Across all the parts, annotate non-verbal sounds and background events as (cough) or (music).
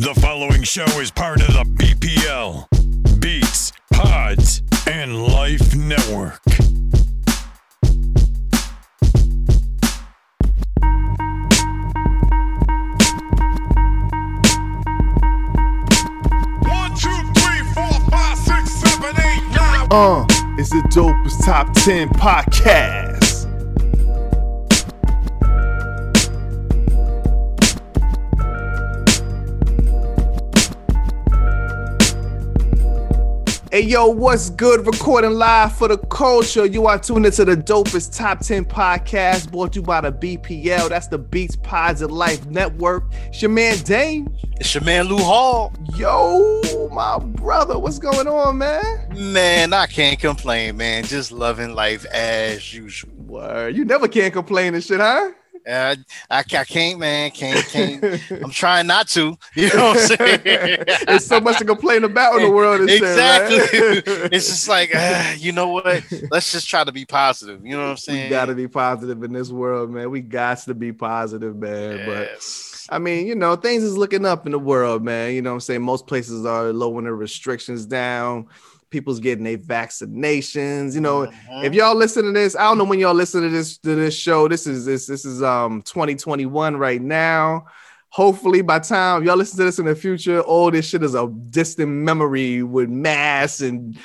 The following show is part of the BPL, Beats, Pods, and Life Network. One, two, three, four, five, six, seven, eight, nine. Uh, it's the dopest top 10 podcast. Hey yo, what's good? Recording live for the culture. You are tuned into the dopest top 10 podcast brought to you by the BPL. That's the Beats Pods and Life Network. It's your man Dame. It's your man Lou Hall. Yo, my brother, what's going on, man? Man, I can't complain, man. Just loving life as usual. Word. You never can complain and shit, huh? Uh, I, I can't, man. Can't, can't. (laughs) I'm trying not to. You know what I'm saying? (laughs) There's so much to complain about in the world. Exactly. Shit, right? (laughs) it's just like, uh, you know what? Let's just try to be positive. You know what I'm saying? we gotta be positive in this world, man. We got to be positive, man. But I mean, you know, things is looking up in the world, man. You know what I'm saying? Most places are lowering the restrictions down. People's getting their vaccinations. You know, Mhm. if y'all listen to this, I don't know when y'all listen to this to this show. This is this this is um 2021 right now. Hopefully, by time y'all listen to this in the future, all this shit is a distant memory with mass and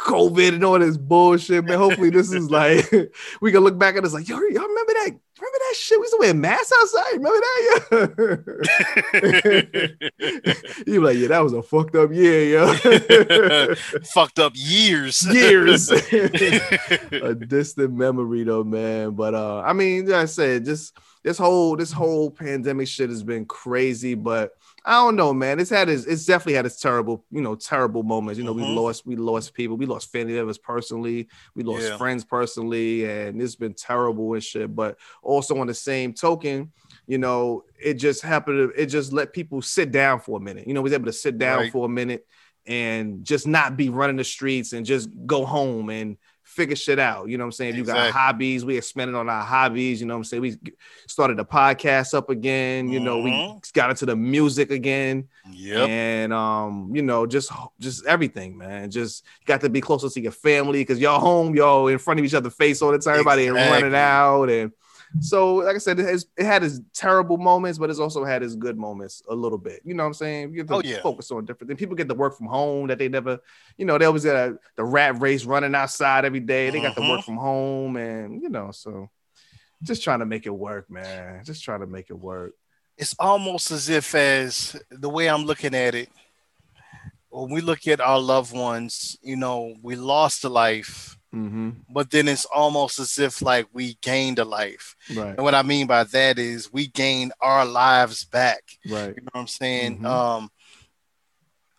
COVID and all this bullshit. Man, hopefully, this is (laughs) like (laughs) we can look back at this like, yo, y'all remember that? Remember that shit? We used to wear masks outside. Remember that? (laughs) (laughs) Yeah. you like, yeah, that was a fucked up year, yo. (laughs) Fucked up years. years. a distant memory though, man. But uh, I mean, like I said, just this whole this whole pandemic shit has been crazy, but I don't know, man. It's had its it's definitely had its terrible, you know, terrible moments. You know, we Mhm. lost we lost people, we lost family members personally, we lost Yeah. friends personally, and it's been terrible and shit. But also on the same token, you know, it just happened to it just let people sit down for a minute. You know, we was able to sit down Right. for a minute and just not be running the streets and just go home and figure shit out. You know what I'm saying? If you got hobbies, we expanded on our hobbies. You know what I'm saying? We started the podcast up again. You know, we Mhm. got into the music again. Yep. And um, you know, just just everything, man. Just got to be closer to your family because y'all home, y'all in front of each other face all the time. Everybody running out. And so, like I said, it, has, it had its terrible moments, but it's also had its good moments a little bit. You know what I'm saying? You get to Oh, yeah. focus on different things. People get to work from home that they never, you know, they always got a, the rat race running outside every day. They got to work Mhm. from home and, you know, so just trying to make it work, man. Just trying to make it work. it's almost as if as the way I'm looking at it, when we look at our loved ones, you know, we lost a life, Mm-hmm. but then it's almost as if like we gained a life. Right. And what I mean by that is we gained our lives back. Right. You know what I'm saying? Mhm. Um,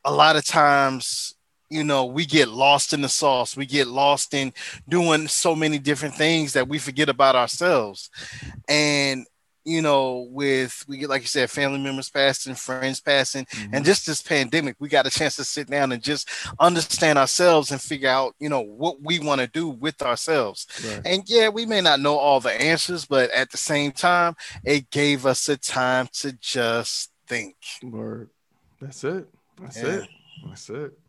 a lot of times, you know, we get lost in the sauce. We get lost in doing so many different things that we forget about ourselves. And you know, with we get like you said, family members passing, friends passing, Mm-hmm. and just this pandemic, we got a chance to sit down and just understand ourselves and figure out, you know, what we want to do with ourselves. Right. And yeah, we may not know all the answers, but at the same time, it gave us a time to just think. Word. That's it. That's Yeah. it. That's it.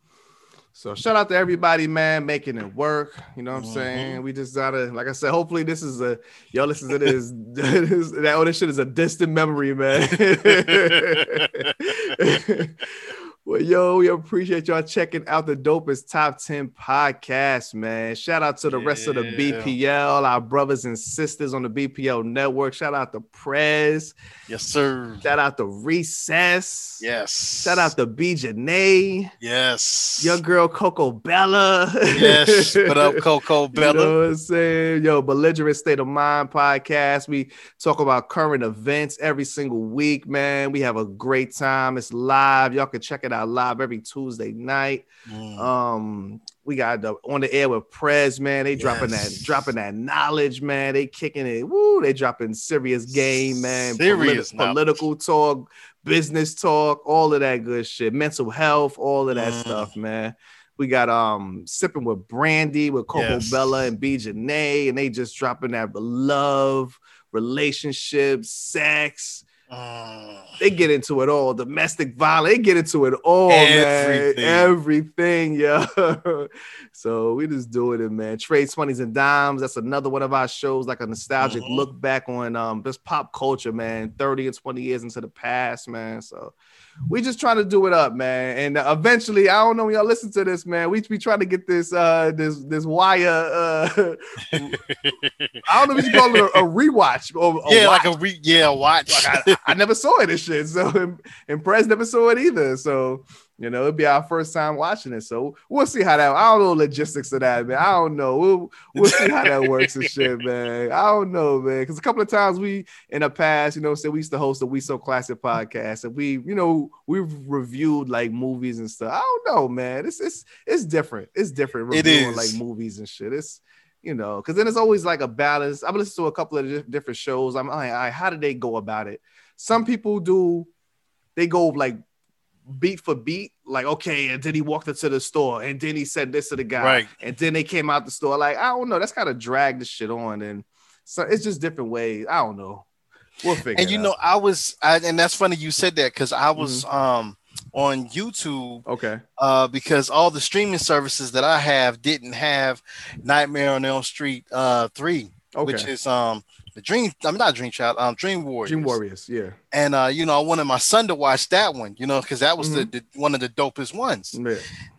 So shout out to everybody, man, making it work. You know what I'm Mhm. saying? We just gotta, like I said, hopefully this is a y'all listen to this. (laughs) this that all this shit is a distant memory, man. (laughs) (laughs) well, yo, we appreciate y'all checking out the dopest top 10 podcast, man. Shout out to the rest of the BPL, our brothers and sisters on the BPL network. Shout out to Prez. Yes, sir. Shout out to Recess. Yes. Shout out to B Yes. your girl Coco Bella. yes. What up, (laughs) Coco You Bella? know what I'm saying? Yo, Belligerent State of Mind podcast. We talk about current events every single week, man. We have a great time. It's live. Y'all can check it out live every Tuesday night. Mm. Um, we got the on the air with Prez, man. They dropping that, dropping that knowledge, man. They kicking it. Woo, they dropping serious game, man. Serious knowledge. political talk, business talk, all of that good shit, mental health, all of that Mm. stuff, man. We got um sipping with Brandy with Coco Yes. Bella and B Janae, and they just dropping that love, relationships, sex. Ah. they get into it all. Domestic violence, they get into it all, Everything. man. Everything, yeah. So we just doing it, man. Trades, funnies, and dimes. That's another one of our shows, like a nostalgic Mhm. look back on um just pop culture, man. 30 and 20 years into the past, man. So we just trying to do it up, man. And uh, eventually, I don't know when y'all listen to this, man. We be trying to get this uh this this wire uh (laughs) I don't know if you call it a, a rewatch or a yeah, watch. like a re- yeah watch. Like, I, I never saw it and shit. So and, and Prez never saw it either. So you know, it'd be our first time watching it. So we'll see how that. I don't know logistics of that, man. I don't know. We'll we'll see how that works and shit, (laughs) man. I don't know, man. Because a couple of times we in the past, you know, said we used to host a We So Classic podcast, and we, you know, we've reviewed like movies and stuff. I don't know, man. It's it's it's different. It's different It reviewing is. like movies and shit. It's you know, because then it's always like a balance. I've listened to a couple of different shows. I'm like, all right, how did they go about it? Some people do, they go like beat for beat, like, okay, and then he walked into the store and then he said this to the guy, Right. and then they came out the store. Like, I don't know, that's kind of drag the shit on, and so it's just different ways. I don't know. We'll figure. and it you out. know, I was, I, and that's funny you said that because I was Mm-hmm. um on YouTube okay, uh because all the streaming services that I have didn't have Nightmare on Elm Street uh three, okay, which is um the Dream. I'm not Dream Child. Um, Dream Warriors. Dream Warriors, yeah, And uh, you know, I wanted my son to watch that one. You know, because that was Mm-hmm. the, the one of the dopest ones. yeah.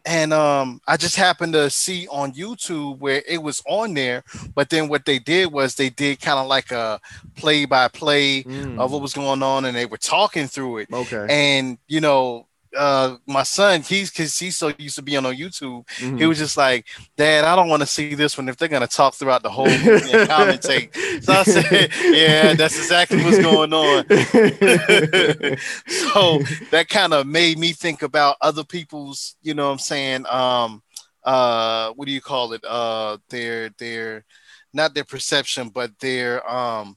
And um, I just happened to see on YouTube where it was on there, but then what they did was they did kind of like a play by play Mm, of what was going on, and they were talking through it. okay, And you know, uh, my son, he's because he's so used to being on YouTube, Mhm. he was just like, "Dad, I don't want to see this one if they're gonna talk throughout the whole movie and commentate." So I said, (laughs) "Yeah, that's exactly what's going on." (laughs) so that kind of made me think about other people's, you know what I'm saying, um uh what do you call it? Uh their their not their perception, but their um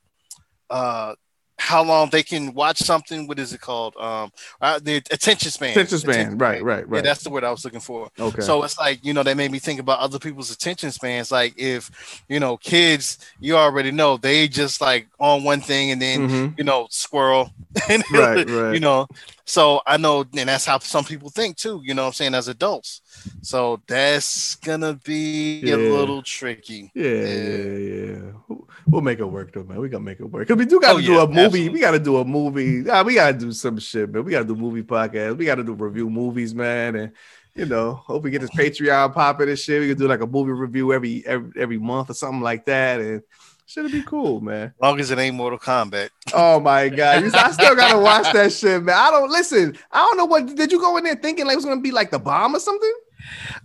uh how long they can watch something. What is it called? Um, uh, the attention span. Attention span, right, right, right. Yeah, that's the word I was looking for. okay, So it's like, you know, that made me think about other people's attention spans. Like if, you know, kids, you already know they just like on one thing and then, Mhm. you know, squirrel. (laughs) and, Right, right. You know, so I know, and that's how some people think too, you know what I'm saying, as adults. So that's gonna be Yeah. a little tricky. Yeah, yeah, yeah. We'll- make it work though, man. We gotta make it work. Cause we do gotta Oh, do yeah, a movie. absolutely. We gotta do a movie. Ah, we gotta do some shit, man. We gotta do movie podcast. We gotta do review movies, man. And you know, hope we get this Patreon popping and shit. We can do like a movie review every every, every month or something like that. And should it be cool, man. As long as it ain't Mortal Kombat. Oh my god. I still gotta watch that (laughs) shit, man. I don't listen. I don't know what did you go in there thinking like it was gonna be like the bomb or something?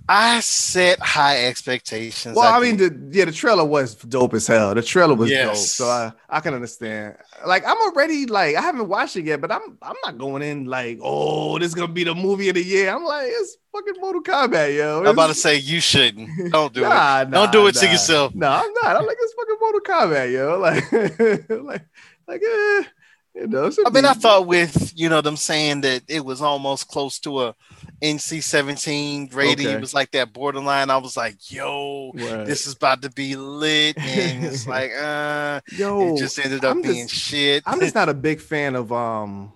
I set high expectations. Well, I, did. mean, the yeah, the trailer was dope as hell. The trailer was dope, so I, I can understand. Like, I'm already like, I haven't watched it yet, but I'm I'm not going in like, oh, this is gonna be the movie of the year. I'm like, it's fucking Mortal Kombat, yo. I'm about to say you shouldn't. Don't do Nah, (laughs) it. nah, Don't do it to yourself. No, I'm not. I'm like, it's fucking Mortal Kombat, yo. (laughs) Like, (laughs) like, like, eh. It should I mean, I thought with you know them saying that it was almost close to a NC-17 rating. Okay. It was like that borderline. I was like, yo, Right. this is about to be lit, and it's (laughs) like, uh, yo, it just ended up I'm being just- shit. I'm just not a (laughs) big fan of um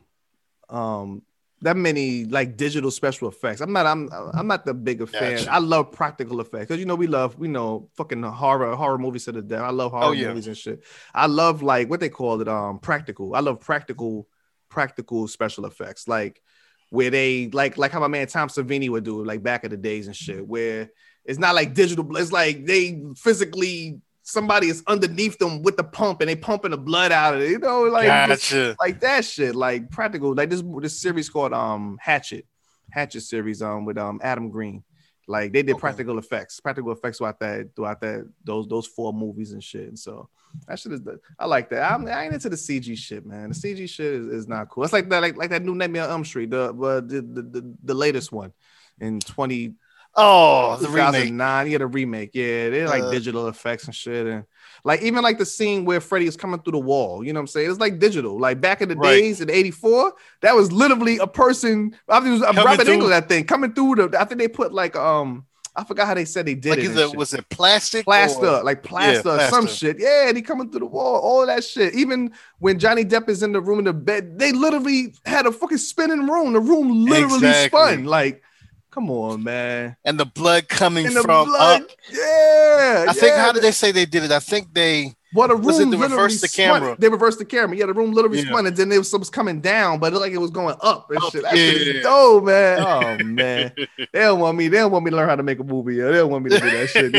um that many like digital special effects. I'm not I'm I'm not the bigger fan. I love practical effects because you know we love we know fucking horror horror movies to the death. I love horror Oh, yeah. movies and shit. I love like what they call it um practical. I love practical practical special effects like where they like like how my man Tom Savini would do like back in the days and shit where it's not like digital it's like they physically somebody is underneath them with the pump and they pumping the blood out of it you know like gotcha. like that shit, like practical, like this this series called um Hatchet, Hatchet series um with um Adam Green. Like they did Okay. practical effects, practical effects throughout that throughout that those those four movies and shit. And so that shit is the, I like that. I'm I ain't into the CG shit, man. The CG shit is, is not cool. It's like that like like that new Nightmare on Elm Street, the uh, the, the the the latest one in 20 Oh, the remake. 2009. Yeah, a remake. Yeah, they're like Uh, digital effects and shit. And like even like the scene where Freddy is coming through the wall, you know what I'm saying? It's like digital. Like back in the Right. days in 84, that was literally a person. I think it was uh, Coming Robert through- I think, coming through the I think they put like um I forgot how they said they did Like it. is it was it plastic? plaster, or- like plaster, or some shit. Yeah, and he coming through the wall, all that shit. Even when Johnny Depp is in the room in the bed, they literally had a fucking spinning room. The room literally Exactly. spun. Like, come on, man. and the blood coming And the from blood, up. yeah. I think how did they say they did it? I think they Well, the room Was it literally reverse the spun. camera? They reversed the camera. Yeah, the room literally Yeah. spun, and then it was, it was coming down, but it like it was going up and Up, shit. That shit yeah. is dope, man. Oh (laughs) man, they don't want me. They don't want me to learn how to make a movie. Yo. They don't want me to do that shit.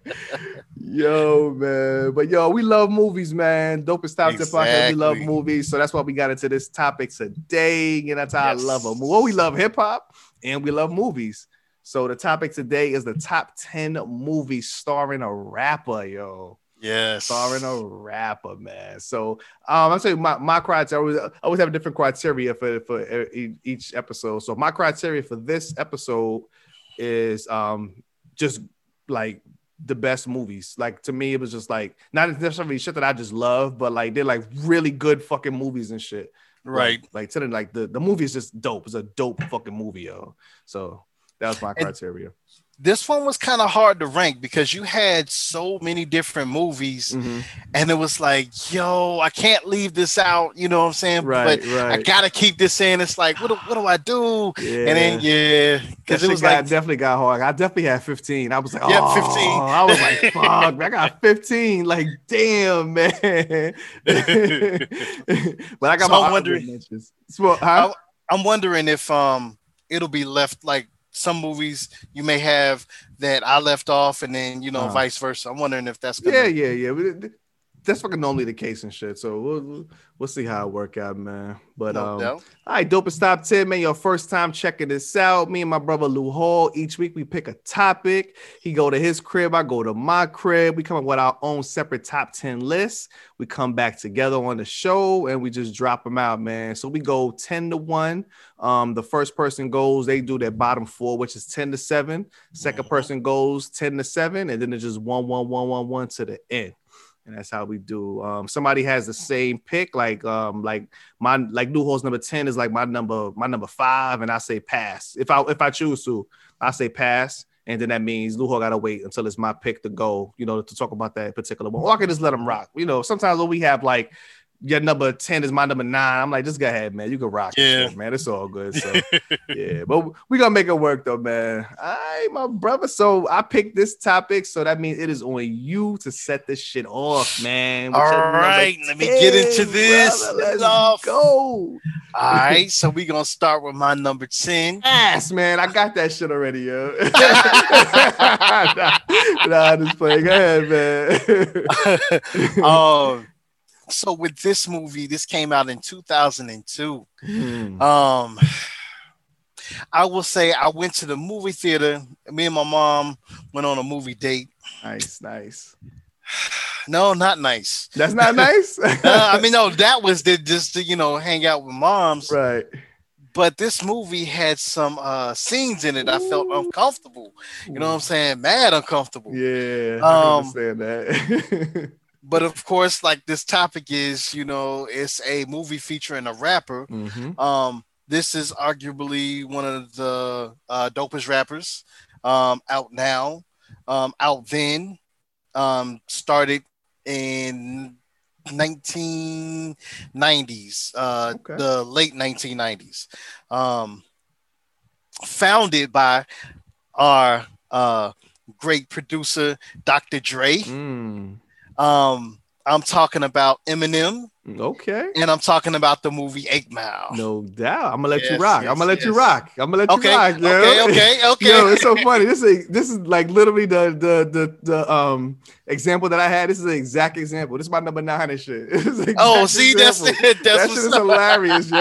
(laughs) (laughs) yo, man. But yo, we love movies, man. Dopest top tip podcast. We love movies, so that's why we got into this topic today. And that's how I love them. Well, we love hip hop and we love movies. So the topic today is the top 10 movies starring a rapper, yo. yes. Starring a rapper, man. So um, I'm you my, my criteria. I always, I always have a different criteria for, for each episode. So my criteria for this episode is um just like the best movies. Like to me, it was just like not necessarily shit that I just love, but like they're like really good fucking movies and shit. right. Like, like to the like the, the movie is just dope. It's a dope fucking movie, yo. So that was my And- criteria. This one was kind of hard to rank because you had so many different movies, Mhm. and it was like, yo, I can't leave this out. You know what I'm saying? Right, but right. I gotta keep this in. It's like, what do, what do I do? Yeah. And then yeah, because it was got, like definitely got hard. I definitely had 15. I was like, Yeah, oh, 15. I was like, fuck, I got 15. Like, damn, man. (laughs) but I got So my I'm wondering- huh? I'm wondering if um it'll be left like some movies you may have that I left off, and then you know Uh-huh. vice versa. I'm wondering if that's gonna yeah, yeah, yeah. That's fucking normally the case and shit. So we'll, we'll, see how it work out, man. But no um, doubt. All right, dopest top 10, man. Your first time checking this out. Me and my brother Lou Hall. Each week we pick a topic. He go to his crib, I go to my crib. We come up with our own separate top 10 lists. We come back together on the show and we just drop them out, man. So we go 10 to 1. Um, the first person goes, they do their bottom four, which is 10 to 7. 2nd Mhm. person goes 10 to 7, and then it's just 1 1 1 1 1 to the end. And that's how we do. Um, somebody has the same pick, like um, like my like Lou Hall's number 10 is like my number, my number five, and I say pass. If I if I choose to, I say pass. And then that means Lou Hall gotta wait until it's my pick to go, you know, to talk about that particular one. Or I can just let them rock. You know, sometimes when we have like your number 10 is my number nine. I'm like, just go ahead, man. You can rock Yeah. shit, man. It's all good. So (laughs) yeah, but we gonna make it work though, man. All right, my brother. So I picked this topic, so that means it is on you to set this shit off, man. All right, let me get into this. brother. Let's off. go. All right, so we gonna start with my number ten. Ass, man. I got that shit already, yo. (laughs) (laughs) nah, nah, I'm just playing. Go ahead, man. um, so with this movie, this came out in 2002. Hmm. Um, I will say I went to the movie theater. Me and my mom went on a movie date. nice, nice. (sighs) No, not nice. That's not nice. (laughs) Uh, I mean, no, that was the, just to you know hang out with moms. right. But this movie had some uh, scenes in it. I felt uncomfortable. You know what I'm saying? Mad uncomfortable. Yeah, I Um, understand that. (laughs) But of course, like this topic is, you know, it's a movie featuring a rapper. Mhm. Um, this is arguably one of the uh, dopest rappers um, out now. Um, out then, um, started in 1990s, uh, Okay. the late 1990s. Um, founded by our uh, great producer, Dr. Dre. Mm. Um, I'm talking about Eminem, Okay. and I'm talking about the movie Eight Mile. No doubt. I'm gonna let you rock. yes, I'm gonna let you rock. I'm gonna let Okay, you rock. Yo. okay, okay, (laughs) okay. Yo, it's so funny. This is this is like literally the the the the um example that I had. This is the exact example. This is my number nine and shit. (laughs) This is the Oh, see, that's example. it. (laughs) That's that shit is hilarious, yo.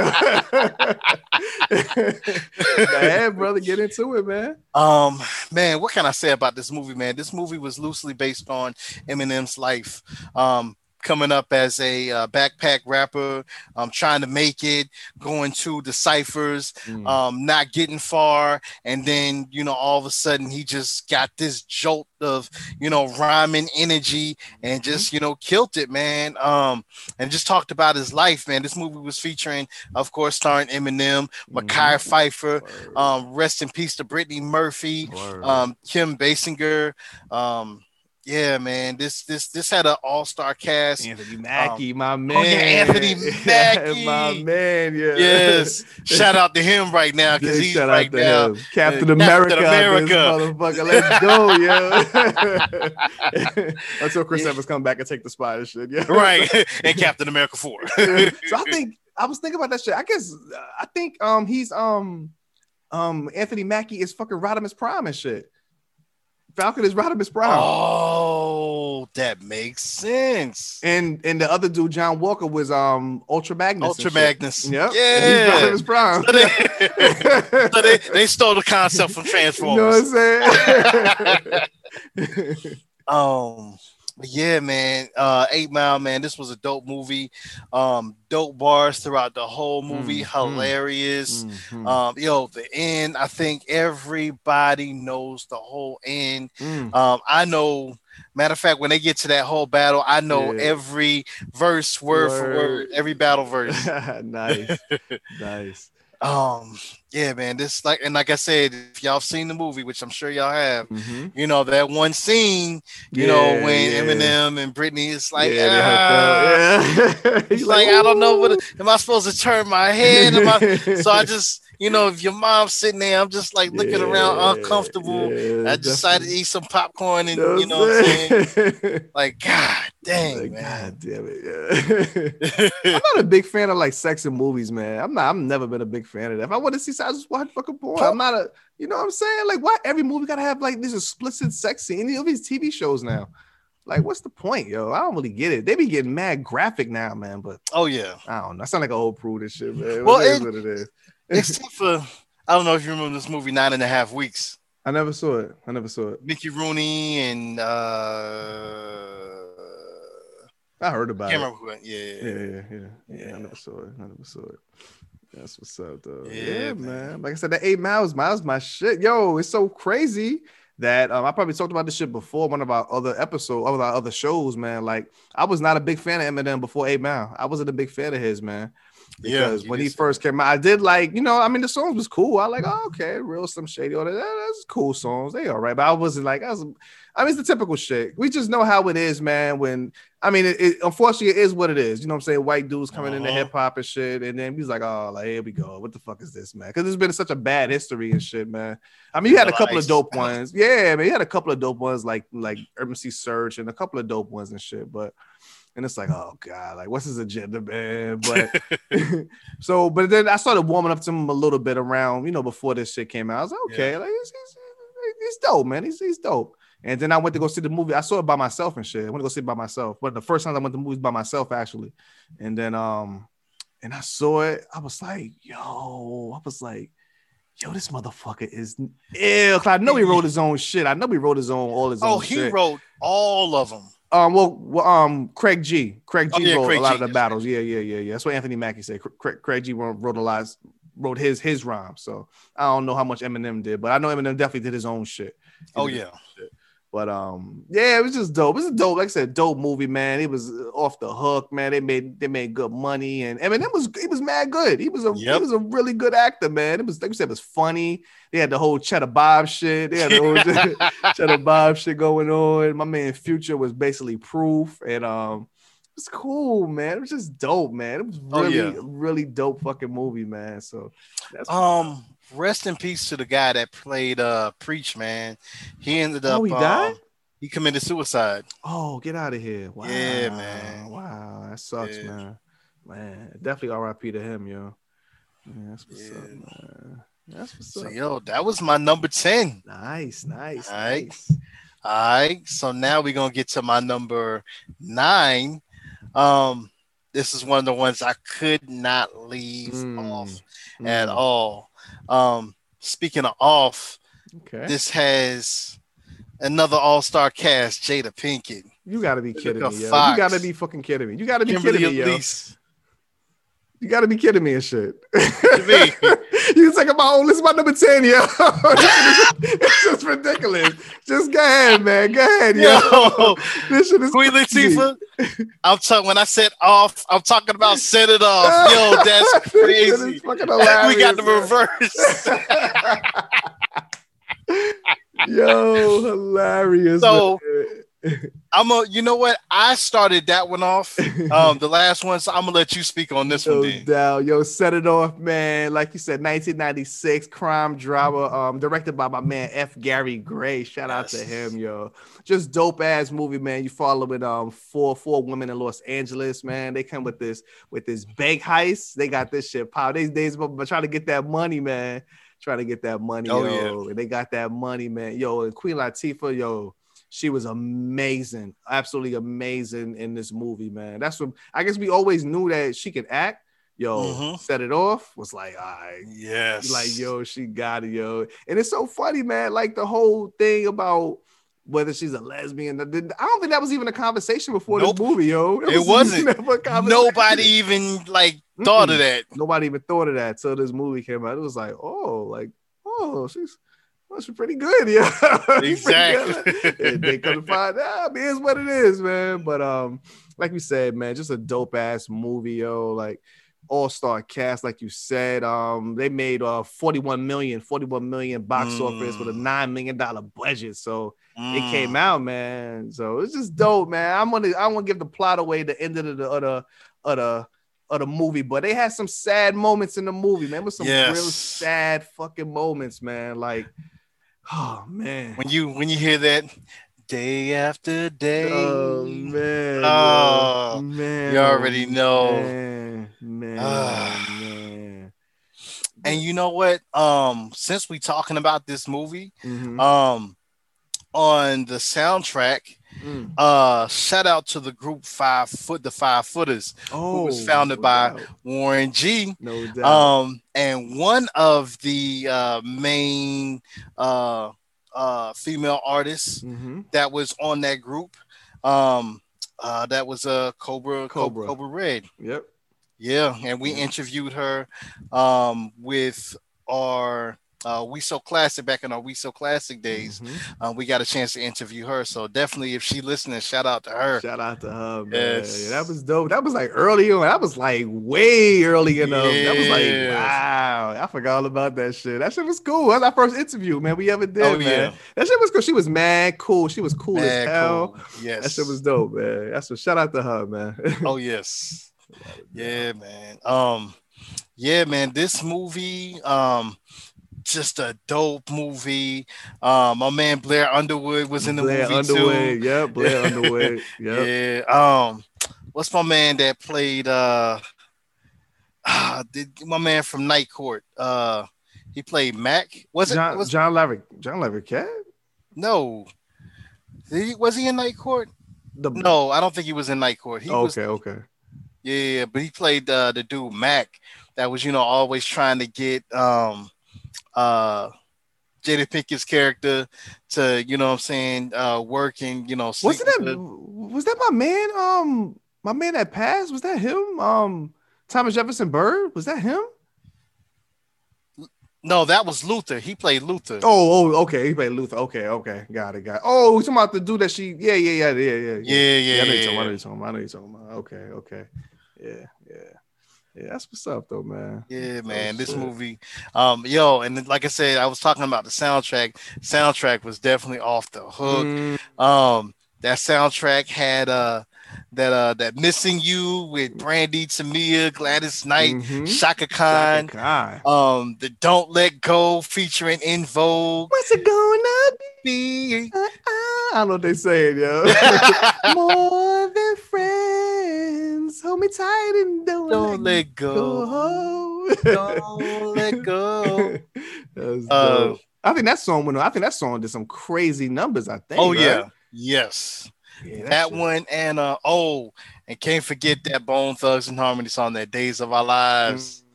Ahead, brother. Get into it, man. Um, man, what can I say about this movie, man? This movie was loosely based on Eminem's life. Um, coming up as a uh, backpack rapper, um, trying to make it, going to the ciphers, Mm. um, not getting far, and then you know all of a sudden he just got this jolt of you know rhyming energy and Mm-hmm. just you know killed it, man. Um, and just talked about his life, man. This movie was featuring, of course, starring Eminem, Mekhi Phifer. Um, rest in peace to Brittany Murphy, um, Kim Basinger. Um, yeah, man, this this this had an all star cast. Anthony Mackie, my man. oh, yeah, Anthony (laughs) Mackie. my man. Yeah. Yes, shout out to him right now because he's shout out right now. him. Captain Captain America, America. America. Motherfucker. Let's go, yo. (laughs) Until Chris Evans come back and take the spot and shit. Yeah. Right, (laughs) and Captain America Four. so I think I was thinking about that shit. I guess uh, I think um he's um um Anthony Mackie is fucking Rodimus Prime and shit. Falcon is Rodimus Brown. oh, that makes sense. And and the other dude, John Walker, was um Ultra Magnus. Ultra Magnus. Yep. Yeah. And he's Rodimus Prime. So they, (laughs) so they, they stole the concept from Transformers. you know what I'm saying? (laughs) Um, but yeah, man. Uh, Eight Mile, man. This was a dope movie. Um, dope bars throughout the whole movie. Mm, mm. Hilarious. Mhm. Um, yo, the end. I think everybody knows the whole end. Mm. Um, I know. Matter of fact, when they get to that whole battle, I know Yeah. every verse, word, for Word. word, every battle verse. (laughs) nice, (laughs) nice. Um, yeah, man. This like and like I said, if y'all seen the movie, which I'm sure y'all have, Mhm. you know that one scene, you know when yeah. Eminem and Britney is like, yeah, ah. yeah. (laughs) He's like, I don't know what am I supposed to turn my head? Am I, so I (laughs) just, you know, if your mom's sitting there, I'm just like looking around uncomfortable. I decided to eat some popcorn and you know what I'm saying? (laughs) Like, God dang, Like, man. God damn it, yeah. (laughs) I'm not a big fan of like sex in movies, man. I'm not. I've never been a big fan of that. If I want to see sex, I just watch fucking porn. I'm not a. You know what I'm saying? Like, why every movie gotta have like this explicit sex scene? Any of these TV shows now? Like, what's the point, yo? I don't really get it. They be getting mad graphic now, man. But Oh yeah. I don't know. I sound like an old prude and shit, man. Well, Well, it is it- what it is. Except for I don't know if you remember this movie Nine and a Half Weeks. I never saw it. I never saw it. Mickey Rooney and uh I heard about can't it. remember who Yeah, yeah, yeah, yeah. Yeah. I never saw it. I never saw it. That's what's up, though. Yeah, Yeah, man. man. Like I said, that eight miles, miles, my shit. Yo, it's so crazy that um, I probably talked about this shit before one of our other episodes, one of our other shows, man. Like I was not a big fan of Eminem before Eight Mile. I wasn't a big fan of his, man. Yeah, Because you when he first came out, I did like, you know, I mean, the songs was cool. I like, oh, okay, Real Slim Shady. All that. That's cool songs. They all right. But I wasn't like, I was, I mean, it's the typical shit. We just know how it is, man. When I mean, it, it unfortunately it is what it is. You know what I'm saying? White dudes coming into Uh-huh. hip hop and shit, and then he's like, oh, like here we go. What the fuck is this, man? Because there's been such a bad history and shit, man. I mean, you had a couple of dope ones, yeah, man. You had a couple of dope ones like like Urban C Search and a couple of dope ones and shit, but. And it's like, oh god, like what's his agenda, man? (laughs) But (laughs) so, but then I started warming up to him a little bit around, you know, before this shit came out. I was like, okay, like he's, he's, he's dope, man. He's he's dope. And then I went to go see the movie. I saw it by myself and shit. I went to go see it by myself. But the first time I went to movies by myself, actually. And then um, and I saw it. I was like, yo, I was like, yo, this motherfucker is ill. I know he wrote his own shit. I know he wrote his own all his Oh, own he shit. wrote all of them. Um, well, um, Craig G. Craig G. Oh, yeah, wrote Craig a lot G, of the battles. Yeah, yeah, yeah, yeah. That's what Anthony Mackie said. Craig, Craig G. wrote, wrote a lot, wrote his his rhymes. So I don't know how much Eminem did, but I know Eminem definitely did his own shit. Oh yeah. But um, yeah, it was just dope. It was a dope, like I said, dope movie, man. It was off the hook, man. They made they made good money, and Eminem was it was mad good. He was a he was a really good actor, man. It was like you said, it was funny. They had the whole Cheddar Bob shit. They had the whole (laughs) (laughs) Cheddar Bob shit going on. My man Future was basically proof, and um, it was cool, man. It was just dope, man. It was Oh, really, yeah. really dope fucking movie, man. So that's Um, rest in peace to the guy that played uh Preach, man. He ended up Oh, he died? um, he committed suicide. oh, get out of here. Wow, Yeah, man. Wow, that sucks, Yeah. man. Man, definitely R.I.P. to him, yo. Yeah, that's what's up, man. That's what's So up. yo, that was my number 10. Nice, nice, All right. nice. All right. So now we're gonna get to my number nine. Um, this is one of the ones I could not leave Mm, off at mm, all. Um, speaking of off, Okay. this has another all-star cast, Jada Pinkett. You gotta be kidding me, yo. You gotta be fucking kidding me. You gotta be Kimberly kidding me, yo. Elise. You gotta be kidding me and shit. me? you take about oh, listen, my number 10, yo. (laughs) it's just ridiculous. Just go ahead, man. Go ahead, yo. Yo, This shit is Queen. Latifah. I'm talking when I said off, I'm talking about set it off. (laughs) Yo, that's This is crazy. we got the reverse. (laughs) Yo, hilarious. So, man. (laughs) I'm a you know what? I started that one off. Um, the last one, so I'm gonna let you speak on this No one doubt. Yo, set it off, man. Like you said, 1996 crime drama, um, directed by my man F. Gary Gray. Shout out to him, yo. Just dope ass movie, man. You following um four four women in Los Angeles, man. They come with this with this bank heist. They got this shit power. These days, but, but trying to get that money, man. Trying to get that money, Oh, yo. And they got that money, man. Yo, and Queen Latifah, yo. She was amazing, absolutely amazing in this movie, man. That's what I guess we always knew that she could act. Yo, Mhm. set it off was like, all right, Yes. like yo, she got it, yo. And it's so funny, man. Like the whole thing about whether she's a lesbian. I don't think that was even a conversation before Nope. this movie, yo. (laughs) It wasn't. never a conversation. Nobody even like thought of that. Nobody even thought of that till this movie came out. It was like, oh, like, oh, she's she's pretty good, yeah. (laughs) Good. Exactly. They couldn't find out. I mean, it's what it is, man. But um, like we said, man, just a dope ass movie, yo. Like all-star cast, like you said. Um, they made uh 41 million, 41 million box Mm. office with a nine million dollar budget. So it Mm. came out, man. So it's just dope, man. I'm gonna I want to give the plot away the end of the of the of the of the movie, but they had some sad moments in the movie, man. With some Yes. real sad fucking moments, man. Like, oh man. When you when you hear that day after day, Oh man. Oh, man. you already know. Man, man, Ah. man. and you know what? Um, since we talking about this movie, Mhm. um, on the soundtrack, Mm. uh, shout out to the group Five Foot, the Five Footers, Oh, was founded no by- doubt. Warren G. no doubt. Um, and one of the uh, main uh, uh, female artists Mhm. that was on that group, um, uh, that was uh, Cobra, Cobra. Cobra, Cobra Red. Yep. Yeah, and we interviewed her um, with our uh, We So Classic back in our We So Classic days. Mhm. Uh, we got a chance to interview her, so definitely if she listening, shout out to her. Shout out to her, man. Yes. That was dope. That was like early on. That was like way early enough. That was like, wow. I forgot all about that shit. That shit was cool. That was our first interview, man. We ever did, Oh, man. yeah. That shit was cool. She was mad cool. She was cool as hell. cool. Yes. That shit was dope, man. That's what shout out to her, man. oh (laughs) yes yeah man um yeah man this movie um just a dope movie um my man blair underwood was in the Blair movie Underwood. too Yep, (laughs) Blair Underwood. Yep. yeah um what's my man that played uh ah, did my man from night court uh he played mac was it John was John Laverick. John Cat? no Did he, was he in night court The no i don't think he was in night court he was okay, okay. Yeah, but he played uh, the dude Mac that was, you know, always trying to get um uh Jada Pinkett's character to, you know what I'm saying, uh working, you know, Wasn't that was that my man? Um, my man that passed, was that him? Um, Thomas Jefferson Byrd, was that him? no, that was Luther. He played Luther. Oh, oh, okay. He played Luther. Okay, okay. Got it, got it. Oh, he's talking about the dude that she, yeah, yeah, yeah, yeah, yeah. yeah, I yeah, know yeah. you're. I know you're talking. I know you're talking about. Okay, okay. Yeah, yeah. Yeah, that's what's up though, man. Yeah, man, this movie, um, yo, and like I said, I was talking about the soundtrack. Soundtrack was definitely off the hook. Mm, Um, that soundtrack had uh that uh that missing you with Brandy, Tamia, Gladys Knight, mhm. Chaka Chaka Khan. Khan. Um, the Don't Let Go featuring En Vogue. What's it going up? Be- Uh, (laughs) uh, I don't know what they saying, yo. (laughs) (laughs) More than Hold me tight and don't, Don't let let go. go. Don't let (laughs) go. Uh. I think that song went. I think that song did some crazy numbers. I think. Oh right? yeah, yes. Yeah, That one and uh oh, and can't forget that Bone Thugs and Harmony song, that Days of Our Lives.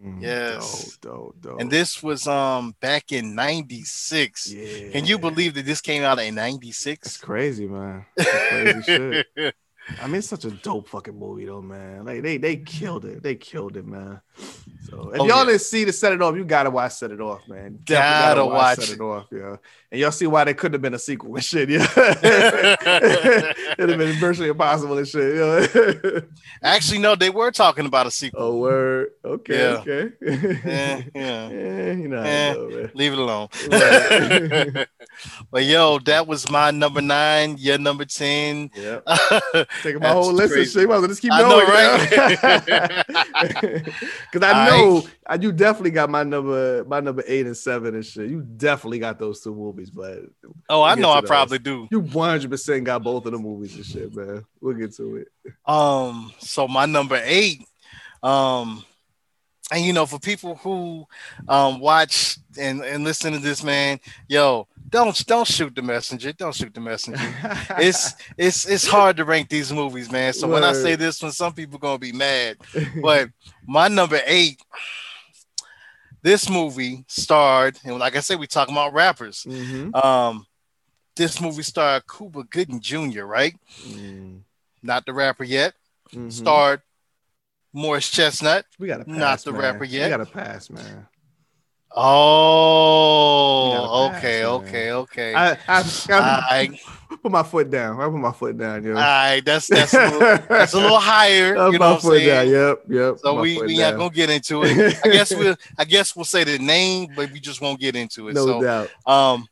Mm, Yes. Dope, dope, dope. And this was um back in 96. yeah. Can you believe that this came out in That's 96? crazy, man. That's crazy (laughs) shit. I mean, it's such a dope fucking movie, though, man. Like they they killed it. They killed it, man. So if Oh, y'all yeah. dhave see to set it off, you gotta watch Set It Off, man. Definitely Gotta watch Set it. Off, yeah. And y'all see why there couldn't have been a sequel and shit, yeah. (laughs) It'd have been virtually impossible and shit, yeah. (laughs) Actually, no, they were talking about a sequel. oh word. Okay, Yeah. okay. Yeah, yeah. Yeah, you know Eh. go. Leave it alone. Right. (laughs) but yo, that was my number nine. Your number 10. Yep. I Taking my That's whole list crazy. and shit. Well just keep I going, know, right? Because I know I, you definitely got my number, my number eight and seven and shit. You definitely got those two movies, but oh, I know I those. probably do. you one hundred percent got both of the movies and shit, man. We'll get to it. Um, so my number eight, um, and you know, for people who um watch and, and listen to this, man, yo, don't don't shoot the messenger. Don't shoot the messenger. (laughs) It's it's it's hard to rank these movies, man. So when I say this one, some people gonna be mad. But my number eight, this movie starred, and like I said, we talking about rappers. Mhm. Um, this movie starred Cuba Gooding Jr., right? Mm, Not the rapper yet. mhm. Starred Morris Chestnut. We got pass, not the man. rapper yet. We got to pass, man. Oh, You gotta pass, okay, okay, okay. I, I, I, (laughs) put my foot down. I put my foot down. Yo. I, that's that's a little, that's a little higher. (laughs) You know what I'm foot down. saying? Yep, yep. So we we not gonna get into it. (laughs) I guess we'll I guess we'll say the name, but we just won't get into it. no so doubt. um,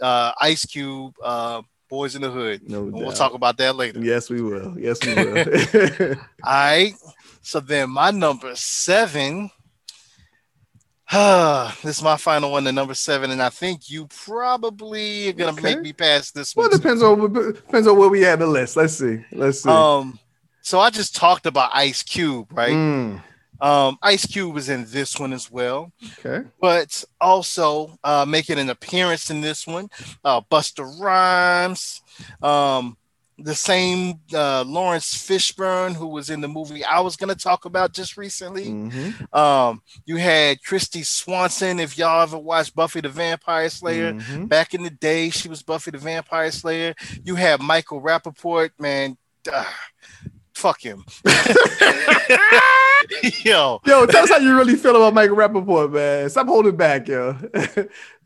uh, Ice Cube, uh, Boys in the Hood. No And doubt. we'll talk about that later. Yes, we will. Yes, we will. All right. So then my number seven. (sighs) this is my final one, the number seven, and I think you probably are gonna Okay. make me pass this well, one. too. depends on depends on where we at in the list. Let's see. Let's see. Um, so I just talked about Ice Cube, right? Mm, Um, Ice Cube was in this one as well, okay. but also uh, making an appearance in this one, uh, Busta Rhymes, um, the same uh, Laurence Fishburne who was in the movie I was gonna talk about just recently. Mhm, Um, you had Kristy Swanson. If y'all ever watched Buffy the Vampire Slayer, mhm. back in the day, she was Buffy the Vampire Slayer. You had Michael Rapaport, man. fuck him. (laughs) (laughs) (laughs) yo, Yo, tell us how you really feel about Michael Rapaport, man. Stop holding back, yo.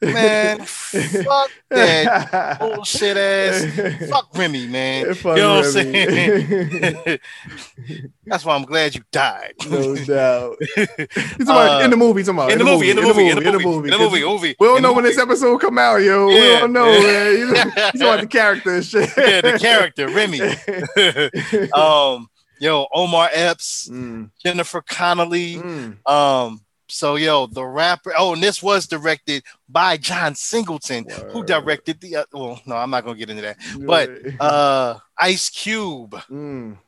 man, fuck that (laughs) bullshit ass. Fuck Remy, man. Fuck you know what I'm saying? (laughs) That's why I'm glad you died. no doubt. He's about Uh, in the movie. About in the movie, in the movie, in the movie, in the movie, in the movie, movie. We don't know when this episode come out, yo. we don't know, man. He's about the character and shit. Yeah, the character Remy. um, yo, Omar Epps, Mm, Jennifer Connelly. mm. Um, so yo, the rapper. Oh, and this was directed by John Singleton, who directed the. Uh, well, no, I'm not gonna get into that. But uh, Ice Cube, Mm,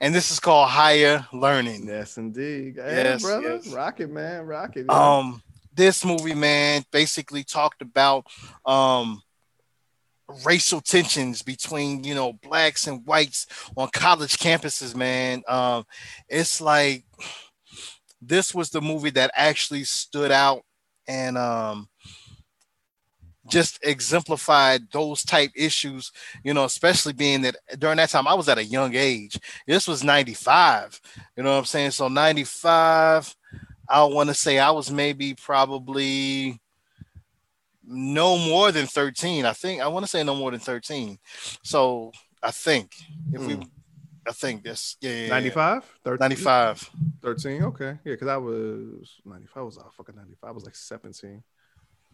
and this is called Higher Learning. yes, indeed. Hey, Yes, brother, yes. rock it, man, rock it. yo. Um, this movie, man, basically talked about um racial tensions between you know blacks and whites on college campuses man. Um it's like this was the movie that actually stood out and um just exemplified those type issues you know especially being that during that time i was at a young age. This was 95 you know what i'm saying? So 95 i want to say i was maybe probably no more than 13 i think i want to say no more than 13 so i think if we i think this yeah, yeah, yeah. 95? 13? 95 13. Okay. Yeah, because I was 95 was out fucking 95. I was like 17.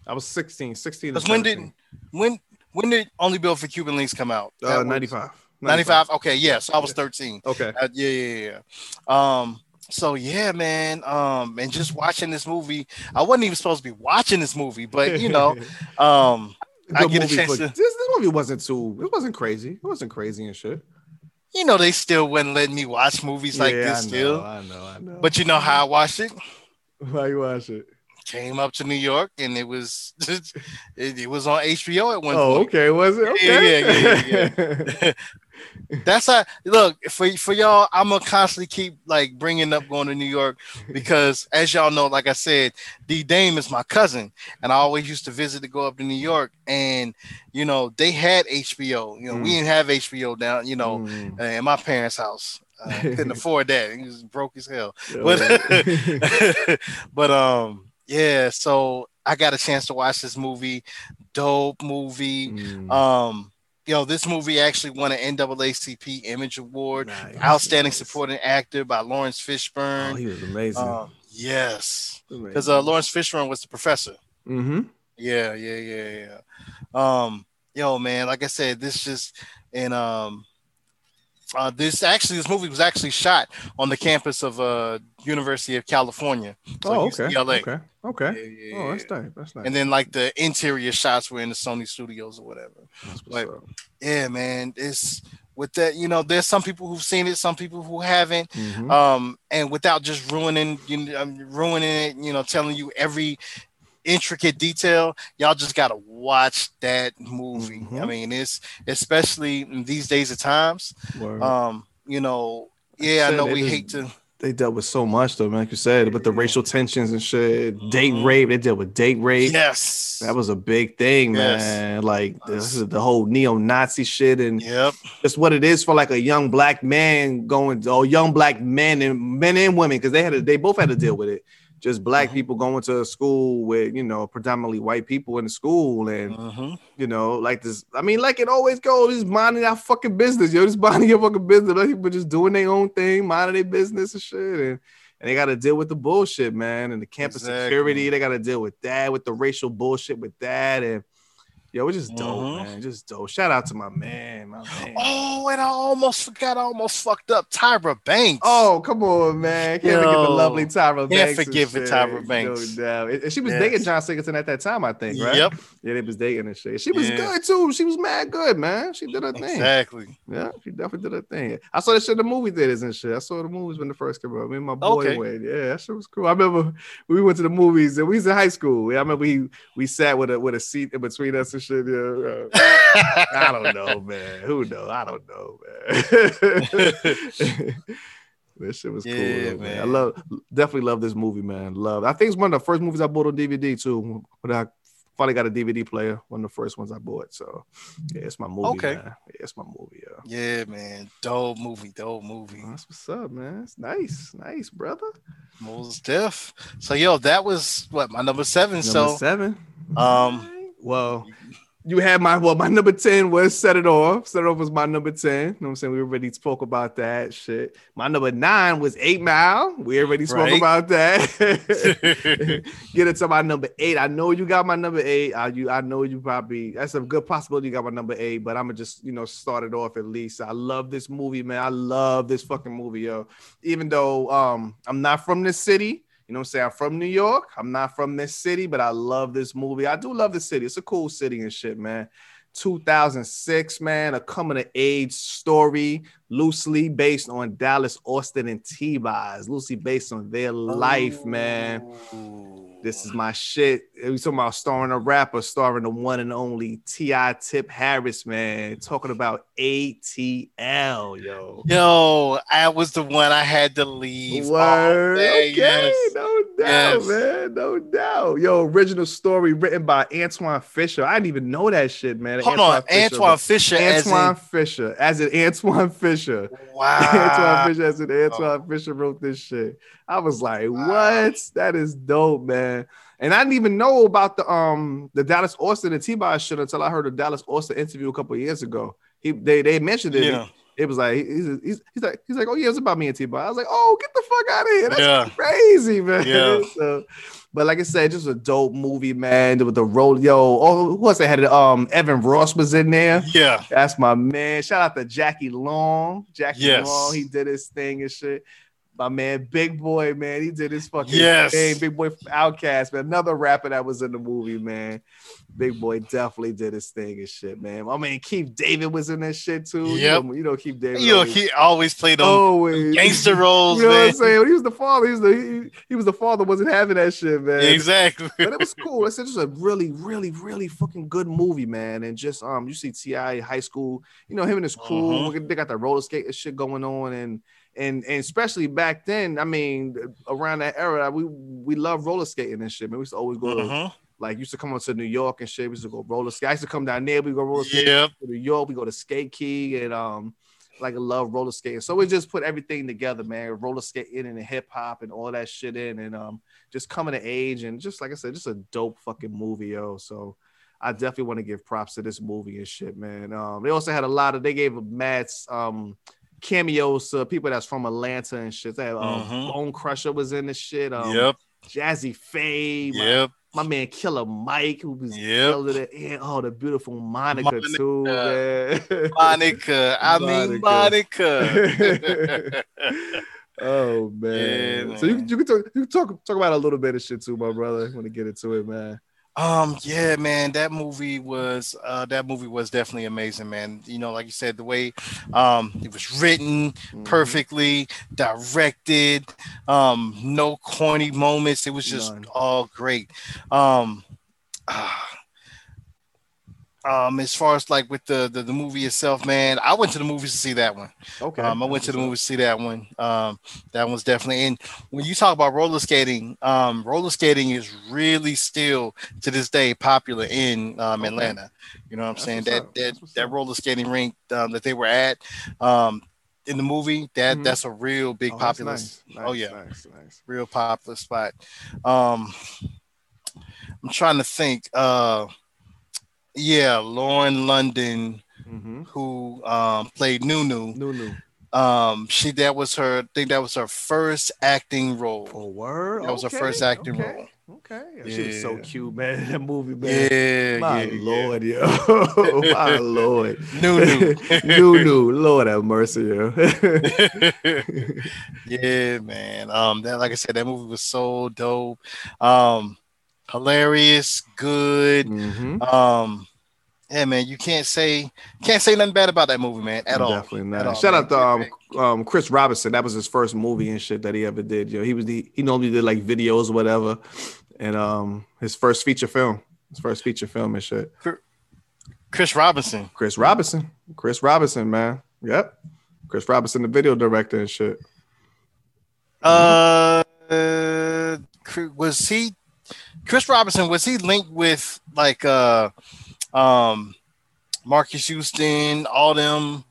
I was 16. 16. because when did when when did Only Built 4 Cuban Linx come out uh, 95. 95 okay yeah so i was 13 Okay. Uh, yeah, yeah, yeah. Um, so yeah, man. Um, and just watching this movie, I wasn't even supposed to be watching this movie, but you know, (laughs) um, I get a chance to, This, this movie wasn't too. It wasn't crazy. It wasn't crazy and shit. you know, they still wouldn't let me watch movies like Yeah, this I know, still. I know. I know. But you know how I watched it? (laughs) why you watch it? Came up to New York and it was (laughs) it, it was on HBO at one Oh, point. okay. Was it? Yeah, Okay. yeah, yeah, That's how look for for y'all. I'm gonna constantly keep like bringing up going to New York because, as y'all know, like I said, D Dame is my cousin, and I always used to visit to go up to New York. And you know, they had HBO. You know, we Mm. didn't have HBO down. You know, Mm. uh, in my parents' house. Uh, couldn't (laughs) afford that. He was broke as hell. But (laughs) (laughs) but um yeah. So I got a chance to watch this movie. Dope movie. Mm. Um, you know, this movie actually won an NAACP Image Award, Nice, Outstanding nice. Supporting Actor by Laurence Fishburne. Oh, he was amazing. um, yes, because uh, Laurence Fishburne was the professor. mm-hmm. Yeah, yeah, yeah, yeah. Um, yo, man, like I said, this just and um, uh, this actually this movie was actually shot on the campus of uh University of California. So oh, okay. UCLA. Okay. Okay. Yeah, yeah, Oh, that's nice. That's nice. And then like the interior shots were in the Sony studios or whatever. What's up. Yeah, man. It's with that, you know, there's some people who've seen it, some people who haven't. Mhm. Um, and without just ruining you know, um, ruining it, you know, telling you every intricate detail, y'all just gotta watch that movie. I Mhm. mean, it's especially in these days of times. Word. Um, you know, yeah, I said, know we just- hate to they dealt with so much though, man. Like you said, with the racial tensions and shit, date rape. They dealt with date rape. yes. That was a big thing, Yes. man. Like this is the whole neo-Nazi shit and Yep. just what it is for like a young black man going or young black men and men and women because they had to, they both had to deal with it. Just black Mhm. people going to a school with you know predominantly white people in the school and Mhm. you know like this. I mean, like it always goes, just minding our fucking business, yo, just (laughs) minding your fucking business. Like people just doing their own thing, minding their business and shit, and and they got to deal with the bullshit, man, and the campus Exactly. security. They got to deal with that, with the racial bullshit, with that, and yo, it's just dope, Mhm. man, just dope. Shout out to my man, my man. Oh, and I almost forgot. I almost fucked up. Tyra Banks. Oh, come on, man. Can't forget the lovely Tyra Banks. Can't and forgive it. Tyra Banks. No doubt. And she was Yes. dating John Singleton at that time, I think, right? Yep. Yeah, they was dating and shit. She was Yeah. good too. She was mad good, man. She did her thing. Exactly. Yeah, she definitely did her thing. I saw that shit in the movie theaters and shit. I saw the movies when the first came out. Me and my boy Okay. went. Yeah, that shit was cool. I remember we went to the movies and we was in high school. Yeah, I remember we we sat with a with a seat in between us and shit. Yeah, (laughs) I don't know, man. Who knows? I don't know, man. (laughs) That shit was cool, Yeah, though, man. I love, definitely love this movie, man. Love. I think it's one of the first movies I bought on DVD too. When I finally got a DVD player, one of the first ones I bought. So, yeah, it's my movie, Okay. man. Yeah, it's my movie, yeah. Yeah, man. Dope movie. Dope movie. That's what's up, man. It's nice, nice, brother. Most deaf. So yo, that was what my number seven. Number so seven. um, Well, you had my well, my number 10 was set it off. Set it off was my number 10. You know what I'm saying? We already spoke about that shit. My number nine was eight mile. We already spoke Right. about that. (laughs) Get it to my number eight. I know you got my number eight. I you I know you probably that's a good possibility you got my number eight, but I'm gonna just you know start it off at least. I love this movie, man. I love this fucking movie, yo. Even though um I'm not from this city. You know what I'm saying? I'm from New York. I'm not from this city, but I love this movie. I do love the city. It's a cool city and shit, man. 2006, man, a coming of age story, loosely based on Dallas, Austin, and T-Boz, loosely based on their life, man. Oh. This is my shit. We talking about starring a rapper, starring the one and only T.I. Tip Harris, man. Talking about ATL, yo. yo, I was the one I had to leave. all Word. day, Okay, yes. no doubt, Yes. man. No doubt. Yo, original story written by Antwone Fisher. I didn't even know that shit, man. Hold on, Antwone Fisher. as Antwone Fisher, as in Antwone Fisher. (laughs) wow. Antwone Fisher, as in Antwone Fisher wrote this shit. I was like, Wow. what? That is dope, man. And I didn't even know about the um the Dallas Austin and T-Boz shit until I heard a Dallas Austin interview a couple years ago. He they they mentioned it. Yeah. It was like he's, he's, he's like he's like oh yeah it's about me and T-Boz. I was like oh get the fuck out of here. That's Yeah. crazy, man. Yeah. (laughs) So, but like I said, just a dope movie, man. With the role, yo, oh, who else they had? Um, Evan Ross was in there. Yeah. That's my man. Shout out to Jackie Long. Jackie Yes. Long, he did his thing and shit. My man, Big Boi, man, he did his fucking Yes. thing. Big Boi OutKast, man, another rapper that was in the movie, man. Big Boi definitely did his thing and shit, man. My man, Keith David was in that shit too. You know, you know Keith David. You know, always- he always played always gangster (laughs) roles, You know what man. I'm saying? He was the father. He was the he, he was the father. Wasn't having that shit, man. Exactly. (laughs) But it was cool. It's just a really, really, really fucking good movie, man. And just um, you see T.I. high school. You know him and his crew. Mhm. They got the roller skate and shit going on, and and and especially back then. I mean, around that era, we we love roller skating and shit. Man, we used to always go to Mhm. like used to come up to New York and shit. We used to go roller skate. I used to come down there. We go roller skate Yep. to New York. We go to Skate Key and um like I love roller skating. So we just put everything together, man. Roller skating and hip hop and all that shit in and um just coming to age and just like I said, just a dope fucking movie, yo. So I definitely want to give props to this movie and shit, man. Um they also had a lot of they gave mad um cameos to people that's from Atlanta and shit. They had, um, Mhm. Bone Crusher was in the shit. Um, Yep. Jazze Pha, my, Yep. my man Killer Mike, who was Yep. it. And oh, the beautiful Monica, Monica. too, man. (laughs) Monica. I mean Monica. (laughs) oh man. Yeah, So you, you can talk you can talk talk about a little bit of shit too, my brother. Want to get into it, man. Um, yeah, man, that movie was uh that movie was definitely amazing, man. You know, like you said, the way um it was written Mhm. perfectly, directed, um, no corny moments. It was just None. all great. Um ah, um, as far as like with the, the the movie itself, man, I went to the movies to see that one. Okay. Um, I went to the That's movie to see that one. Um, that one's definitely. And when you talk about roller skating, um, roller skating is really still to this day popular in um, Okay. Atlanta. You know what I'm That's saying? That up. that that roller skating rink um, that they were at um, in the movie that Mhm. that's a real big Oh, popular, nice. oh, yeah. nice, nice. real popular spot. Um, I'm trying to think. Uh, yeah, Lauren London, Mm-hmm. who um, played New New. Nunu. Um, she that was her. I think that was her first acting role. Oh, word. That was her first acting okay, role. Okay. She was so cute, man. That movie, man. Yeah, My yeah, lord, yo. (laughs) My lord. New New. (laughs) New New. Lord have mercy, yo. yeah. (laughs) yeah, man. Um, that like I said, that movie was so dope. Um, hilarious, good. Mhm. Um, yeah, man. You can't say can't say nothing bad about that movie, man, at all. Definitely At all, not. Shout man. out to um, um Chris Robinson. That was his first movie and shit that he ever did. Yo, he was the he normally did like videos or whatever, and um his first feature film, his first feature film and shit. Chris Robinson. Chris Robinson, Chris Robinson, man. Yep, Chris Robinson, the video director and shit. Uh, was he Chris Robinson? Was he linked with like uh, um, Marques Houston, all them?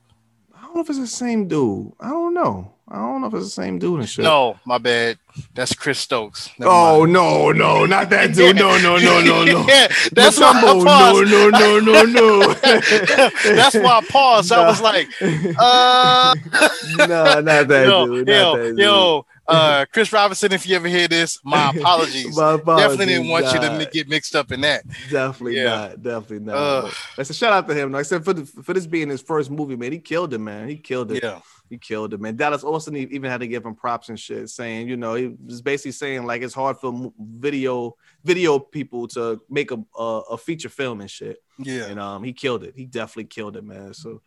I don't know if it's the same dude. I don't know. I don't know if it's the same dude and shit. No, my bad. That's Chris Stokes. Never Oh mind. no, no, not that dude. No, no, no, no, no. yeah, (laughs) that's why I paused. no, no, no, no, no. (laughs) that's why I paused. I was like, uh, (laughs) no, not that yo, dude. Not yo, that dude. yo, uh, Chris Robinson. If you ever hear this, my (laughs) apologies. My Definitely didn't apologies, want you to get mixed up in that. Definitely Yeah. not. Definitely not. But That's a shout out to him. Like I said, for the, for this being his first movie, man, he killed it, man. He killed it. Yeah. He killed it, man. Dallas Austin even had to give him props and shit, saying, you know, he was basically saying like it's hard for video video people to make a a, a feature film and shit. Yeah. And um, he killed it. He definitely killed it, man. So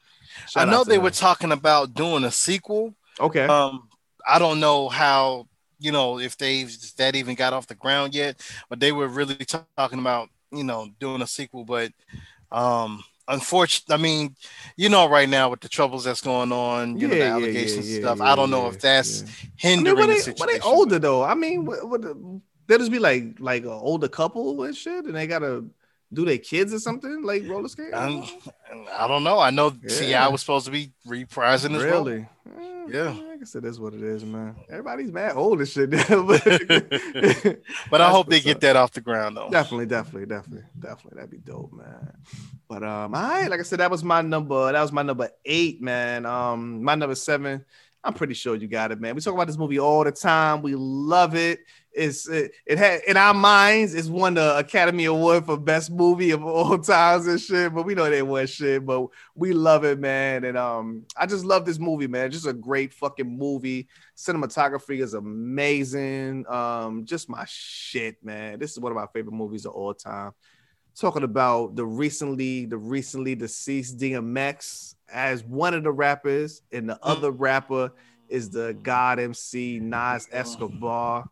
I know they him. were talking about doing a sequel. okay. Um, I don't know how you know if they that even got off the ground yet, but they were really t- talking about you know doing a sequel. But um, unfortunately, I mean, you know, right now with the troubles that's going on, you know, the Yeah, yeah, allegations yeah, and stuff. yeah, I don't know yeah, if that's yeah. I hindering mean, were the they, situation. were they older though? I mean, what, what, they'll just be like like an older couple and shit, and they gotta do their kids or something like roller skate. Um, I don't know. I know T.I. Yeah. was supposed to be reprising his role. really? Yeah. I guess it is what it is, man. Everybody's mad old and shit. (laughs) but (laughs) But I hope they get up. that off the ground though. Definitely, definitely, definitely, definitely. That'd be dope, man. But um, all right, like I said, that was my number. That was my number eight, man. Um, my number seven. I'm pretty sure you got it, man. We talk about this movie all the time. We love it. It's it, it had in our minds it's won the Academy Award for best movie of all (laughs) times and shit. But we know they won shit, but we love it, man. And um, I just love this movie, man. Just a great fucking movie. Cinematography is amazing. Um, just my shit, man. This is one of my favorite movies of all time. Talking about the recently, the recently deceased DMX as one of the rappers, and the other rapper is the God MC Nas Escobar.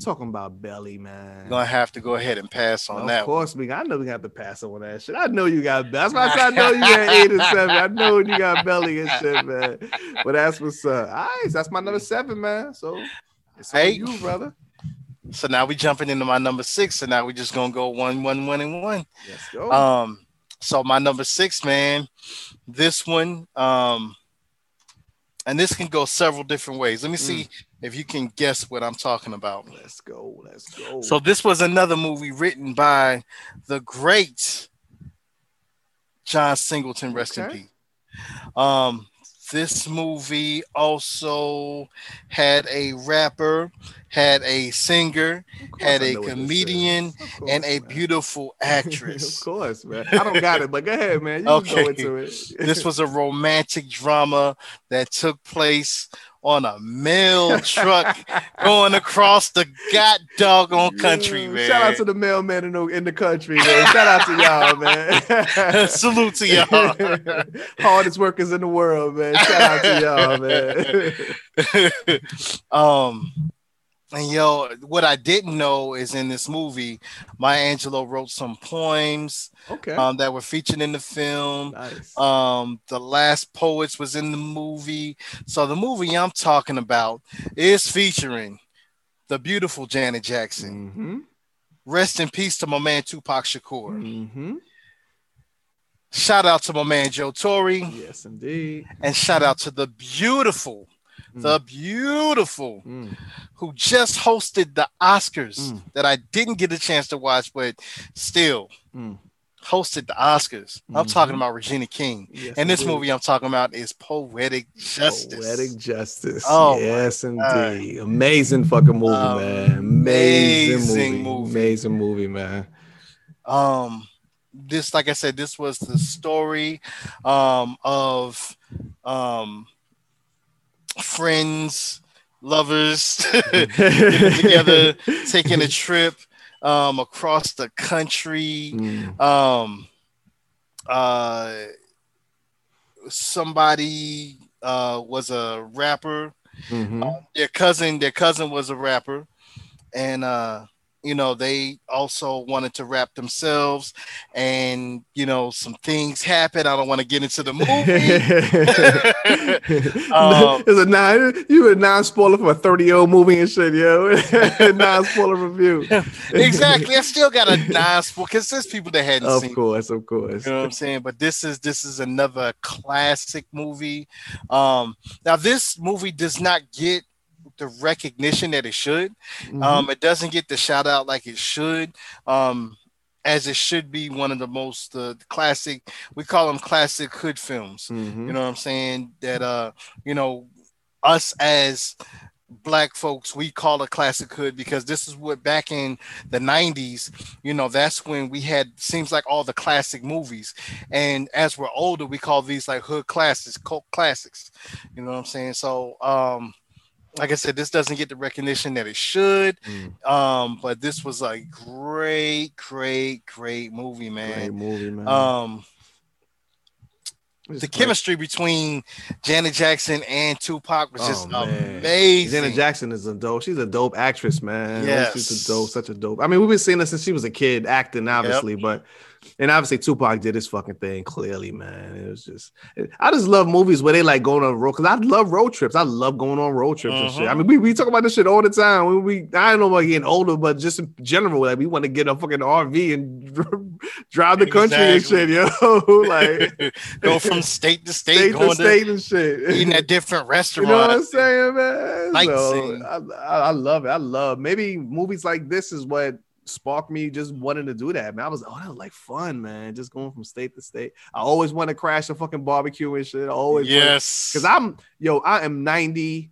Talking about Belly, man. You're gonna have to go ahead and pass on of that. Of course, we. I know we got to pass on that shit. I know you got. That's why I said I know you (laughs) got eight and seven. I know you got belly and shit, man. But that's what's up. All right, that's my number seven, man. So it's on Hey. you, brother. So now we jumping into my number six. So now we just gonna go one, one, one, and one. Let's go. Um, so my number six, man, this one, um, and this can go several different ways. Let me see if you can guess what I'm talking about. let's go. Let's go. So this was another movie written by the great John Singleton, rest in peace. Um, this movie also had a rapper, had a singer, had a know what this is. comedian, course, and a man. beautiful (laughs) actress. of course, man. I don't got it, but go ahead, man. You can Okay. go into it. this was a romantic drama that took place on a mail truck going across the god doggone country, Yeah, man. Shout out to the mailman in the, in the country, man. Shout out to y'all, man. (laughs) Salute to y'all. (laughs) Hardest workers in the world, man. Shout out to y'all, man. (laughs) um and yo what i didn't know is in this movie maya angelou wrote some poems Okay. um, that were featured in the film nice. um the last poets was in the movie so the movie i'm talking about is featuring the beautiful janet jackson mm-hmm. rest in peace to my man tupac shakur Mm-hmm. shout out to my man joe torry Yes, indeed. and shout out to the beautiful the beautiful Mm. who just hosted the Oscars Mm. that I didn't get a chance to watch, but still Mm. hosted the Oscars. I'm Mhm. talking about Regina King. Yes, and this indeed. movie I'm talking about is Poetic Justice. Poetic Justice. Oh, yes, God. indeed. Amazing fucking movie, man. Amazing Amazing movie. movie. Amazing movie, man. Um, this, like I said, this was the story um, of um, friends, lovers (laughs) together, (laughs) taking a trip um, across the country. Mm. um uh somebody uh was a rapper Mhm. Uh, their cousin their cousin was a rapper and uh you know they also wanted to rap themselves and you know some things happened i don't want to get into the movie (laughs) Um, It's a nine. You a non spoiler for a thirty year old movie and shit, yo. (laughs) non spoiler review. (laughs) exactly i still got a nice because there's people that hadn't Of seen course, of course. You know what I'm saying? But this is this is another classic movie. Um, now this movie does not get the recognition that it should. Mhm. Um, it doesn't get the shout out like it should. Um, as it should be one of the most uh, classic. We call them classic hood films. Mhm. You know what I'm saying? That uh, you know, us as black folks, we call it classic hood because this is what back in the 90s, you know, that's when we had seems like all the classic movies. And as we're older, we call these like hood classics, cult classics. You know what I'm saying? So um like I said, this doesn't get the recognition that it should. Mm. Um, but this was a great, great, great movie, man. Great movie, man. Um, It's the great. chemistry between Janet Jackson and Tupac was just Oh, amazing. Janet Jackson is a dope. She's a dope actress, man. Yes. She's a dope, such a dope. I mean, we've been seeing her since she was a kid, acting, obviously, but and obviously Tupac did his fucking thing clearly, man. It was just, I just love movies where they like going on road because I love road trips. I love going on road trips and shit. I uh-huh. mean, we, we talk about this shit all the time. We, we I don't know about getting older, but just in general, like we want to get a fucking RV and (laughs) drive the country and shit, yo. (laughs) like (laughs) Go from state to state, state going to, state and shit. eating at different restaurants. You know what I'm saying, man? Sightseeing. So, I, I love it. I love maybe movies like this is what sparked me just wanting to do that, man. I was oh, that was like fun, man. Just going from state to state. I always want to crash a fucking barbecue and shit. I always Yes, because I'm yo, I am 90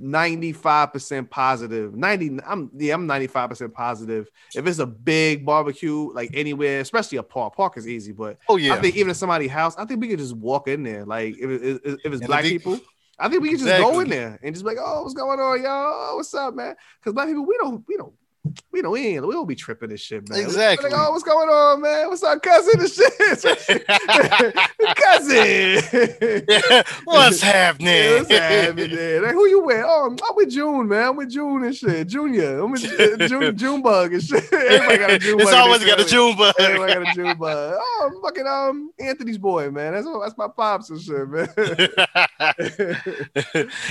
95% positive. 90 I'm yeah, I'm 95% positive. If it's a big barbecue, like anywhere, especially a park, park is easy, but Oh yeah. I think even at somebody's house, I think we could just walk in there. Like if, it, if if it's And black the people, I think we can just go in there and just be like, oh, what's going on, y'all? What's up, man? Because black people, we don't, we don't, we don't, we, ain't, we don't be tripping this shit, man. We just be Exactly. Like, oh, what's going on, man? What's up, cousin? And shit, (laughs) cousin. (laughs) What's Yeah, happening? (laughs) what's happening? Like, who you with? Oh, I'm I'm with June, man. I'm with June and shit. Junior. I'm with uh, June, June bug and shit. Everybody got a June bug. It's always got a. June bug. Everybody got a June bug. Oh, I'm fucking um Anthony's boy, man. That's that's my pops and shit, man.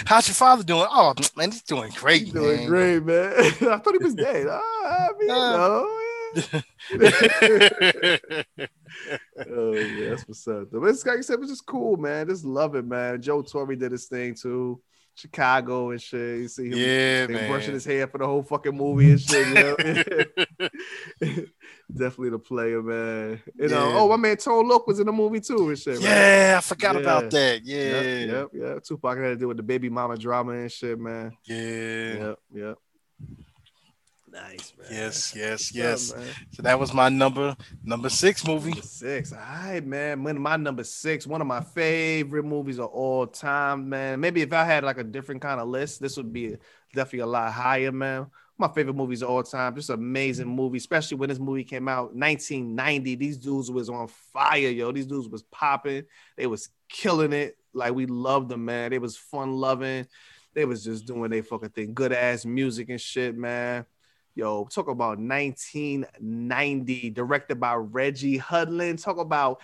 How's your father doing? Oh man, he's doing great. He's doing man. great, man. I thought he was dead. Oh, I mean, Uh. no, yeah. (laughs) oh yeah, that's what's up. Though. But this guy said it was just cool, man. Just love it, man. Joe Torry did his thing too. Chicago and shit. You see him yeah, man. brushing his hair for the whole fucking movie and shit. You know? (laughs) Definitely the player, man. You know, oh my man Tone Loc was in the movie too and shit. right? Yeah, I forgot Yeah. about that. Yeah, Yep, yep, yep. Tupac had to do with the baby mama drama and shit, man. yeah. Yep, yep. Nice, man. Yes, yes, What's up, yes. So that was my number number six movie. Number six. All right, man. My number six, one of my favorite movies of all time, man. Maybe if I had like a different kind of list, this would be definitely a lot higher, man. My favorite movies of all time. Just amazing movie, especially when this movie came out 1990. These dudes was on fire, yo. These dudes was popping. They was killing it. Like we loved them, man. They was fun loving. They was just doing their fucking thing. Good ass music and shit, man. Yo, talk about 1990, directed by Reggie Hudlin. Talk about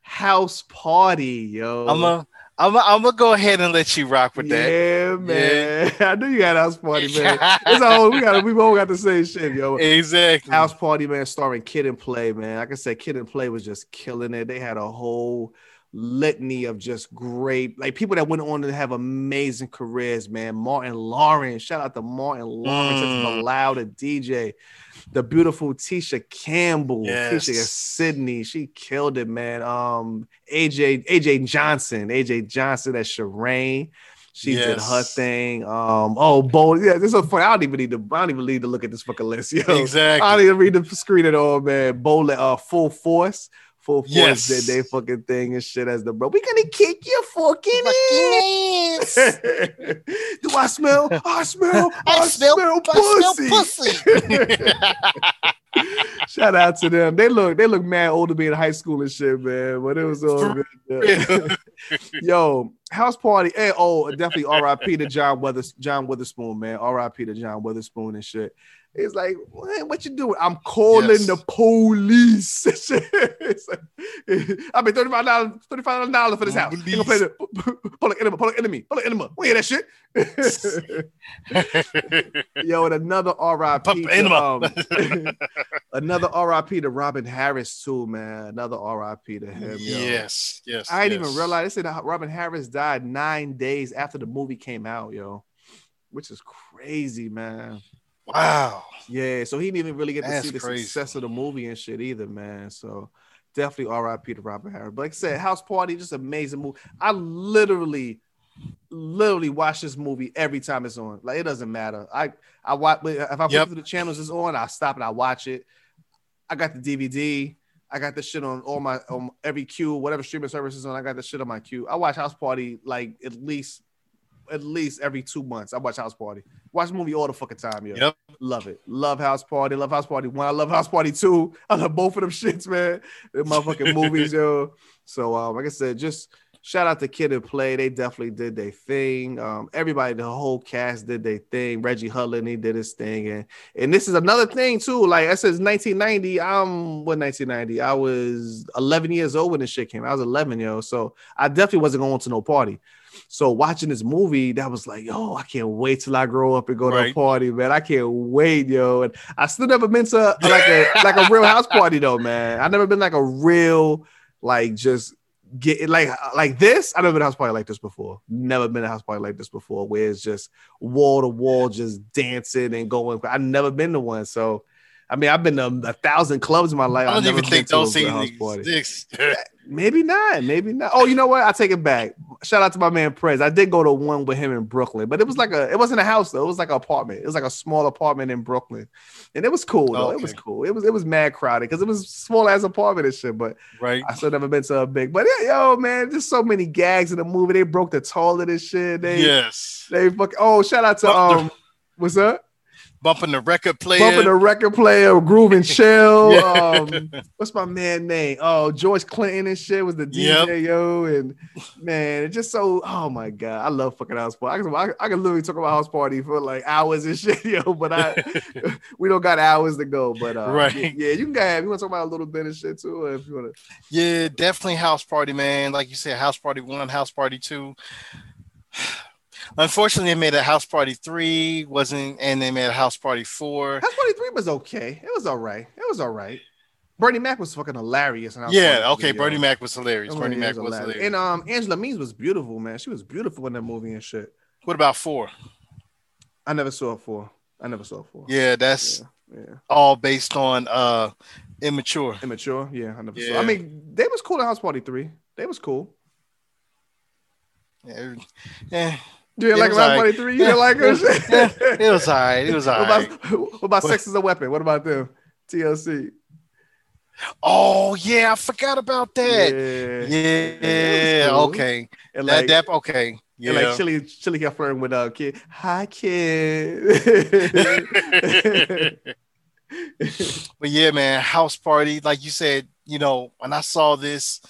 House Party, yo. I'm a I'm a, I'm gonna go ahead and let you rock with that. yeah, man. (laughs) I knew you had House Party, man. (laughs) It's a whole, we got we all got the same shit, yo. Exactly. House Party, man, starring Kid and Play, man. Like I said, Kid and Play was just killing it. They had a whole litany of just great, like people that went on to have amazing careers, man. Martin Lawrence, shout out to Martin Lawrence, Mm. Bilal, DJ. The beautiful Tisha Campbell, Yes. Tisha Sydney, she killed it, man. Um, AJ, AJ Johnson, AJ Johnson at Sharane. She did her thing. Um, oh, Bo, yeah, this is so funny. I don't even need to. I don't even need to look at this fucking list, yo. I don't even read the screen at all, man. Bowl, uh, full force, full force Yes. did they fucking thing and shit as the bro. We gonna kick your fucking ass. Do I smell? (laughs) I smell. I, smell, pussy. (laughs) Shout out to them. They look, they look mad old to be in high school and shit, man. But it was all good. yeah. (laughs) Yo, house party. Hey, oh, definitely R.I.P. to John Weathers, John Witherspoon, man. R.I.P. to John Witherspoon and shit. It's like, what, what you doing? I'm calling Yes. the police. (laughs) Like, I mean, thirty-five dollars, thirty-five dollars for this house. They gonna play the public enemy, public enemy, public enemy. We hear that shit. (laughs) Yo, and another RIP. Public to, enema. um, (laughs) another RIP to Robin Harris too, man. Another RIP to him. Yo. yes, yes. I didn't yes. even realize. They said Robin Harris died nine days after the movie came out, yo, which is crazy, man. Wow. Yeah, so he didn't even really get to see the crazy. success of the movie and shit either, man. So definitely RIP to Robert Harris. But like I said, House Party, just amazing movie. I literally, literally watch this movie every time it's on. Like it doesn't matter. I I watch if I Yep. through the channels it's on, I stop and I watch it. I got the DVD. I got this shit on all my on every queue, whatever streaming services is on. I got the shit on my queue. I watch House Party like at least at least every two months. I watch House Party. Watch the movie all the fucking time, yo. Yep. Love it. Love House Party. Love House Party One. I love House Party Two. I love both of them (laughs) shits, man. They're motherfucking movies, yo. So, um, like I said, just shout out to Kid and Play. They definitely did their thing. Um, everybody, the whole cast did their thing. Reggie Hudlin, he did his thing, and and this is another thing too. Like I said, 1990. I'm what 1990. I was 11 years old when this shit came. I was 11, yo. So I definitely wasn't going to no party. So watching this movie, that was like, yo, I can't wait till I grow up and go to a party, man. I can't wait, yo. And I still never been to like a (laughs) like a real house party though, man. I never been like a real like just get like like this. I never been a house party like this before. Never been a house party like this before, where it's just wall to wall, just dancing and going. I've never been to one, so. I mean, I've been to a thousand clubs in my life. I I've don't never even think those things exist. (laughs) Maybe not. Maybe not. Oh, you know what? I take it back. Shout out to my man Prez. I did go to one with him in Brooklyn, but it was like a. It wasn't a house though. It was like an apartment. It was like a small apartment in Brooklyn, and it was cool though. It was cool. It was it was mad crowded because it was small ass apartment and shit. But Right. I still never been to a big. But yeah, yo, man, just so many gags in the movie. They broke the toilet and shit. They Yes. they fuck. Oh, shout out to um, what's up? Bumping the record player. Bumping the record player, chill. (laughs) Yeah. Um, what's my man name? Oh, George Clinton and shit was the DJ, Yep. yo. And man, it's just so. Oh my god, I love fucking house party. I can, I, I can literally talk about house party for like hours and (laughs) shit, yo. But I, (laughs) we don't got hours to go. But uh, Right. yeah, yeah, you can go ahead. You want to talk about a little bit of shit too, if you want to. Yeah, definitely house party, man. Like you said, house party one, house party two. Unfortunately, they made a house party three, wasn't, and they made a house party four. House Party Three was okay. It was all right. It was all right. Bernie Mac was fucking hilarious. House Yeah, okay. 3, yo. Bernie Mac was hilarious. Bernie Mac was hilarious. hilarious. And um, Angela Means was beautiful, man. She was beautiful in that movie and shit. what about four? I never saw for. I never saw for. Yeah, that's yeah, yeah. all based on uh immature. Immature. Yeah, I never saw. I mean, they was cool in House Party Three. They was cool. Yeah, yeah, You It like was House alright. Party Three? You didn't like her? (laughs) it was all right. It was all what right. about what about Sex is a Weapon? What about them? TLC. Oh yeah, I forgot about that. Yeah. Yeah, cool. okay. And That, like, that okay. Yeah. and like Chili, Chili kept flirting with uh kid. Hi, kid. (laughs) but yeah, man, house party. Like you said, you know, when I saw this,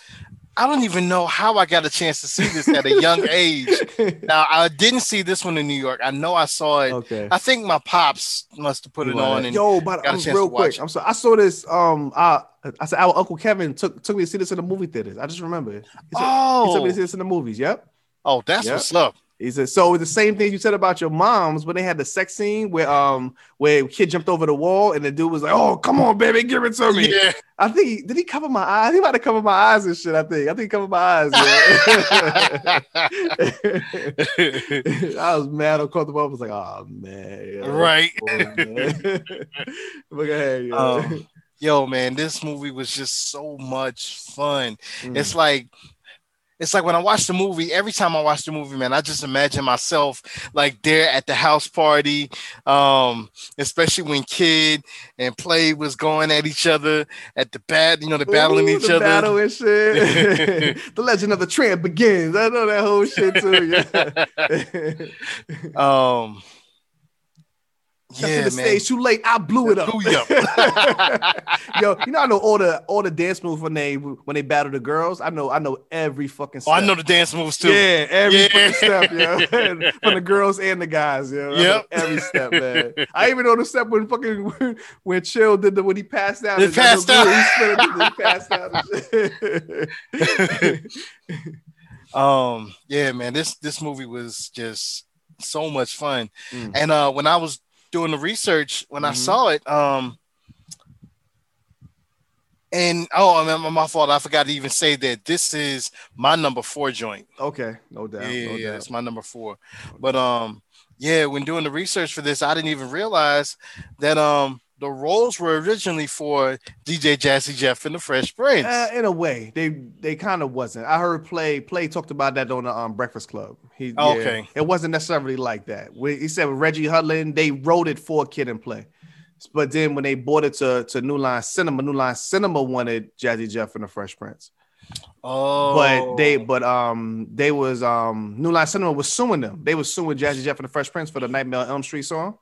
I don't even know how I got a chance to see this at a young (laughs) age. Now I didn't see this one in New York. I know I saw it. okay. I think my pops must have put it on. And Yo, but got a I'm chance to real watch quick. it. I'm sorry. I saw this. Um, I I said our uncle Kevin took took me to see this in the movie theaters. I just remember it. He took, he took me to see oh, this in the movies. Yep. oh, that's Yep. what's up. He said so. The same thing you said about your moms when they had the sex scene where um where kid jumped over the wall and the dude was like, "Oh, come on, baby, give it to me." Yeah, I think he, did he cover my eyes? He might have covered my eyes and shit. I think. I think he covered my eyes. (laughs) (laughs) I was mad uncomfortable. I was like, "Oh man." right. oh, man." (laughs) Look ahead. yo. Um, yo, man, this movie was just so much fun. Mm. It's like it's like when I watch the movie, every time I watch the movie, man, I just imagine myself like there at the house party, um, especially when Kid and Play was going at each other at the bat, you know, the battling Ooh, each the other. Battle and shit. (laughs) (laughs) the legend of the tramp begins. I know that whole shit too. Yeah. (laughs) Um, yeah, to the man. stage too late. I blew it up. Blew you up. (laughs) Yo, you know I know all the all the dance moves when they when they battle the girls. I know I know every fucking. Oh, I know the dance moves too. Yeah, every Yeah. fucking step, yo. (laughs) From the girls and the guys, yo. Yep. Every step, man. (laughs) I even know the step when fucking when Chill did the when he passed out. He passed out. He passed out. Um, yeah, man, this this movie was just so much fun. Mm. And uh when I was doing the research, when I Mhm. saw it, um and oh, I mean, my fault. I forgot to even say that this is my number four joint. okay, no doubt. yeah, no yeah, doubt. it's my number four. But um, yeah, when doing the research for this, I didn't even realize that um the roles were originally for DJ Jazzy Jeff and the Fresh Prince. Uh, in a way, they they kind of wasn't. I heard play play talked about that on the um, Breakfast Club. He yeah, Okay. it wasn't necessarily like that. He said with Reggie Hudlin, they wrote it for Kid and Play, but then when they bought it to to New Line Cinema, New Line Cinema wanted Jazzy Jeff and the Fresh Prince, oh, but they but um they was um New Line Cinema was suing them. They was suing Jazzy Jeff and the Fresh Prince for the Nightmare on Elm Street song.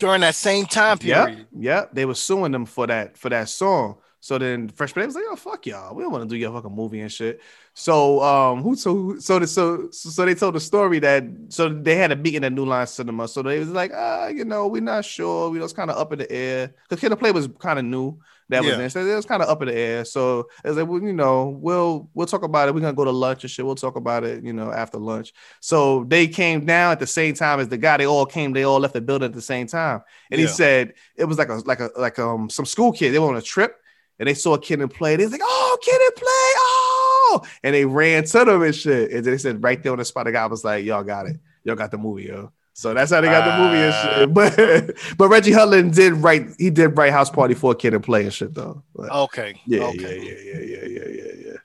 During that same time period. yeah, they were suing them for that for that song. So then Fresh Prince was like, "Oh fuck y'all, we don't want to do your fucking movie and shit." So um, who so so the, so so they told the story that so they had a meeting at New Line Cinema. So they was like, ah, you know, we're not sure. We was kind of up in the air because Kid and Play was kind of new. That was Yeah. So it was kind of up in the air. So was like, well, you know, we'll we'll talk about it. We're gonna go to lunch and shit. We'll talk about it, you know, after lunch. So they came down at the same time as the guy. They all came. They all left the building at the same time. And he said it was like a like a like um some school kid. They were on a trip and they saw a kid and play. They was like, oh, kid and play, oh, and they ran to them and shit. And they said right there on the spot, the guy was like, y'all got it, y'all got the movie, yo. So that's how they got the movie and shit. But (laughs) but Reggie Hudlin did write he did write House Party for a Kid and Play and shit though. But, Okay. yeah, okay. yeah, yeah, yeah, yeah, yeah, yeah, yeah.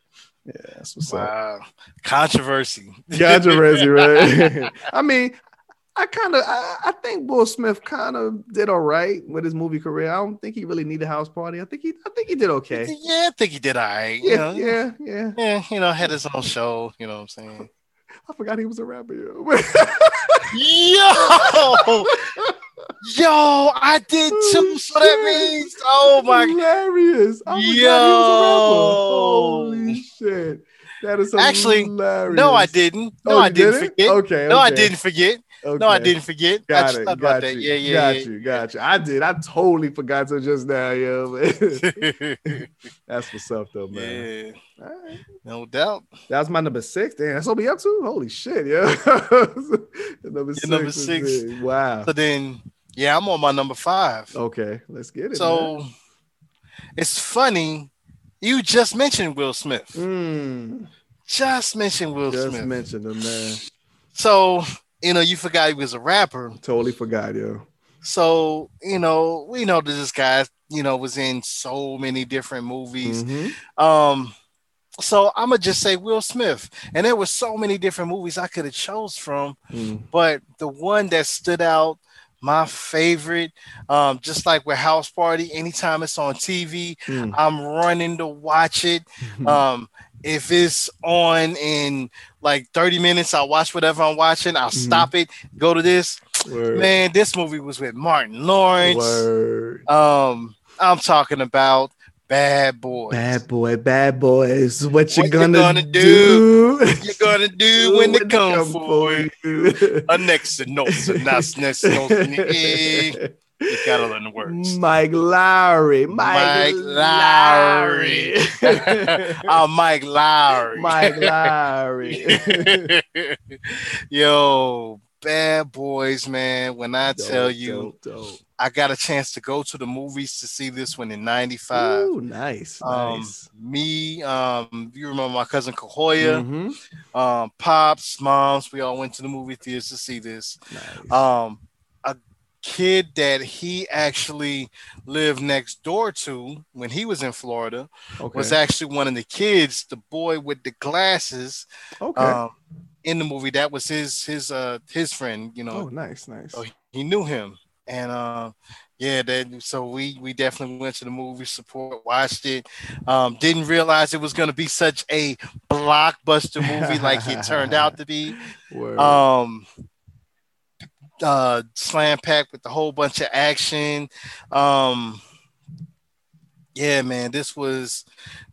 Yeah, that's what's up. Controversy. Controversy, (laughs) right? (laughs) I mean, I kind of I, I think Will Smith kind of did all right with his movie career. I don't think he really needed House Party. I think he I think he did okay. Yeah, I think he did all right. you Yeah, know? yeah, yeah. Yeah, you know, had his own show, you know what I'm saying? I forgot he was a rapper. Yo, Yo, yo, I did too. So that means, oh my, hilarious! I Yo. was a rapper. Holy shit! That is Actually, hilarious. no, I didn't. No, Oh, I didn't didn't? forget. Okay, No, I didn't forget. No, I didn't forget. I Got just it. Got about that. you. Yeah, yeah, got you. Got you. I did. I totally forgot to just now, yo. yeah. (laughs) (laughs) That's what's up, though, man. yeah, right. no doubt. That was my number six. Damn, that's what we up to. Holy shit, yeah. (laughs) number six. number six. Wow. So then, yeah, I'm on my number five. Okay, let's get it. So it's funny. You just mentioned Will Smith. man. Just mentioned Will Mm, just Smith. mentioned him, man. So you know, you forgot he was a rapper. Totally forgot, yo. So you know, we know that this guy, you know, was in so many different movies. Mhm. Um, so I'm gonna just say Will Smith, and there were so many different movies I could have chose from, Mm. but the one that stood out, my favorite, um, just like with House Party, anytime it's on TV, Mm. I'm running to watch it. (laughs) Um, if it's on in like 30 minutes, I'll watch whatever I'm watching. I'll Mhm. stop it, go to this. Word. Man, this movie was with Martin Lawrence. Word. Um, I'm talking about Bad Boys. Bad boy, bad boys. What you What you gonna, gonna do? (laughs) What you gonna do when they come for you? A next to no, so that's next to no, (laughs) eh, you gotta learn the words. Mike Lowrey. Mike, Mike Lowrey. I'm (laughs) Mike Lowrey. Mike Lowrey. Yo, Bad Boys, man. When I tell you, dope, dope. I got a chance to go to the movies to see this one in '95. Ooh, nice, Um, nice. me, um, you remember my cousin Kahoya, Mhm. um, pops, moms, we all went to the movie theaters to see this. Nice. Um, a kid that he actually lived next door to when he was in Florida okay. was actually one of the kids, the boy with the glasses, okay. um, in the movie. That was his his uh his friend, you oh, know, nice, nice. so he knew him. And uh, yeah, that so we we definitely went to the movie support, watched it. Um, didn't realize it was gonna be such a blockbuster movie like it turned out to be. (laughs) Word. Um uh slam packed with a whole bunch of action. Um yeah, man, this was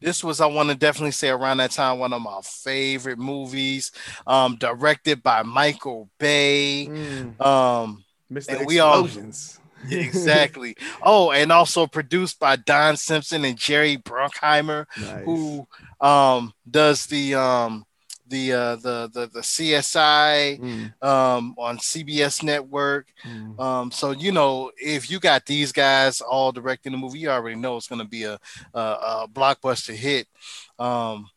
this was I want to definitely say around that time one of my favorite movies. Um directed by Michael Bay. Mm, Um Mr. and we all- Explosions. yeah, (laughs) exactly. oh, and also produced by Don Simpson and Jerry Bruckheimer, nice. who um does the um the uh the the, the CSI Mm, um on CBS network. mm. Um so you know if you got these guys all directing the movie, you already know it's gonna be a a, a blockbuster hit. Um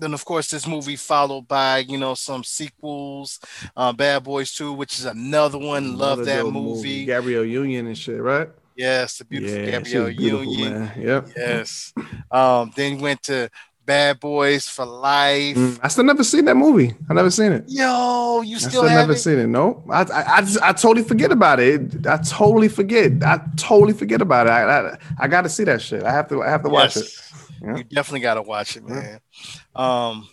then of course this movie followed by you know some sequels, uh, Bad Boys 2, which is another one. Love that movie. Gabrielle Union and shit, right? Yes, the beautiful yeah, Gabrielle beautiful, Union. man. Yep. Yes. Um, then went to Bad Boys for Life. Mm, I still never seen that movie. I never seen it. Yo, you I still, still have never it? seen it. No, I, I, I, just, I totally forget about it. I totally forget. I totally forget about it. I, I, I got to see that shit. I have to, I have to watch it. Yeah. You definitely got to watch it, Yeah. man. Um,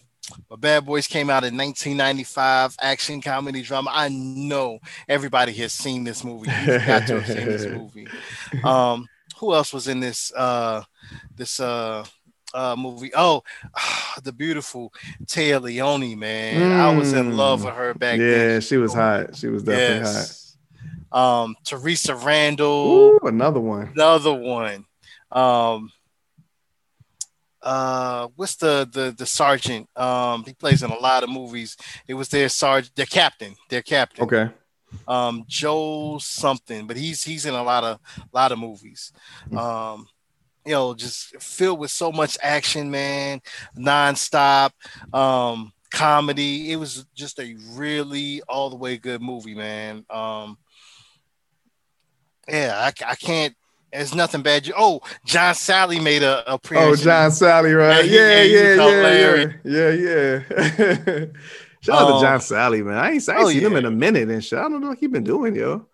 but Bad Boys came out in 1995, action comedy drama. I know everybody has seen this movie. You've got to have seen this (laughs) movie. Um, who else was in this uh this uh uh movie? Oh, (sighs) the beautiful Téa Leoni, man. I was in Mm. love with her back Yeah, then. Yeah, she was hot. She was definitely Yes. Um, Theresa. Randle, Ooh, another one. another one. Um, uh, what's the the the sergeant? Um, he plays in a lot of movies. It was their sergeant, their captain, their captain. Okay. Um, Joe something, but he's he's in a lot of a lot of movies. Mm. Um, you know, just filled with so much action, man, nonstop. Um, comedy. It was just a really all the way good movie, man. Um, yeah, I, I can't. There's nothing bad. Oh, John Salley made a, a Oh. John Salley, right? Yeah, Yeah, yeah, yeah, yeah, yeah, yeah, yeah. (laughs) Shout out Um, to John Salley, man. I ain't, I ain't oh, seen him in a minute and shit. I don't know what he been doing, yo.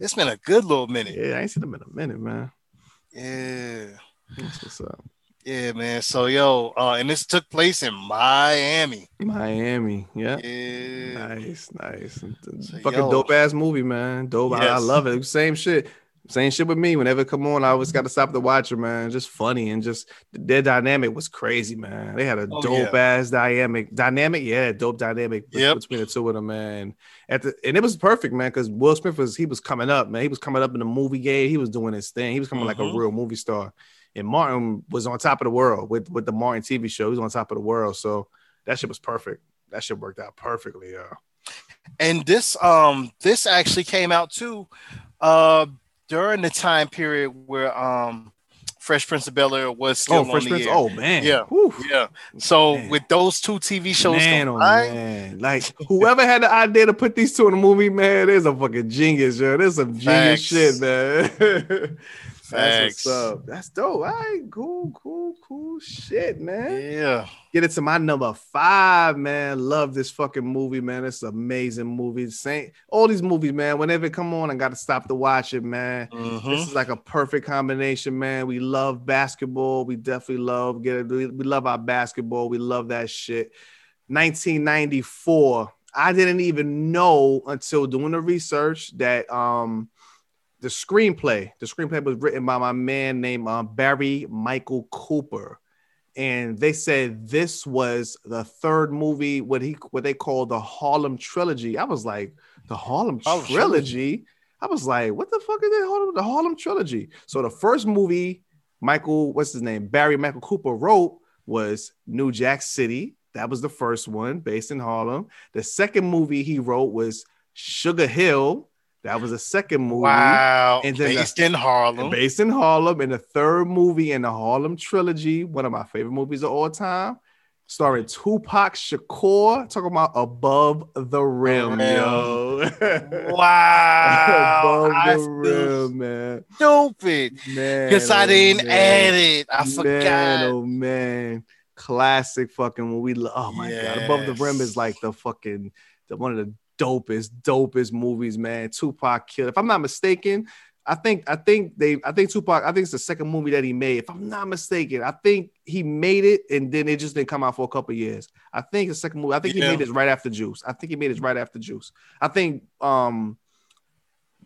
It's been a good little minute. Yeah, I ain't seen him in a minute, man. Yeah. That's what's up. Yeah, man. So yo, uh, and this took place in Miami. Miami, yeah. Yeah. Nice, nice. So, Fucking yo. dope ass movie, man. Dope. I, I love it. Same shit. Same shit with me. Whenever it come on, I always got to stop the watcher, man. Just funny and just their dynamic was crazy, man. They had a Oh, dope ass dynamic. Dynamic, yeah, dope dynamic Yep. between the two of them, man. At the and it was perfect, man, because Will Smith was he was coming up, man. He was coming up in the movie game. He was doing his thing. He was coming like a Mhm. real movie star. And Martin was on top of the world with with the Martin TV show. He was on top of the world. So that shit was perfect. That shit worked out perfectly, yeah. And this um this actually came out too uh during the time period where um Fresh Prince of Bel Air was still Oh, on Fresh the Prince. air. Oh man. Yeah. Whew. Yeah. So Man. with those two TV shows man, oh man. Like (laughs) whoever had the idea to put these two in a movie, man, there's a fucking genius, yo. There's some genius shit, man. (laughs) Facts. That's what's up. That's dope. All right, cool, cool, cool shit, man. yeah. Get it to my number five, man. Love this fucking movie, man. It's an amazing movie. Same all these movies, man. Whenever it come on, I gotta stop to watch it, man. This is like a perfect combination, man. We love basketball. We definitely love get it. We we love our basketball. We love that shit. 1994. I didn't even know until doing the research that um the screenplay, the screenplay was written by my man named uh, Barry Michael Cooper. And they said this was the third movie, what he what they call the Harlem trilogy. I was like, the Harlem Harlem trilogy. I was like, what the fuck is that? Harlem, the Harlem trilogy. So the first movie Michael, what's his name? Barry Michael Cooper wrote was New Jack City. That was the first one based in Harlem. The second movie he wrote was Sugar Hill. That was the second movie Wow. And then the- Based in Harlem. based in Harlem. And the third movie in the Harlem trilogy, one of my favorite movies of all time, starring Tupac Shakur, talking about Above the Rim, yo. (laughs) Wow. Above I the rim, man. stupid. Man. Because I oh, didn't man. add it. I Man, forgot. oh man, classic fucking movie. Oh my god, Above the Rim is like the fucking the, one of the dopest, dopest movies, man. Tupac killed. If I'm not mistaken, I think I think they I think Tupac. I think it's the second movie that he made. If I'm not mistaken, I think he made it and then it just didn't come out for a couple years. I think the second movie. I think he made it right after Juice. I think he made it right after Juice. I think um.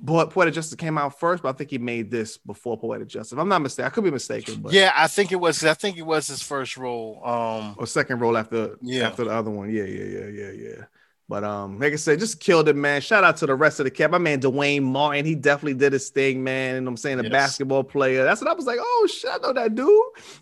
But Poetic Justice came out first, but I think he made this before Poetic Justice. If I'm not mistaken, I could be mistaken, but Yeah, I think it was. I think it was his first role. Um, or second role after Yeah. after the other one. Yeah, yeah, yeah, yeah, yeah. But um, like I said, just killed it, man. Shout out to the rest of the cast. My man Duane Martin, he definitely did his thing, man. And I'm saying a Yes. basketball player. That's what I was like. Oh shit, I know that dude.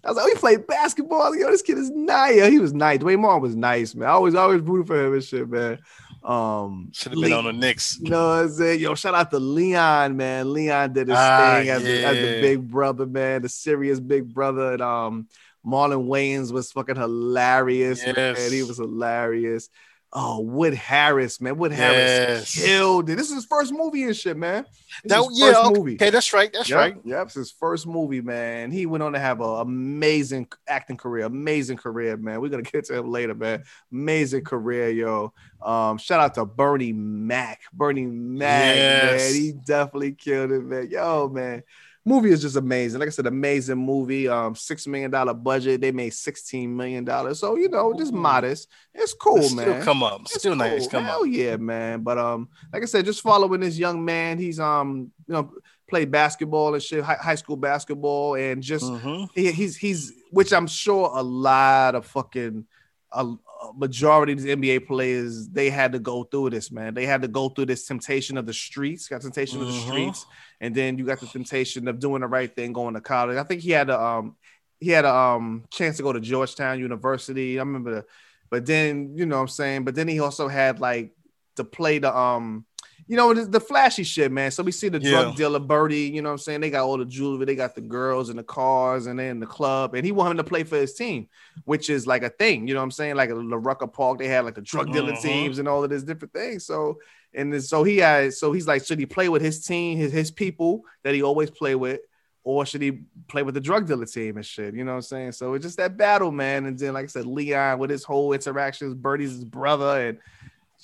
I was like, oh, he played basketball. Yo, this kid is nice. He was nice. Duane Martin was nice, man. I always always rooted for him and shit, man. Um, should have been Le- on the Knicks. you know what I'm saying? Yo, shout out to Leon, man. Leon did his Ah, thing as, the, as the big brother, man, the serious big brother. And um, Marlon Wayans was fucking hilarious. Man. He was hilarious. Oh, Wood Harris, man. Wood Harris Yes. killed it. This is his first movie and shit, man. This That, yeah, first okay, movie. okay, that's right. That's Yep, right. Yep, it's his first movie, man. He went on to have an amazing acting career, amazing career, man. We're gonna get to him later, man. Amazing career, yo. Um, shout out to Bernie Mac. Bernie Mac, Yes. man. He definitely killed it, man. Yo, man. Movie is just amazing. Like I said, amazing movie. Um, six million dollar budget. They made sixteen million dollars. So you know, just modest. It's cool, It's man. Still come up. It's Still nice. cool. Come Hell up. yeah, man. But um, like I said, just following this young man. He's um, you know, played basketball and shit, high, high school basketball, and just Mhm. he, he's he's which I'm sure a lot of fucking a, a majority of these NBA players they had to go through this, man. They had to go through this temptation of the streets, got temptation of the Mhm. streets, and then you got the temptation of doing the right thing, going to college. I think he had a um he had a um chance to go to Georgetown University. I remember, the, but then you know what I'm saying. But then he also had like to play the um you know, the, the flashy shit, man. So we see the Yeah. drug dealer Birdie, you know what I'm saying? They got all the jewelry, they got the girls and the cars, and then the club, and he wanted him to play for his team, which is like a thing, you know what I'm saying? Like a La Rucker Park, they had like the drug dealer Mhm. teams and all of this different things. So and then, so he had so he's like, should he play with his team, his his people that he always play with, or should he play with the drug dealer team and shit? You know what I'm saying? So it's just that battle, man. And then, like I said, Leon with his whole interactions, Birdie's his brother, and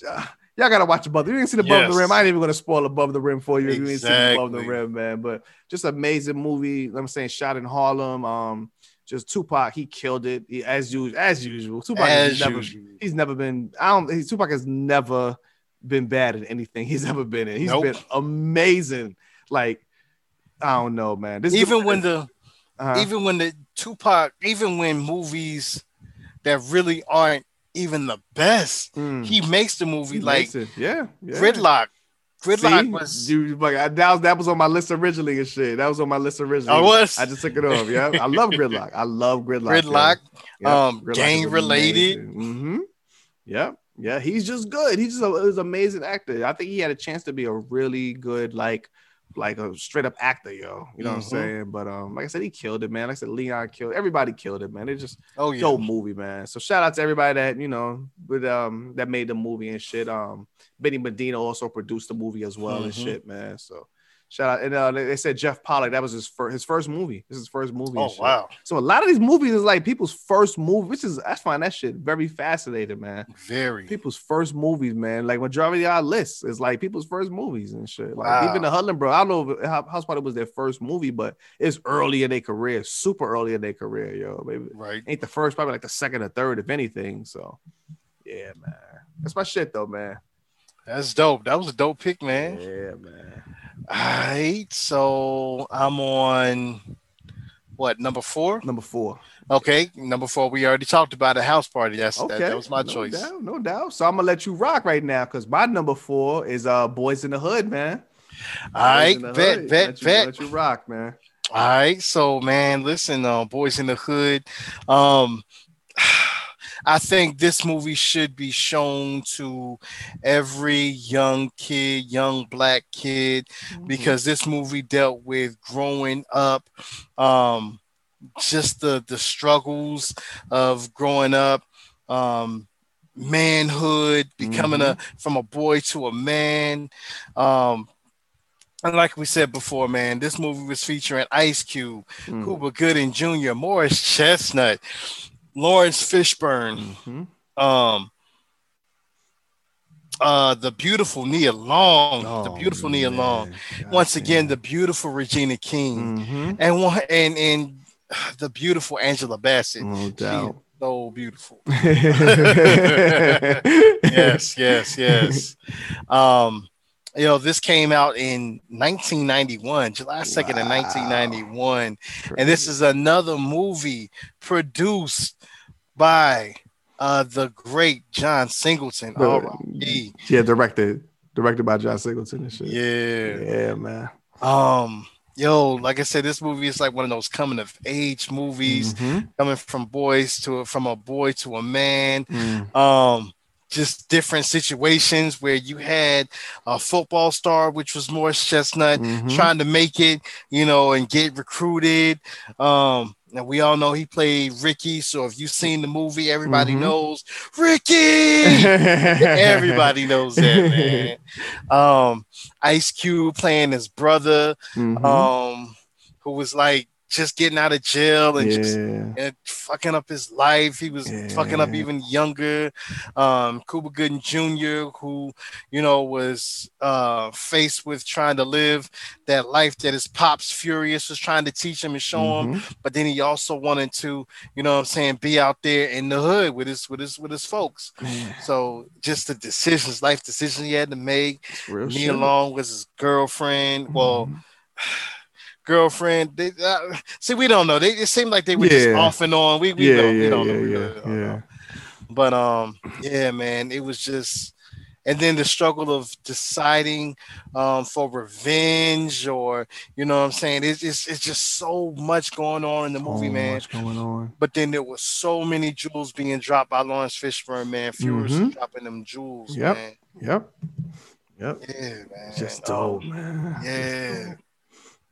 uh, y'all gotta watch above. the- You didn't see the above the rim. I ain't even gonna spoil above the rim for you. if You didn't see above the rim, man. But just amazing movie. I'm saying, shot in Harlem. Um, just Tupac, he killed it he, as usual. As usual, Tupac has As never usual. he's never been I don't he's, Tupac has never been bad at anything he's ever been in. He's Nope. been amazing. Like I don't know, man. This Even when the uh, even when the Tupac, even when movies that really aren't even the best, mm, he makes the movie he like yeah, yeah. Gridlock. Gridlock See? was you, like, I- that was that was on my list originally and shit. That was on my list originally. I was. I just took it off. Yeah, I love Gridlock. I love Gridlock. Gridlock. um, gang related. Mm-hmm. Yep. Yeah, he's just good. He's just a, he's an amazing actor. I think he had a chance to be a really good, like, like a straight up actor, yo. You know what I'm Mhm. saying? But um, like I said, he killed it, man. Like I said, Leon killed. Everybody killed it, man. It just Oh yeah. dope movie, man. So shout out to everybody that you know with um that made the movie and shit. Um, Benny Medina also produced the movie as well and Mhm. shit, man. So shout out. And uh, they said Jeff Pollack that was his first his first movie. This is his first movie. Oh wow. So a lot of these movies is like people's first movie, which is I find that shit very fascinating, man. Very. People's first movies, man. Like majority of our lists is like people's first movies and shit. Like Wow. even the Hudlin bro, I don't know if Hou- House Party was their first movie, but it's early in their career, super early in their career, yo. Maybe Right. ain't the first, probably like the second or third, if anything. So yeah, man. That's my shit though, man. That's dope. That was a dope pick, man. Yeah, man. All right. So I'm on what number four? Number four. Okay, number four. We already talked about a house party. That's Okay. that, that was my no choice. Doubt, no doubt. So I'm gonna let you rock right now because my number four is uh Boys in the Hood, man. All right, Hood. vet, let you, vet. Let you rock, man. All right, so man, listen, uh, boys in the hood. Um, I think this movie should be shown to every young kid, young black kid, because this movie dealt with growing up, um, just the the struggles of growing up, um, manhood, becoming a from a boy to a man, um, and like we said before, man, this movie was featuring Ice Cube, Mm. Cuba Gooding Jr., Morris Chestnut, Laurence Fishburne, Mhm. um, uh, the beautiful Nia Long, the Oh, beautiful Nia Long. God Once again, the beautiful Regina King, Mhm. and one and and (sighs) the beautiful Angela Bassett. no She doubt. so beautiful. (laughs) (laughs) yes, yes, yes, yes. (laughs) Um, you know, this came out in 1991, July 2nd of Wow. 1991. And this is another movie produced by uh the great John Singleton. The- yeah, directed, directed by John Singleton and shit. Yeah. yeah, man. Um, yo, like I said, this movie is like one of those coming of age movies, Mhm. coming from boys to from a boy to a man. Mm. um just different situations where you had a football star which was Morris Chestnut Mhm. trying to make it you know and get recruited um and we all know he played Ricky so if you've seen the movie everybody Mhm. knows Ricky (laughs) everybody knows that man um Ice Cube playing his brother Mhm. um who was like just getting out of jail and just and fucking up his life. He was fucking up even younger. Um, Cuba Gooding Jr., who you know was uh, faced with trying to live that life that his pops Furious was trying to teach him and show him, Mhm. but then he also wanted to, you know, what I'm saying, be out there in the hood with his with his with his folks. So just the decisions, life decisions he had to make. Me real Nia shit. Long was his girlfriend. Well, Mhm. (sighs) girlfriend. They, uh, see, we don't know. They it seemed like they were just off and on. We, we yeah, don't, we yeah, don't yeah, know. We yeah, really don't yeah. know. But um, yeah, man, it was just, and then the struggle of deciding um for revenge or you know what I'm saying. It's it's, it's just so much going on in the movie, man. going on. But then there was so many jewels being dropped by Laurence Fishburne, man. Furious Mhm. dropping them jewels, Yep. man. Yep. Yep. Yeah, man. Just Oh, dope, man. yeah.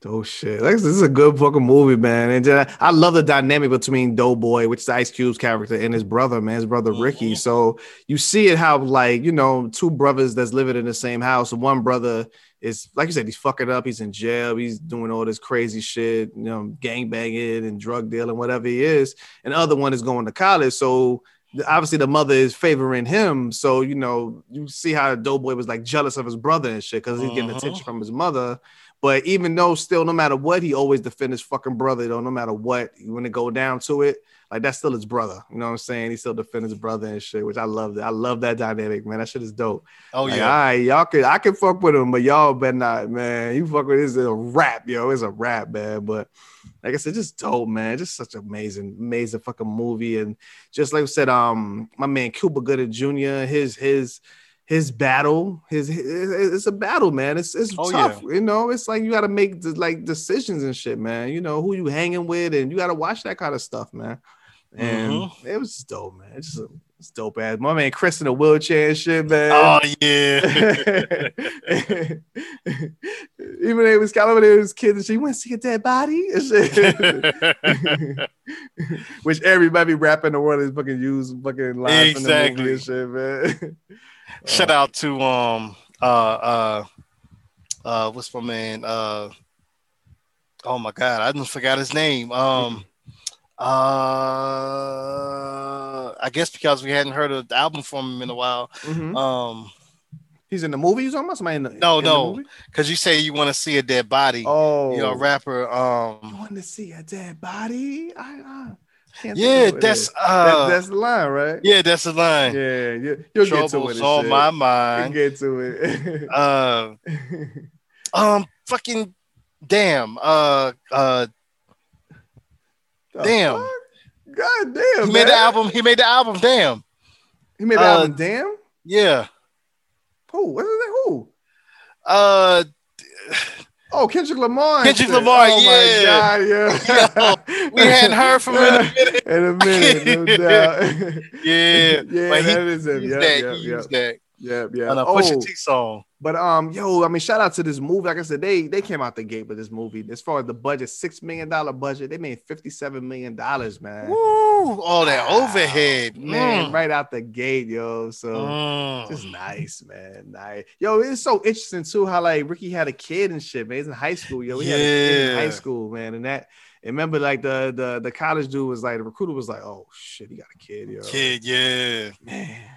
Dope shit. Like, this is a good fucking movie, man. And uh, I love the dynamic between Doughboy, which is Ice Cube's character, and his brother, man, his brother Ricky. Mhm. So you see it how, like, you know, two brothers that's living in the same house. One brother is, like you said, he's fucking up. He's in jail. He's doing all this crazy shit, you know, gang banging and drug dealing, whatever he is. And the other one is going to college. So obviously the mother is favoring him. So, you know, you see how Doughboy was like jealous of his brother and shit because he's getting Mhm. attention from his mother. But even though still, no matter what, he always defend his fucking brother, though, no matter what, when it go down to it, like that's still his brother. You know what I'm saying? He still defend his brother and shit, which I love that. I love that dynamic, man. That shit is dope. Oh Like, yeah. all right, y'all can I can fuck with him, but y'all better not, man. You fuck with this is a rap, yo. It's a rap, man. But like I said, just dope, man. Just such an amazing, amazing fucking movie. And just like I said, um, my man Cuba Gooding Jr., his his his battle, his, his it's a battle, man. It's it's Oh, tough, you know. It's like you got to make the, like decisions and shit, man. You know who you hanging with, and you got to watch that kind of stuff, man. And Mm-hmm. it was dope, man. It's just a, it's dope ass. My man Chris in a wheelchair and shit, man. Oh yeah. (laughs) Even it was kind of when it was kids and she went to see a dead body (laughs) and shit. (laughs) Which everybody rapping the world is fucking use fucking lines movie and shit, man. Shout out to um uh uh uh what's my man uh oh my god I just forgot his name um uh I guess because we hadn't heard an album from him in a while Mhm. um He's in the movie. He's talking about somebody in the No, in no. because you say you want to see a dead body Oh, you're a rapper Um, You want to see a dead body? I, I can't yeah of what it that's uh That- that's the line, right? yeah that's the line yeah. You, you'll get to it. troubles on shit. my (laughs) mind get to it. uh (laughs) um fucking damn uh uh The Damn. fuck? God damn. he made the album he made the album damn He made the uh, album. Damn. yeah Who? What is that? Who? uh Oh, Kendrick Lamar. Kendrick shit. Lamar, Oh yeah. my god, yeah. (laughs) we hadn't heard from him in a minute. (laughs) In a minute, no doubt. (laughs) Yeah, yeah, but he that is him. used Yep, that. yep, he yep, used that yep, yep. on a Oh, Pusha T song. But um, yo, I mean, shout out to this movie. Like I said, they they came out the gate with this movie. As far as the budget, six million dollar budget, they made fifty seven million dollars, man. Woo! All that Wow, overhead, man, Mm. right out the gate, yo. So Mm. just nice, man. Nice. Yo, it's so interesting too how like Ricky had a kid and shit, man. He's in high school, yo. He had a kid in Yeah. high school, man. And that and remember, like the the the college dude was like the recruiter was like, oh shit, he got a kid, yo. Kid, yeah. Man.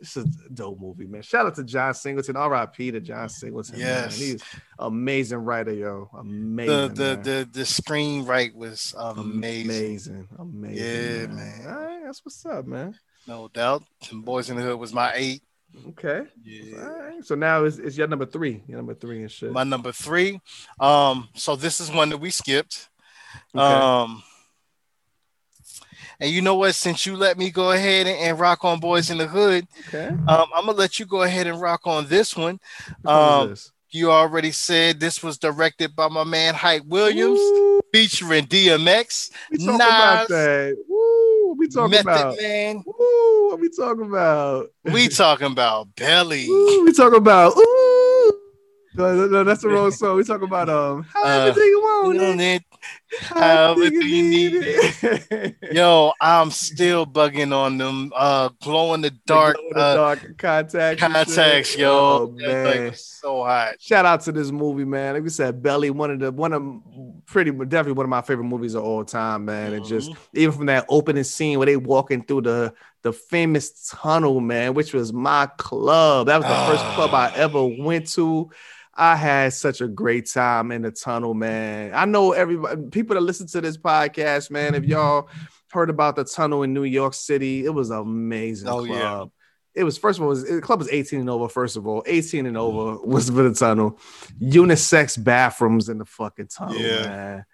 This is a dope movie, man. Shout out to John Singleton. R.I.P. to John Singleton. Yes. man. he's amazing writer, yo. Amazing. the man. the the screenwrite was amazing, amazing, amazing. Yeah, man. man. All right, that's what's up, man. no doubt. And Boys in the Hood was my eight. Okay. Yeah. right. So now it's, it's your number three. Your number three and shit. My number three. Um, so this is one that we skipped. Okay. Um, and you know what? Since you let me go ahead and, and rock on Boys in the Hood, okay. um, I'm gonna let you go ahead and rock on this one. Which one is Um, this? You already said this was directed by my man Hype Williams, Woo, featuring DMX, we talking about that. Woo, we talking Method about? Man. Woo, what we talking about? We talking about Belly. Woo, we talking about. Ooh. No, no, that's the wrong song. We talking about um. However Uh, do you want it? Know, it. However however you need it. (laughs) Yo, I'm still bugging on them uh glow in the dark Glow in the uh dark contacts. contacts, yo. Oh, man. was so hot. Shout out to this movie, man. Like we said, Belly, one of the one of pretty definitely one of my favorite movies of all time, man. And just even from that opening scene where they walking through the the famous tunnel, man, which was my club. That was the first club I ever went to. I had such a great time in the tunnel, man. I know everybody, people that listen to this podcast, man. If mm-hmm. y'all heard about the tunnel in New York City, it was amazing Oh, club. yeah. It was first of all, it was, the club was 18 and over. First of all, 18 and mm-hmm. over (laughs) was for the tunnel. Unisex bathrooms in the fucking tunnel, Yeah. man.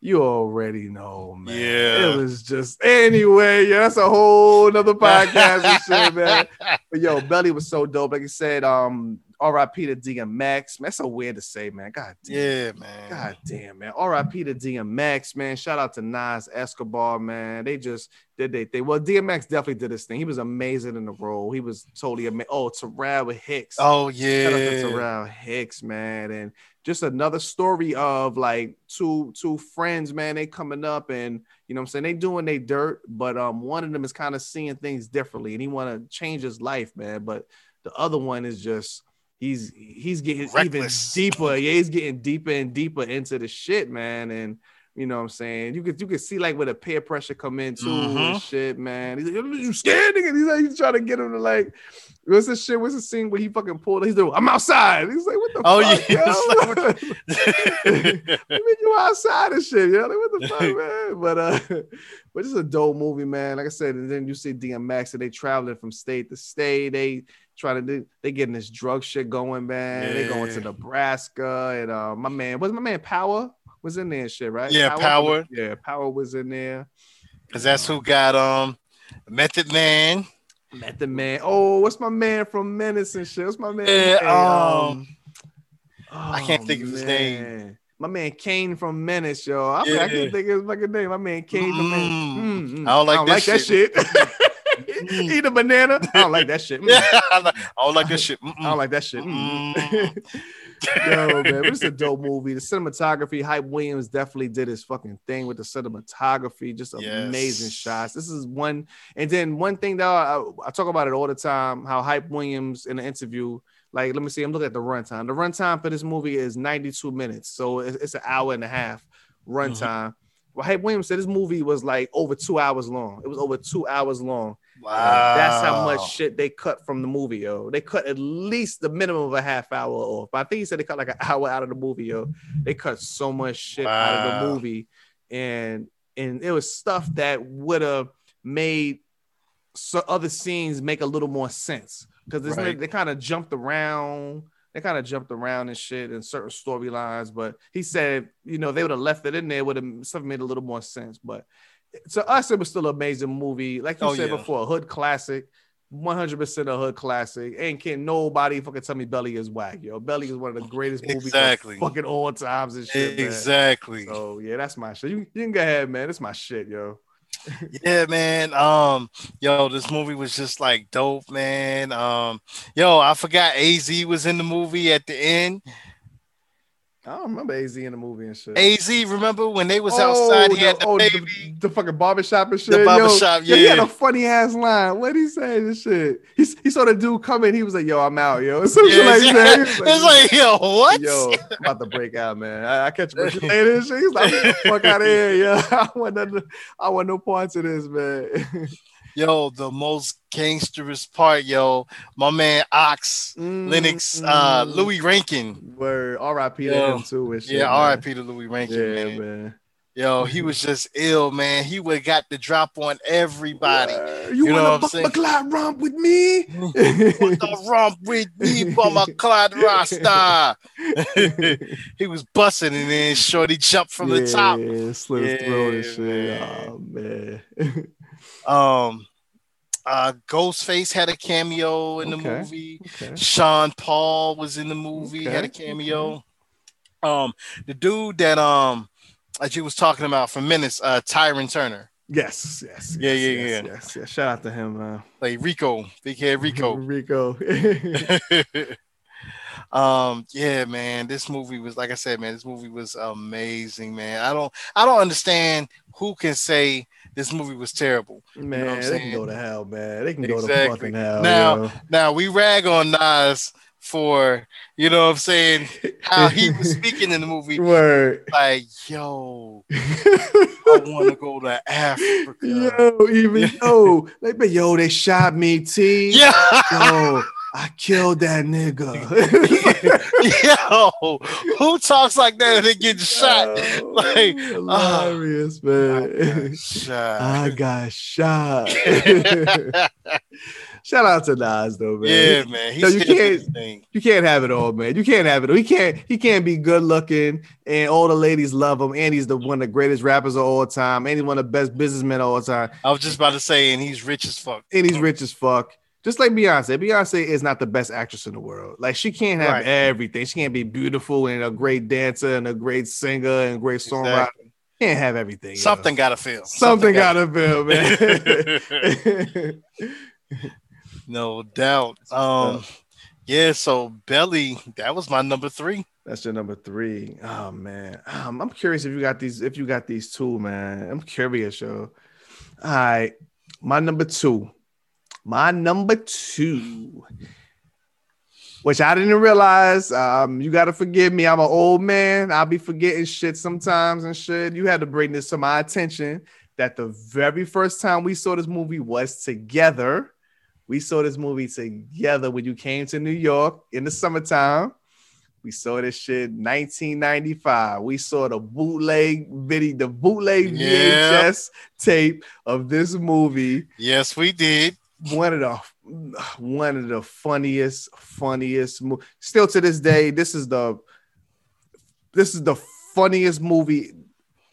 You already know, man. Yeah. It was just anyway. Yeah, that's a whole nother (laughs) podcast and shit, man. But yo, Belly was so dope. Like you said, um, R.I.P. to DMX. Man, that's so weird to say, man. God damn. Yeah, man. God damn, man. R.I.P. to DMX, man. Shout out to Nas Escobar, man. They just did they thing. Well, DMX definitely did his thing. He was amazing in the role. He was totally amazing. Oh, Taral Hicks. Oh Shout out to yeah. Taral Hicks, man. And just another story of like two two friends, man. They coming up and you know what I'm saying they doing they dirt, but um one of them is kind of seeing things differently and he want to change his life, man. But the other one is just he's he's getting Reckless. even deeper. Yeah, he's getting deeper and deeper into the shit, man. And you know what I'm saying? You could you could see like where the peer pressure come in too and Mhm. shit, man. He's like, you scared nigga? He's like, he's trying to get him to like what's the shit? What's the scene where he fucking pulled? He's like, I'm outside. He's like, what the Oh, fuck? yeah. (laughs) like, I (laughs) mean, you outside and shit, yo. Like, what the fuck, (laughs) man? But uh, but it's a dope movie, man. Like I said, and then you see DMX and they traveling from state to state. They trying to do, they getting this drug shit going, man. They going to Nebraska and uh, my man, was my man Power was in there and shit, right? Yeah, Power. Yeah, Power was in there. Cause that's who got um Method Man. Met the man. Oh, what's my man from Menace and shit? What's my man? Yeah, um, I can't oh, think of his name. My man Kane from Menace, yo. I, I Yeah. can't think of his fucking name. My man Kane from Menace. Mm. Mm, mm. I don't like that that shit. Mm. (laughs) Eat a banana. I don't like that shit. Mm. I don't like this (laughs) shit. I don't like that shit. (laughs) (laughs) Yo, man, but it's a dope movie. The cinematography, Hype Williams definitely did his fucking thing with the cinematography. Just Yes. amazing shots. This is one, and then one thing that I, I talk about it all the time. How Hype Williams in the interview, like, let me see, I'm looking at the runtime. The runtime for this movie is 92 minutes, so it's, it's an hour and a half uh-huh. runtime. Well, Hype Williams said this movie was like over two hours long. It was over two hours long. Wow. That's how much shit they cut from the movie, yo. They cut at least the minimum of a half hour off. But I think he said they cut like an hour out of the movie, yo. They cut so much shit out of the movie, and and it was stuff that would have made so other scenes make a little more sense because Right. they kind of jumped around. They kind of jumped around and shit in certain storylines, but he said, you know, they would have left it in there, would have something made a little more sense. But to us, it was still an amazing movie. Like you Oh, said yeah. before, a hood classic, 100% a hood classic. And can nobody fucking tell me Belly is whack, yo. Belly is one of the greatest movies Exactly. fucking all times and shit. man. Exactly. So yeah, that's my shit. You, you can go ahead, man. That's my shit, yo. (laughs) Yeah, man. Um, yo, this movie was just like dope, man. Um, yo, I forgot AZ was in the movie at the end. I don't remember AZ in the movie and shit. AZ, remember when they was oh, outside? He had the, oh, baby. the, the fucking barbershop and shit. The Yo, barbershop, yo, He had a funny ass line. What he say? This shit. He, he saw the dude coming. He was like, "Yo, I'm out, yo." (laughs) Yeah, like. He it's like, yo, what? Yo, I'm about to break out, man. I, I catch you (laughs) later. and shit. He's like, fuck out of here, yo. (laughs) I want nothing, I want no parts of this, man. Yo, the most gangsterous part, yo. My man Ox, Lennox, uh, Mm, Louie Rankin. Word. R.I.P. to him too. And shit, Yeah. R.I.P. to Louie Rankin, Yeah, man. man. Yo, he was just ill, man. He would got the drop on everybody. Word. You, You know want what I'm to saying? bump a cloud romp with me? Want the romp with me, my Clyde Rasta. (laughs) he was busting and then Shorty jumped from the top. Yeah, slit his throat and shit. man. Oh man. (laughs) Um, uh, Ghostface had a cameo in the movie. Okay. Sean Paul was in the movie, had a Okay, cameo. Um, the dude that um that you was talking about for minutes, uh, Tyrin Turner, Yes, yes. Yeah, yes, yeah, yes, yeah. Yes, yes. Shout out to him, man. like Rico, big head Rico. (laughs) Rico. (laughs) um, yeah, man, this movie was like I said, man, this movie was amazing, man. I don't, I don't understand who can say this movie was terrible. man, what I'm they saying? can go to hell, man. They can go to Exactly. fucking hell. Now- yo. Now we rag on Nas for, you know, what I'm saying how he was speaking in the (laughs) movie. Word. Like, yo, (laughs) I want to go to Africa. yo, even (laughs) yo, like, but yo, they shot me, T. Yeah. Yo, I killed that nigga. (laughs) Yo, who talks like that and they get shot? Oh, Like, ah. hilarious, man. Shot. I got shot. (laughs) Shout out to Nas though, man. Yeah, man. He's So you can't- You can't have it all, man. You can't have it. all. He can't. He can't be good looking, and all the ladies love him. And he's the one of the greatest rappers of all time. And he's one of the best businessmen of all time. I was just about to say, and he's rich as fuck. And he's rich as fuck. Just like Beyonce. Beyonce is not the best actress in the world. Like she can't have Right. everything. She can't be beautiful and a great dancer and a great singer and great songwriter. Exactly. Can't have everything. yo. Something gotta feel. Something gotta feel, man. (laughs) No doubt. Um, yeah. So Belly, that was my number three. That's your number three. Oh man, um, I'm curious if you got these. If you got these two, man, I'm curious, yo. All right, my number two. My number two, which I didn't realize. Um, you got to forgive me. I'm an old man. I'll be forgetting shit sometimes and shit. You had to bring this to my attention that the very first time we saw this movie was together. We saw this movie together when you came to New York in the summertime. We saw this shit 1995. We saw the bootleg video, the bootleg. VHS tape of this movie. Yes, we did. One of the one of the funniest, funniest. Mo- Still to this day, this is the this is the funniest movie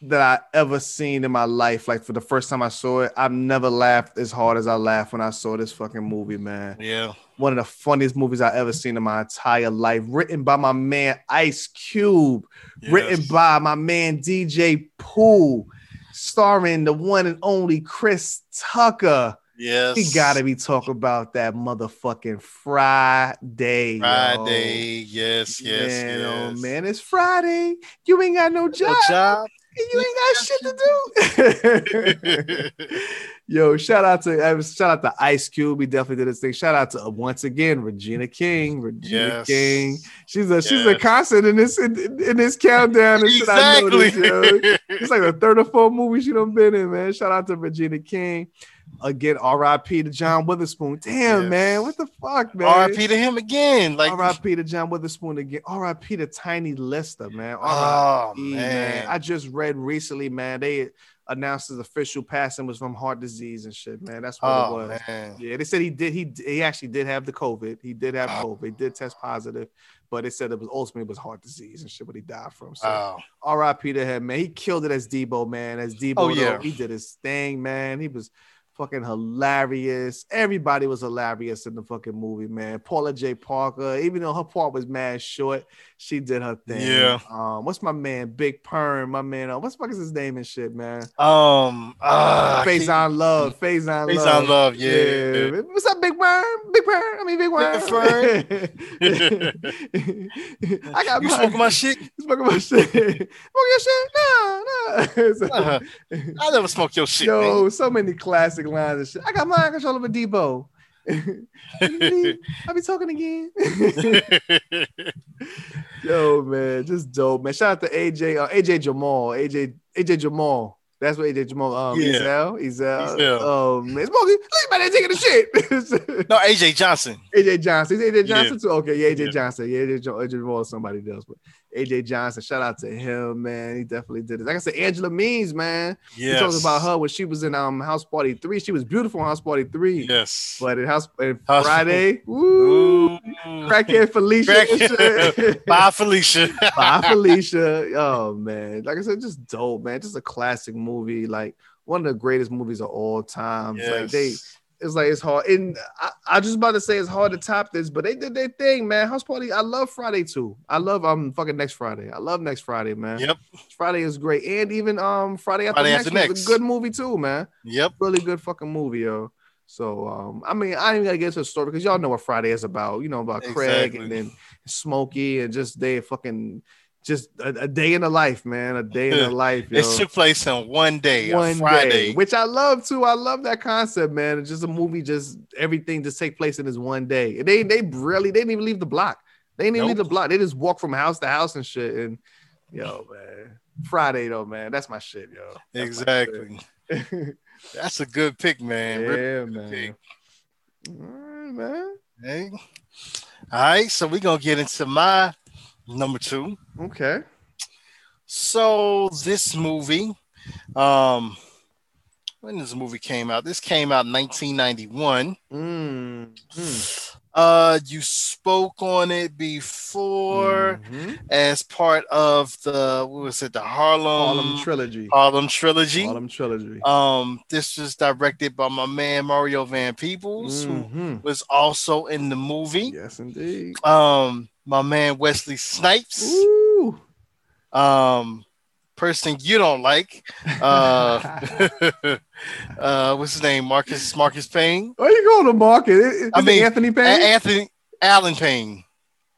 that I ever seen in my life. Like for the first time I saw it, I've never laughed as hard as I laughed when I saw this fucking movie, man Yeah. one of the funniest movies I ever seen in my entire life. Written by my man Ice Cube, written by my man DJ Pooh, starring the one and only Chris Tucker. Yes. We gotta be talking about that motherfucking Friday. yo. Friday. Yes. Yes. man, yes. oh man, it's Friday. You ain't got no job. No job. You ain't got shit to (laughs) do. (laughs) Yo, shout out to shout out to Ice Cube. He definitely did his thing. Shout out to uh, once again Regina King. Regina Yes. King. She's a she's a Yes. constant in this in, in this countdown. And shit I Exactly. noticed, yo. (laughs) It's like the third or fourth movie she done been in, man. Shout out to Regina King. Again, R.I.P. to John (laughs) Witherspoon. Damn, Yes. man, what the fuck, man? R.I.P. to him again. Like, R.I.P. to John Witherspoon again. R.I.P. to Tiny Lister, man. oh man. man. I just read recently, man. They announced his official passing was from heart disease and shit, man. That's what it Oh was. man. Yeah, they said he did. He he actually did have the COVID. He did have Oh. COVID. He did test positive, but they said it was ultimately it was heart disease and shit. What he died from. So oh. Wow. R.I.P. to him, man. He killed it as Debo, man. As oh, Debo, Oh, though, yeah. he did his thing, man. He was fucking hilarious. Everybody was hilarious in the fucking movie, man. Paula Jai Parker, even though her part was mad short, she did her thing. Yeah. Um, what's my man, Big Perm? My man, uh, what's the fuck is his name and shit, man? Um. Uh, Phase on love, phase on Face love. on love. Yeah. What's up, Big Perm? Big Perm. I mean, Big Worm. (laughs) I got You smoking my shit? Smoking my shit. Smoke your shit? No, no. (laughs) So- Uh-huh. (laughs) I never smoke your shit. Yo, man. so many classic lines and shit. I got mind control over Debo. I'll be talking again. (laughs) Yo, man, just dope, man. Shout out to AJ, uh, AJ Jamal, AJ, AJ Jamal. That's what AJ Jamal. Um, Yeah. Ezel, Ezel. Ezel. Oh man, Smokey, look at taking the shit. (laughs) No, AJ Johnson. AJ Johnson. Is AJ Yeah. Johnson too? Okay, yeah, AJ Yeah. Johnson. Yeah, AJ, Jo- AJ Jamal is somebody else, but AJ Johnson. Shout out to him, man. He definitely did it. Like I said, Angela Means, man. He Yes. talks about her when she was in um House Party Three. She was beautiful in House Party Three. Yes. But in House in House- Friday, woo, Ooh. crackhead Felicia. and. (laughs) Bye, Felicia. Bye, Felicia. (laughs) Oh man, like I said, just dope, man. Just a classic movie, like one of the greatest movies of all time. Like they, Yes. It's like it's hard. And I, I just about to say it's hard to top this, but they did their thing, man. House Party. I love Friday too. I love um fucking next Friday. I love next Friday, man. Yep. Friday is great, and even um Friday after Friday next After Next. a good movie too, man. Yep. Really good fucking movie, yo. So um, I mean, I ain't even gotta get into the story because y'all know what Friday is about. You know about Craig and then Smokey and just they fucking just a, a day in the life, man. A day in the (laughs) life, yo. It took place on one day, on One Friday. day, which I love too. I love that concept, man. It's just a movie, just everything just take place in this one day. They they really they didn't even leave the block. They didn't even leave the block. They just walk from house to house and shit. And yo, man, Friday though, man, that's my shit, yo. That's exactly. shit. (laughs) That's a good pick, man. Yeah, good man. pick. All right, man. Hey. All right, so we're gonna get into my number two. Okay. So this movie, um, when this movie came out. This came out in 1991. Mm, mm, Uh, you spoke on it before mhm. as part of the what was it? The Harlem Harlem trilogy. Harlem trilogy. Harlem trilogy. Um, this was directed by my man Mario Van Peebles, who Mhm. was also in the movie. Yes, indeed. Um, my man Wesley Snipes. Ooh. Um, person you don't like. Uh, (laughs) uh, what's his name? Marcus Marcus Payne. Where you going to market? I mean, Anthony Payne? Anthony Allen Payne.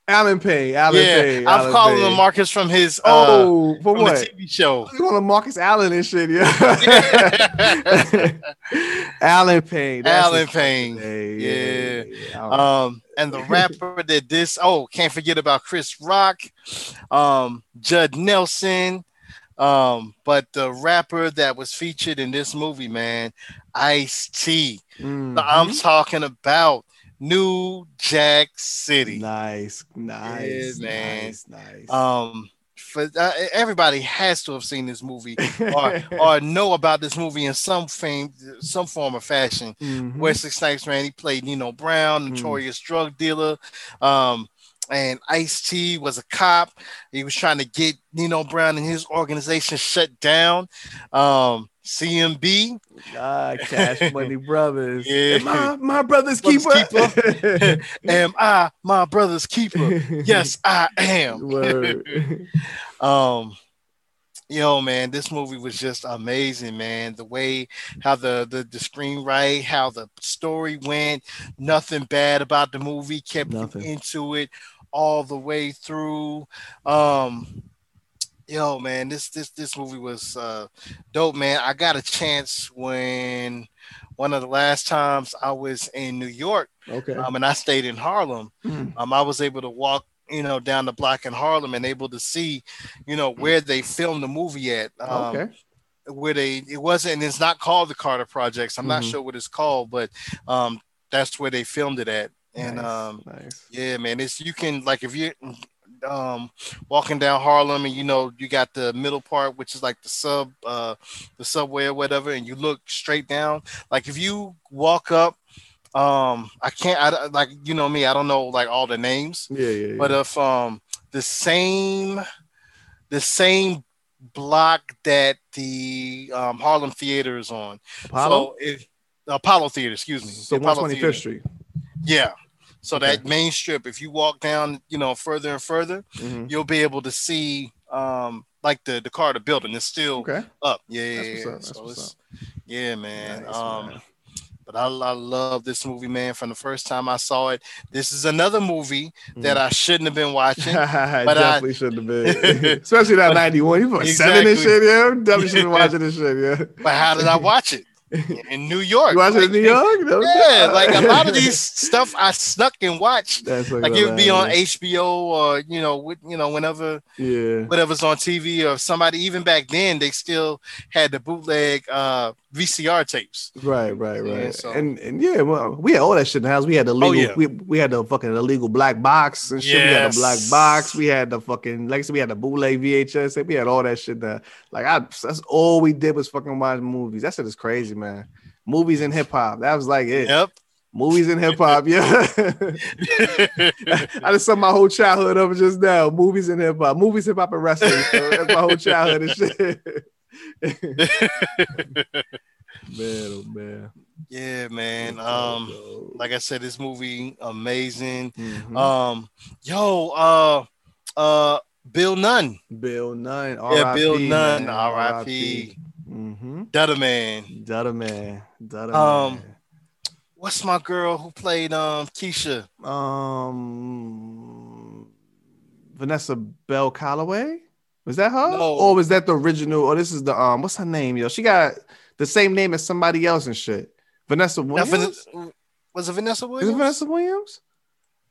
Allen Payne. Alan yeah, Payne. I'm Alan calling Payne. him Marcus from his uh, Oh, for what? TV show. You want to Marcus Allen and shit, yeah. (laughs) (laughs) Allen Payne. that's Allen Payne. Yeah. yeah. Um, and the rapper that this oh can't forget about Chris Rock, um, Judd Nelson, um, but the rapper that was featured in this movie, man, Ice T. Mhm. I'm talking about New Jack City. nice, nice, man. nice, nice. Um, for uh, everybody has to have seen this movie or (laughs) or know about this movie in some fame, some form or fashion. Mhm. Wesley Snipes, man, he played Nino Brown, Mm. notorious drug dealer. Um, and Ice T was a cop. He was trying to get Nino Brown and his organization shut down. Um, CMB, Ah, Cash Money Brothers. (laughs) Yeah. My, my brother's Brother's keeper. (laughs) am I my brother's keeper? Yes, I am. Word. (laughs) um yo man this movie was just amazing man the way how the the, the screenwrite how the story went nothing bad about the movie kept Nothing. you into it all the way through um yo man this this this movie was uh dope man i got a chance when one of the last times i was in new york Okay. um, and i stayed in harlem Mm. um, I was able to walk, you know, down the block in Harlem and able to see, you know, where they filmed the movie at. Um, okay. Where they, it wasn't, and it's not called the Carter Projects. I'm not Mhm. sure what it's called, but um, that's where they filmed it at. And nice, um, nice. yeah, man, it's you can like if you're um walking down Harlem and you know you got the middle part which is like the sub uh the subway or whatever and you look straight down like if you walk up um I can't I like you know me I don't know like all the names Yeah, yeah, yeah. but if um the same the same block that the um, Harlem Theater is on Apollo. so if the Apollo Theater excuse me So, the 125th Street. Yeah. So Okay. that main strip, if you walk down, you know, further and further, Mhm. you'll be able to see um like the the Carter building is still Okay. up. Yeah, yeah, what's yeah. up. So it's- yeah, man. Nice, um man. but I, I love this movie, man, from the first time I saw it. This is another movie that I shouldn't have been watching. (laughs) but I- definitely shouldn't have been. (laughs) Especially that 91. You fucking seven and Exactly. shit, yeah. Definitely should have been (laughs) watching this shit, yeah. but how did I watch it? (laughs) In New York. You watching it Like, in New York? No Yeah, doubt. like a lot of (laughs) these stuff I snuck and watched. That's Like it would be on. HBO or you know, with, you know, whenever Yeah. whatever's on TV or somebody even back then they still had the bootleg uh VCR tapes. Right, right, Yeah, right. so- And and yeah, well, we had all that shit in the house. We had the oh, legal, Oh, yeah. we, we had the fucking illegal black box and shit. We had the black box. We had the fucking, like I said, we had the bootleg VHS. We had all that shit there. Like I, that's all we did was fucking watch movies. That shit is crazy, man. Movies and hip hop. That was like it. Yep. Movies and hip hop. Yeah. (laughs) I just summed my whole childhood up just now. Movies and hip hop. Movies, hip hop, and wrestling. So that's my whole childhood and shit. (laughs) man, oh man. yeah, man. Um like I said, this movie amazing. Mhm. Um yo, uh uh Bill Nunn. Bill Nunn. Yeah, Bill RIP, Nunn, R.I.P. Mm-hmm. Dutter Man. Dutta man. Dutta Um, What's my girl who played um Keisha? Um, Vanessa Bell Calloway. Was that her? No. Or was that the original? Or this is the um, what's her name, yo? She got the same name as somebody else and shit. Vanessa Williams. Van- was it Vanessa Is it Vanessa Williams?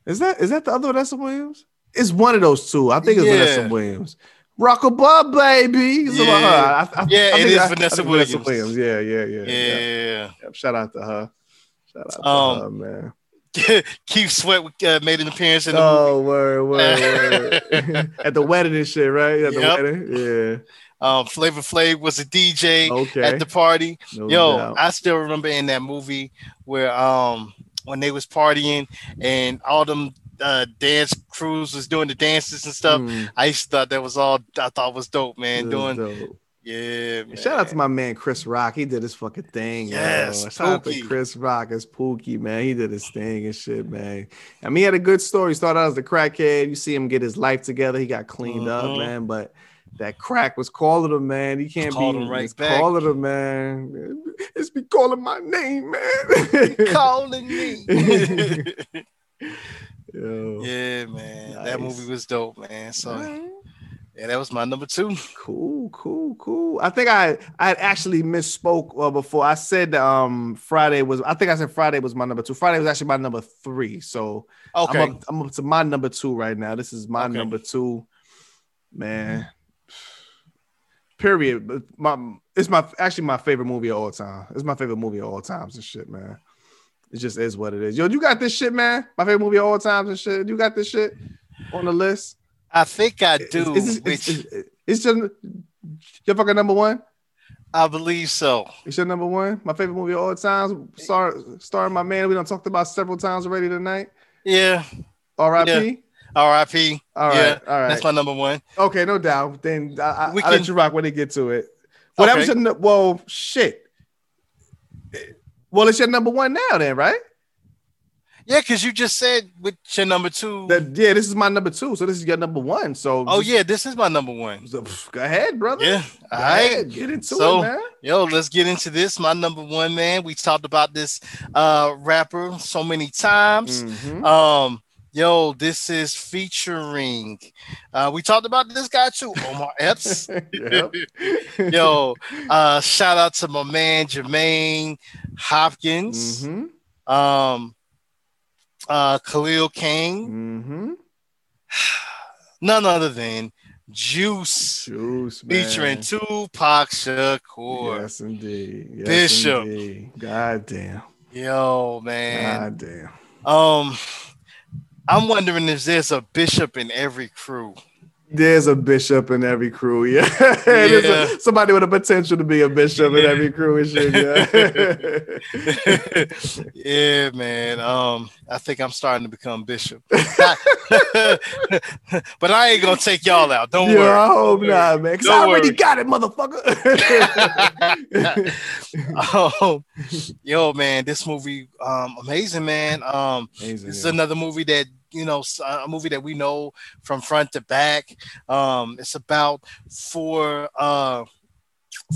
Is that is that the other Vanessa Williams? It's one of those two. I think it's Yeah. Vanessa Williams. Rockabye, baby. It's about Yeah. her. I, I, Yeah, I it is Vanessa think Williams. Yeah, yeah, yeah, Yeah. Yep, Shout out to her. Shout out to Um, her, man. (laughs) Keith Sweat uh, made an appearance in the Oh, word, word, word. (laughs) At the wedding and shit, right? At the Yep. wedding. Yeah. Um, Flavor Flav was a DJ Okay. at the party. No Yo, doubt. I still remember in that movie where um when they was partying and all them uh, dance crews was doing the dances and stuff. Mm, I used to thought that was all I thought was dope, man. was Doing dope. Yeah, man. Shout out to my man Chris Rock. He did his fucking thing. yo. Yes, Shout out to Chris Rock as Pookie, man. He did his thing and shit, man. I mean, he had a good story. He started out as the crackhead. You see him get his life together. He got cleaned up, Mhm. man. But that crack was calling him, man. He can't Called be him right back. calling him, man. It's be calling my name, man. (laughs) calling me. (laughs) Yo. yeah, man. That movie was dope, man. So. Yeah, that was my number two. Cool, cool, cool. I think I I actually misspoke uh, before. I said um Friday was. I think I said Friday was my number two. Friday was actually my number three. So Okay. I'm up, I'm up to my number two right now. This is my Okay. number two, man. Period. But My it's my actually my favorite movie of all time. It's my favorite movie of all times and shit, man. It just is what it is. Yo, you got this shit, man. My favorite movie of all times and shit. You got this shit on the list. I think I do. Is, is, is, is, your, your fucking number one? I believe so. It's your number one. My favorite movie of all times. Star, starring my man. We done talked about several times already tonight. Yeah. R.I.P. R.I.P. All right, yeah, all right. That's my number one. Okay, no doubt. Then I, I, We I'll let you rock when they get to it. Well, that was Okay. your well, shit. Well, it's your number one now, then, right? Yeah, because you just said with your number two. That yeah, this is my number two, so this is your number one. So oh yeah, this is my number one. so, go ahead, brother. Yeah. Go All right. ahead, get into So- it, man. Yo, let's get into this. My number one man. We talked about this uh rapper so many times. Mhm. Um, yo, this is featuring. Uh, we talked about this guy too, Omar (laughs) Epps. (laughs) Yo, uh, shout out to my man Jermaine Hopkins. Mhm. Um, uh, Khalil King. Mhm. (sighs) None other than Juice, Juice, man. featuring Tupac Shakur. Yes, indeed. Yes, Bishop. Indeed. God damn. Yo, man. God damn. Um, I'm wondering if there's a bishop in every crew. There's a bishop in every crew. Yeah. (laughs) There's a- somebody with a potential to be a bishop in every crew and shit. Yeah. (laughs) yeah, man. Um, I think I'm starting to become bishop. (laughs) but I ain't gonna take y'all out. Don't yeah, worry. I hope Don't not, man. Because I already worry. got it, motherfucker. oh, yo, man, this movie, um, amazing, man. Um, Amazing, this is another movie that you know, a movie that we know from front to back. Um, it's about four uh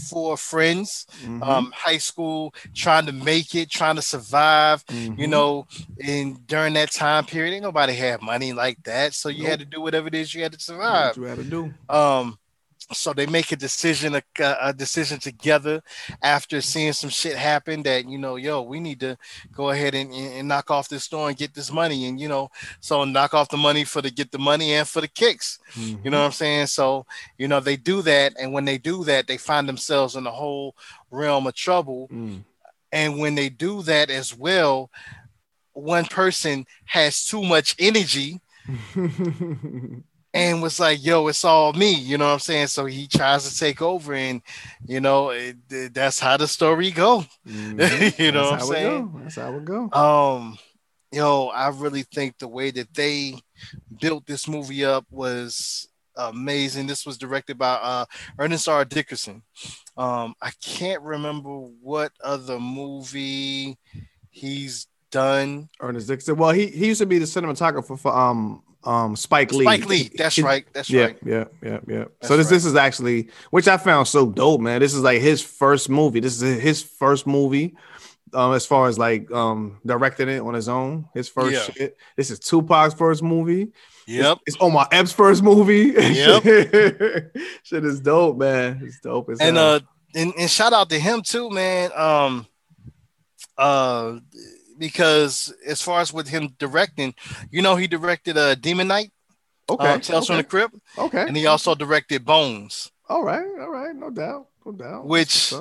four friends, Mhm, um, high school, trying to make it, trying to survive. You mhm. know, and during that time period, ain't nobody had money like that, so you had to do whatever it is you had to What survive. you had to do. Um, so they make a decision, a, a decision together after seeing some shit happen that you know, yo, we need to go ahead and, and knock off this store and get this money, and you know, so knock off the money for the get the money and for the kicks. You know what I'm saying? So you know they do that, and when they do that, they find themselves in a whole realm of trouble. Mm. And when they do that as well, one person has too much energy. (laughs) and was like, "Yo, it's all me," you know what I'm saying? So he tries to take over, and you know it, it- that's how the story go. Mhm. (laughs) You know That's what I'm how it saying? That's how it go. Um, yo, I really think the way that they built this movie up was amazing. This was directed by uh, Ernest R. Dickerson. Um, I can't remember what other movie he's done. Ernest Dickerson. Well, he, he used to be the cinematographer for um um Spike Lee. Spike Lee. That's He- (laughs) right. That's yeah, right. yeah, yeah, yeah. That's so this right. this is actually which I found so dope, man. This is like his first movie. This is his first movie. Um, as far as like um directing it on his own, his first Yeah. shit. This is Tupac's first movie. Yep. It's, it's Omar Epps' first movie. Yep. (laughs) shit is dope, man. It's dope as and uh and, and shout out to him too man um uh because as far as with him directing you know he directed uh demon knight okay, uh, tales from the crypt okay. and he also directed bones all right, all right, no doubt, no doubt. Which-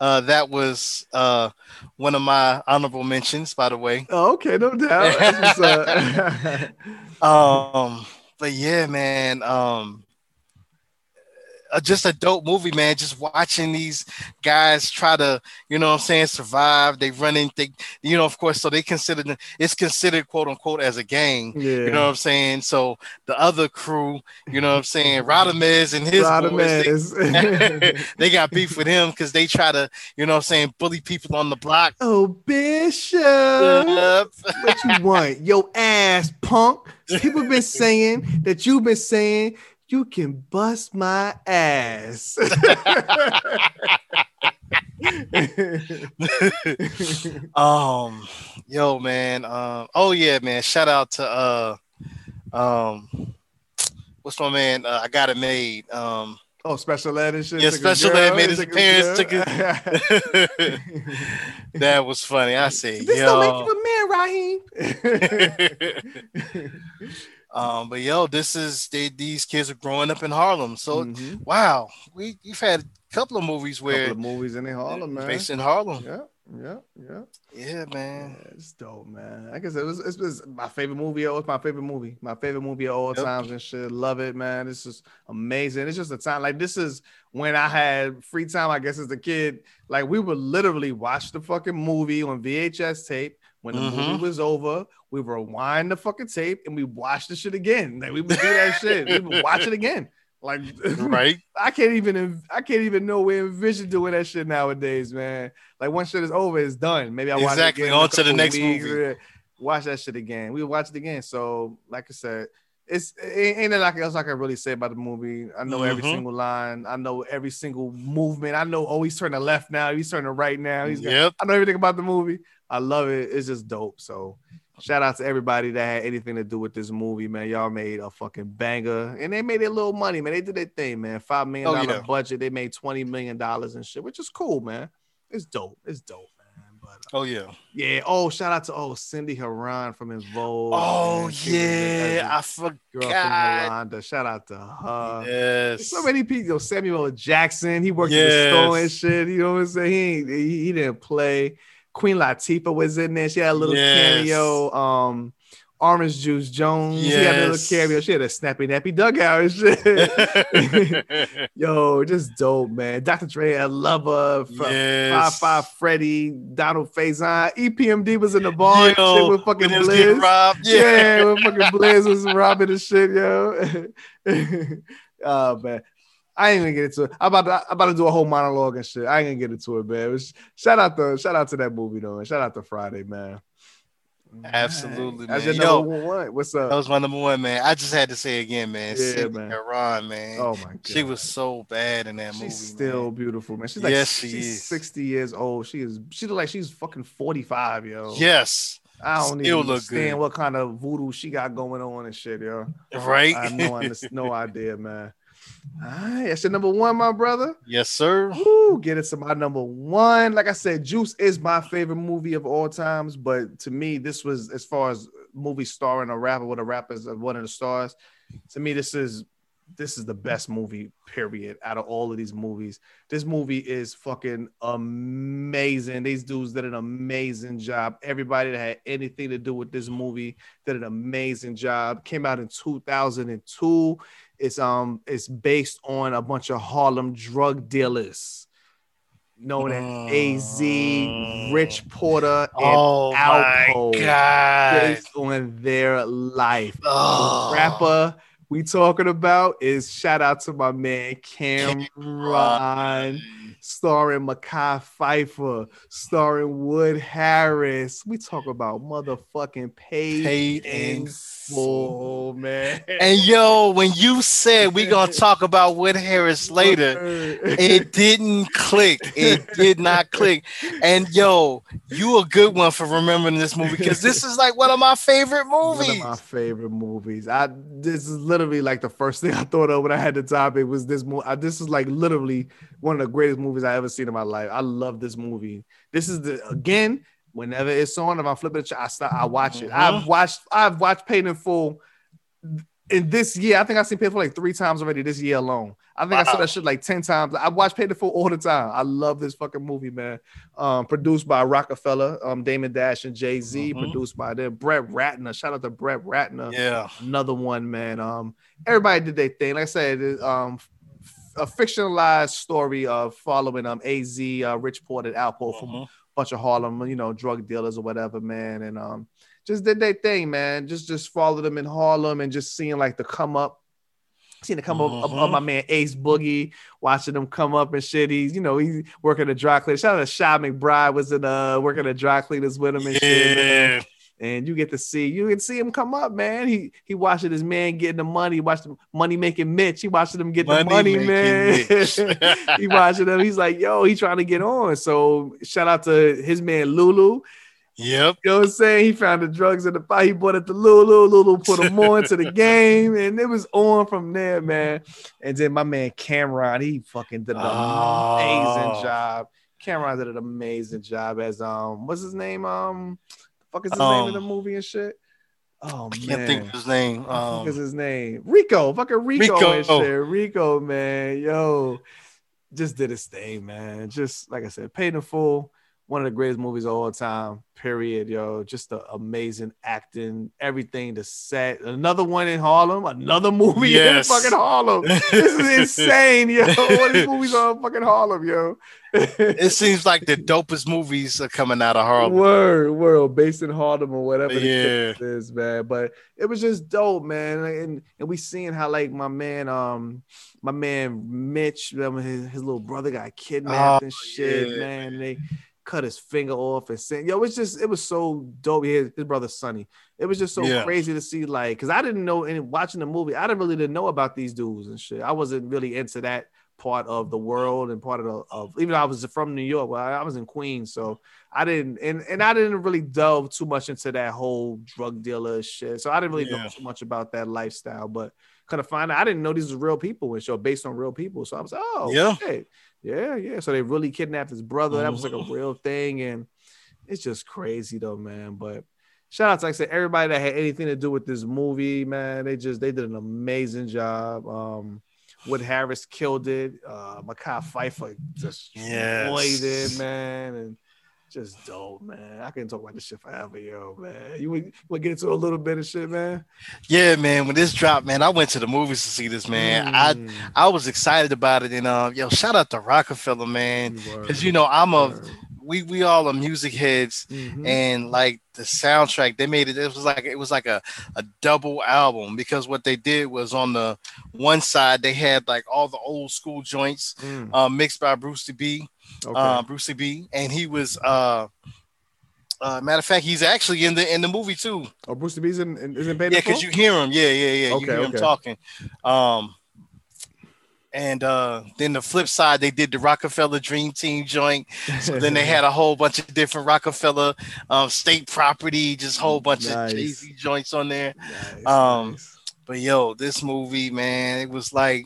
uh that was uh one of my honorable mentions by the way Oh, okay, no doubt. (laughs) That's what's up. (laughs) um but yeah man um uh, just a dope movie, man. Just watching these guys try to, you know, what I'm saying, survive. They run in, they, you know, of course, so they consider it's considered quote unquote as a gang. Yeah. You know what I'm saying? So the other crew, you know what I'm saying, Radamez and his boys, they, (laughs) (laughs) they got beef with him because they try to, you know what I'm saying, bully people on the block. oh, Bishop. What you want? Yo ass punk. (laughs) People been saying that you've been saying you can bust my ass. (laughs) um, yo, man. Um, oh yeah, man. Shout out to uh, um, what's my man? Uh, I got it made. Um, oh, special ed and shit. Yeah, special ed made his took parents girl. (laughs) (laughs) that was funny. I say, this don't make yo. you a man, Raheem. Um, but yo, this is they, these kids are growing up in Harlem. So Mhm. wow, we we've had a couple of movies Couple where of movies in Harlem, man. based in Harlem. Yeah, yeah, yeah. Yeah, man. Yeah, it's dope, man. Like I guess it was, it was my favorite movie. It was my favorite movie. My favorite movie of all Yep. times and shit. Love it, man. This is amazing. It's just a time like this is when I had free time. I guess as a kid, like we would literally watch the fucking movie on VHS tape. When the movie Mhm. was over, we rewind the fucking tape and we watch the shit again. Like we would do that shit. We would watch it again. Like (laughs) Right? I can't even I can't even know we envision doing that shit nowadays, man. Like once shit is over, it's done. Maybe I watch Exactly. it again in On to the next weeks, movie. Watch that shit again. We watch it again. So, like I said, it's ain't ain't nothing else I can really say about the movie. I know every Mhm. single line. I know every single movement. I know. Oh, he's turning left now. He's turning right now. He's. Yep. I know everything about the movie. I love it. It's just dope. So. Shout out to everybody that had anything to do with this movie, man. Y'all made a fucking banger, and they made their little money, man. They did their thing, man. Five million dollar yeah. budget, they made twenty million dollars and shit, which is cool, man. It's dope. It's dope, man. But uh, Oh yeah. yeah. Oh, shout out to oh Cindy Herron from En Vogue. Oh yeah, She was in- as yeah. a I girl from forgot. Yolanda. Shout out to her. Yes. So many people. Samuel Jackson. He worked in Yes. the store and shit. You know what I'm saying? He ain't, he, he didn't play. Queen Latifah was in there. She had a little Yes. cameo. Um, Orange Juice Jones. She had a little cameo. She had a snappy nappy dugout and shit. (laughs) Yo, just dope, man. Dr. Dre, I love her. F- Five Five Freddy, Donald Faison, EPMD was in the bar Yo, shit with fucking when he was getting Blizz. robbed. Yeah, Yeah. with fucking Blizz was robbing and shit, yo. oh (laughs) man. I ain't gonna get into it. I'm about to I'm about to do a whole monologue and shit. I ain't gonna get into it, man. It was- shout out to shout out to that movie though, and shout out to Friday, man. Absolutely, That's man. your Yo, one. What's up? That was my number one, man. I just had to say again, man. Yeah, Cindy man. Herron, man. Oh my god. she was so bad in that movie. She's still man. beautiful, man. She's like Yes, she she's is. 60 years old. She is she look like she's fucking 45, yo. Yes. I don't still even look understand good. what kind of voodoo she got going on and shit, yo. Right. I have no, (laughs) no idea, man. All right, that's your number one, my brother. yes, sir. Woo, get it to my number one. Like I said, Juice is my favorite movie of all times, but to me, this was as far as movie starring a rapper with a rapper as uh, one of the stars. To me, this is this is the best movie, period, out of all of these movies. This movie is fucking amazing. These dudes did an amazing job. Everybody that had anything to do with this movie did an amazing job. Came out in 2002. It's um it's based on a bunch of Harlem drug dealers known as AZ, Rich Porter, and Oh Alpo. god. based on their life. Oh. The rapper we talking about is shout out to my man Cam'ron, starring Mekhi Phifer, starring Wood Harris. We talk about motherfucking paid, Paid in full, oh, (laughs) man. And yo, when you said we gonna talk about Wood Harris later, it didn't click. It did not click. And yo, you a good one for remembering this movie because this is like one of my favorite One movies. of my favorite movies. I this is literally like the first thing (laughs) I thought of when I had the topic was this movie. This is like literally one of the greatest movies I ever seen in my life. I love this movie. This is the again. Whenever it's on, if I'm flipping the channel, I start, I watch it. I've watched, I've watched Paid in Full in this year. I think I've seen Paid in Full like three times already this year alone. I think I saw that shit like 10 times. I watch Paid in Full all the time. I love this fucking movie, man. Um, produced by Roc-A-Fella, um, Damon Dash and Jay Z. Mhm. Produced by them. Brett Ratner. Shout out to Brett Ratner Yeah. another one, man. Um, everybody did their thing. Like I said, um, a fictionalized story of following um Az, uh, Rich Porter, and Alpo from Mhm. Bunch of Harlem, you know, drug dealers or whatever, man, and um, just did their thing, man. Just just follow them in Harlem and just seeing like the come up, seeing the come up of, Mhm. my man Ace Boogie, watching them come up and shit. He's you know he's working a dry cleaner. Shout out to Shy McBride was in uh working at dry cleaners with him and shit. man. And you get to see you can see him come up, man. He he watching his man getting the money, watching money making Mitch. He watching him get the money, man. (laughs) (laughs) He watching him. He's like, yo, he trying to get on. So shout out to his man Lulu. Yep. You know what I'm saying? He found the drugs in the pot. He bought it to Lulu. Lulu put him on to the (laughs) game, and it was on from there, man. And then my man Cam'ron, he fucking did an Oh. amazing job. Cam'ron did an amazing job as um, what's his name? Um, fuck is his name in the Um, movie and shit? Oh I man, can't think of his name. Um, is his name? Rico, fucking Rico, Rico. and shit. Rico, man, yo, just did his thing, man. Just like I said, paid in full. One of the greatest movies of all time. Period, yo. Just the amazing acting, everything. The set. Another one in Harlem. Another (laughs) movie Yes. in fucking Harlem. This is (laughs) insane, yo. All these movies are in fucking Harlem, yo. it (laughs) seems like the dopest movies are coming out of Harlem. Word, world based in Harlem or whatever the Yeah. is, man. But it was just dope, man. And and we seeing how like my man, um, my man Mitch, his, his little brother got kidnapped Oh, and shit, yeah. man. They cut his finger off and sent yo, it's just it was so dope. His, his brother Sonny. It was just so Yeah. crazy to see, like, because I didn't know and watching the movie, I didn't really didn't know about these dudes and shit. I wasn't really into that part of the world and part of the of even though I was from New York, well, I, was in Queens, so I didn't and and I didn't really delve too much into that whole drug dealer shit. So I didn't really know too much about that lifestyle, but kind of find out I didn't know these were real people and show based on real people. So I was like, oh Yeah. shit. Yeah, yeah. So they really kidnapped his brother. That was like a Mhm. real thing, and it's just crazy though, man. But shout out to like I said, everybody that had anything to do with this movie, man. They just they did an amazing job. Um Wood Harris killed it. Uh Mekhi Phifer just Yes. it, man. And just dope, man. I can talk about this shit forever, yo, man. You want to get into a little bit of shit, man? Yeah, man. When this dropped, man, I went to the movies to see this, man. I Mm, I was excited about it, and um, yo, shout out to Roc-A-Fella, man, because you know I'm a we we all are music heads, Mhm. and like the soundtrack they made it. It was like it was like a a double album because what they did was on the one side they had like all the old school joints, Mm, uh, mixed by Brucie B, okay. uh, Brucie B, and he was uh. Uh, matter of fact, he's actually in the in the movie too. oh, Bruce B's in, in, is in in Yeah, because you hear him. Yeah, yeah, yeah. Okay, you hear him talking. Um, and uh, then the flip side, they did the Roc-A-Fella Dream Team joint. So then they had a (laughs) whole bunch of different Roc-A-Fella um, state property, just whole bunch Nice. of Jay Z joints on there. Nice, um, nice. But yo, this movie, man, it was like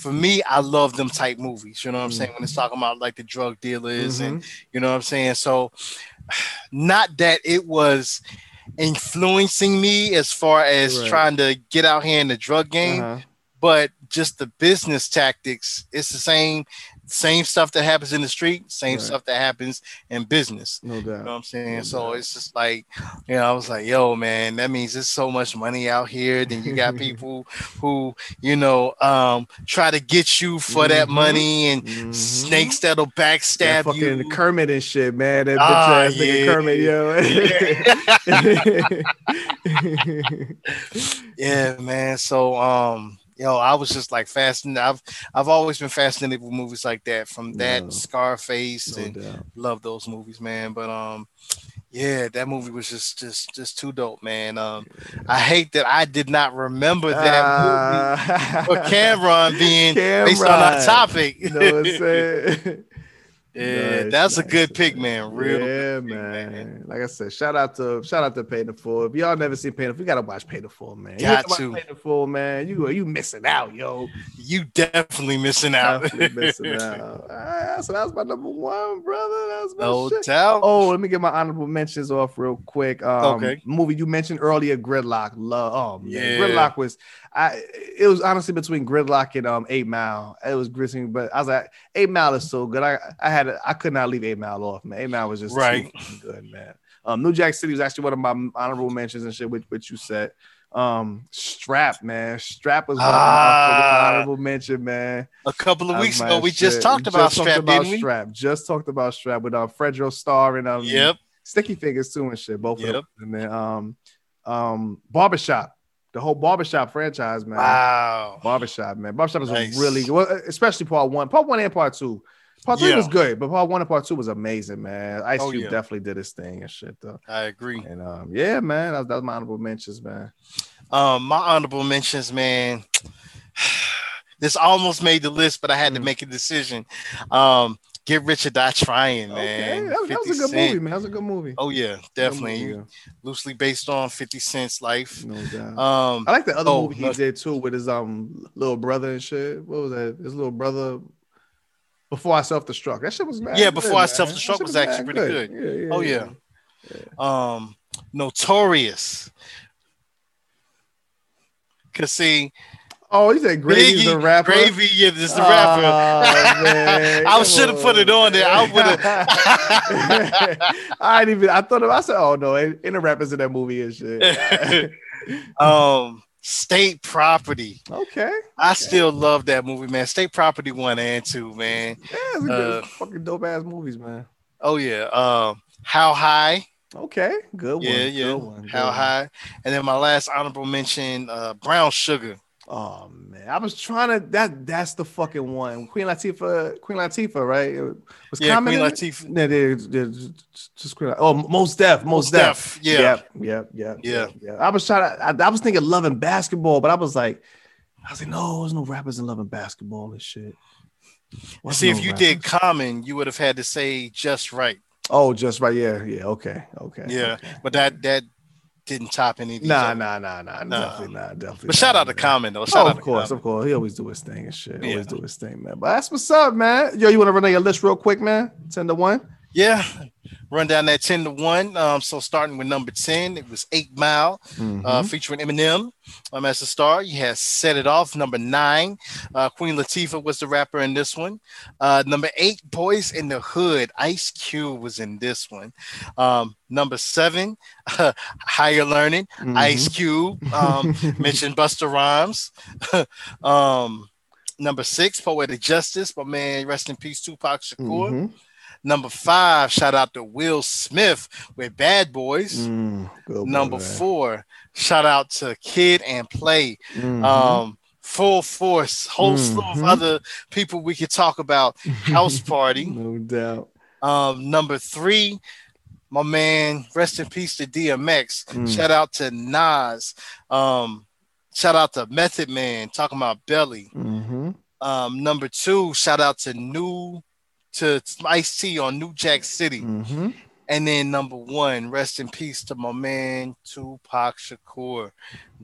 for me, I love them type movies. You know what I'm Mm. saying? When it's talking about like the drug dealers and Mhm. you know what I'm saying? So not that it was influencing me as far as Right. trying to get out here in the drug game, Uh-huh. but just the business tactics, it's the same same stuff that happens in the street, same Right. stuff that happens in business. No You know what I'm saying? No So doubt. it's just like, you know, I was like, yo, man, that means there's so much money out here. Then you got (laughs) people who, you know, um, try to get you for that Mhm. money and Mhm. snakes that'll That backstab fucking you. Kermit and shit, man. That bitch Ah, ass nigga Kermit, yo. (laughs) yeah, man. So, um, yo, I was just like fascinated. I've I've always been fascinated with movies like that. From that No. Scarface no and doubt. love those movies, man. But um, yeah, that movie was just just just too dope, man. Um, I hate that I did not remember that movie Ah. for Cam'ron being (laughs) based on our topic. You know what I'm (laughs) saying? Yeah, Nice, that's a good pick, man. Real yeah, good pick, man. Like I said, shout out to shout out to Paid in Full. If y'all never seen Paid in Full, you gotta watch Paid in Full, man. You Got to. Paid in Full, man. You are you missing out, yo. You definitely missing out. Definitely (laughs) missing out. Ah, so that's my number one, brother. That was my no shit. doubt. Oh, let me get my honorable mentions off real quick. Um, Okay. Movie you mentioned earlier, Gridlock. Love. Oh man, Yeah. Gridlock was. I. It was honestly between Gridlock and um Eight Mile. It was grissom, but I was like, Eight Mile is so good. I I had I could not leave Eight Mile off, man. Eight Mile was just Right. good, man. Um, New Jack City was actually one of my honorable mentions and shit, which which you said. Um, Strap, man. Strap was one of my honorable mention, man. A couple of weeks ago, we just talked We about just talked strap, about didn't we? Just talked about Strap with uh, Fredro Starr and um, Yep. Sticky Fingaz too and shit. Both of them. And then um, um, Barbershop, the whole Barbershop franchise, man. Wow. Barbershop, man. Barbershop is Nice. really well, especially part one. Part one and part two. Part three Yeah. was good, but part one and part two was amazing, man. Ice Oh, Cube yeah. definitely did his thing and shit, though. I agree. And um, yeah, man, that was, that was my honorable mentions, man. Um, my honorable mentions, man. (sighs) This almost made the list, but I had to Mm. make a decision. Um, Get Rich or Die Trying, Okay, man. that, was- that was a good Cent. movie, man. That was a good movie. Oh yeah, definitely. movie, Loosely based on 50 Cent's life. no doubt. Um, I like the other oh, movie he look. did too with his um little brother and shit. What was that? His little brother. Before I self destruct, that shit was mad Yeah, good, Before I. Self-Destruct That shit was actually pretty good. Yeah, yeah, Oh, yeah. um, Notorious. Cause see, Oh, you said Gravy's Biggie, the rapper. Gravy is the Oh, rapper. man, (laughs) I should've put it on there. I would've- (laughs) I didn't even. I thought. Of, I said, "Oh no, ain't ain't the rappers in that movie and shit." (laughs) um, State Property. okay, I still love that movie, man. State Property one and two, man. yeah, it's a good, Uh, fucking dope ass movies, man. Oh yeah. Um, How High? Okay, good one. Yeah, yeah. Good one, good How one. High? And then my last honorable mention, uh, Brown Sugar. Oh man, I was trying to. That that's the fucking one. Queen Latifah, Queen Latifah, right? It was Yeah, Common Queen? Latifah. No, they, just, Queen. Oh, Mos Def, most Mos Def. Yeah. Yep, Yeah. yep, yep. I was trying to. I, I was thinking loving basketball, but I was like, I was like, no, there's no rappers in loving basketball and shit. Wasn't See, if you rappers. did Common, you would have had to say just right. oh, just right, yeah, yeah, okay, okay, Yeah, okay. but that that didn't top any of these. Nah, nah, nah, nah, Nah. definitely not, definitely. But shout out to. Common though. Oh, out of to course, Common. of course. He always do his thing and shit. Always do his thing, man. But that's what's up, man. Yo, you want to run down your list real quick, man? Ten to one. Yeah, run down that ten to one. Um, so starting with number ten, it was Eight Mile, Mm-hmm. uh, featuring Eminem um, as the star. You had Set It Off, number nine. Uh, Queen Latifah was the rapper in this one. Uh, number eight, Boyz n the Hood. Ice Cube was in this one. Um, number seven, (laughs) Higher Learning. Mm-hmm. Ice Cube. Um, (laughs) mentioned Busta Rhymes. (laughs) um, number six, Poetic Justice. My man, rest in peace, Tupac Shakur. Mhm. Number five, shout out to Will Smith with Bad Boys. Mm, Number four, shout out to Kid and Play. Mhm. Um, Full Force, whole slew of other people we could talk about. House (laughs) Party. no doubt. Um, number three, my man, rest in peace to DMX. Mm. Shout out to Nas. Um, shout out to Method Man talking about Belly. Mm-hmm. Um, number two, shout out to New to Ice T on New Jack City. Mm-hmm. And then number one, rest in peace to my man Tupac Shakur,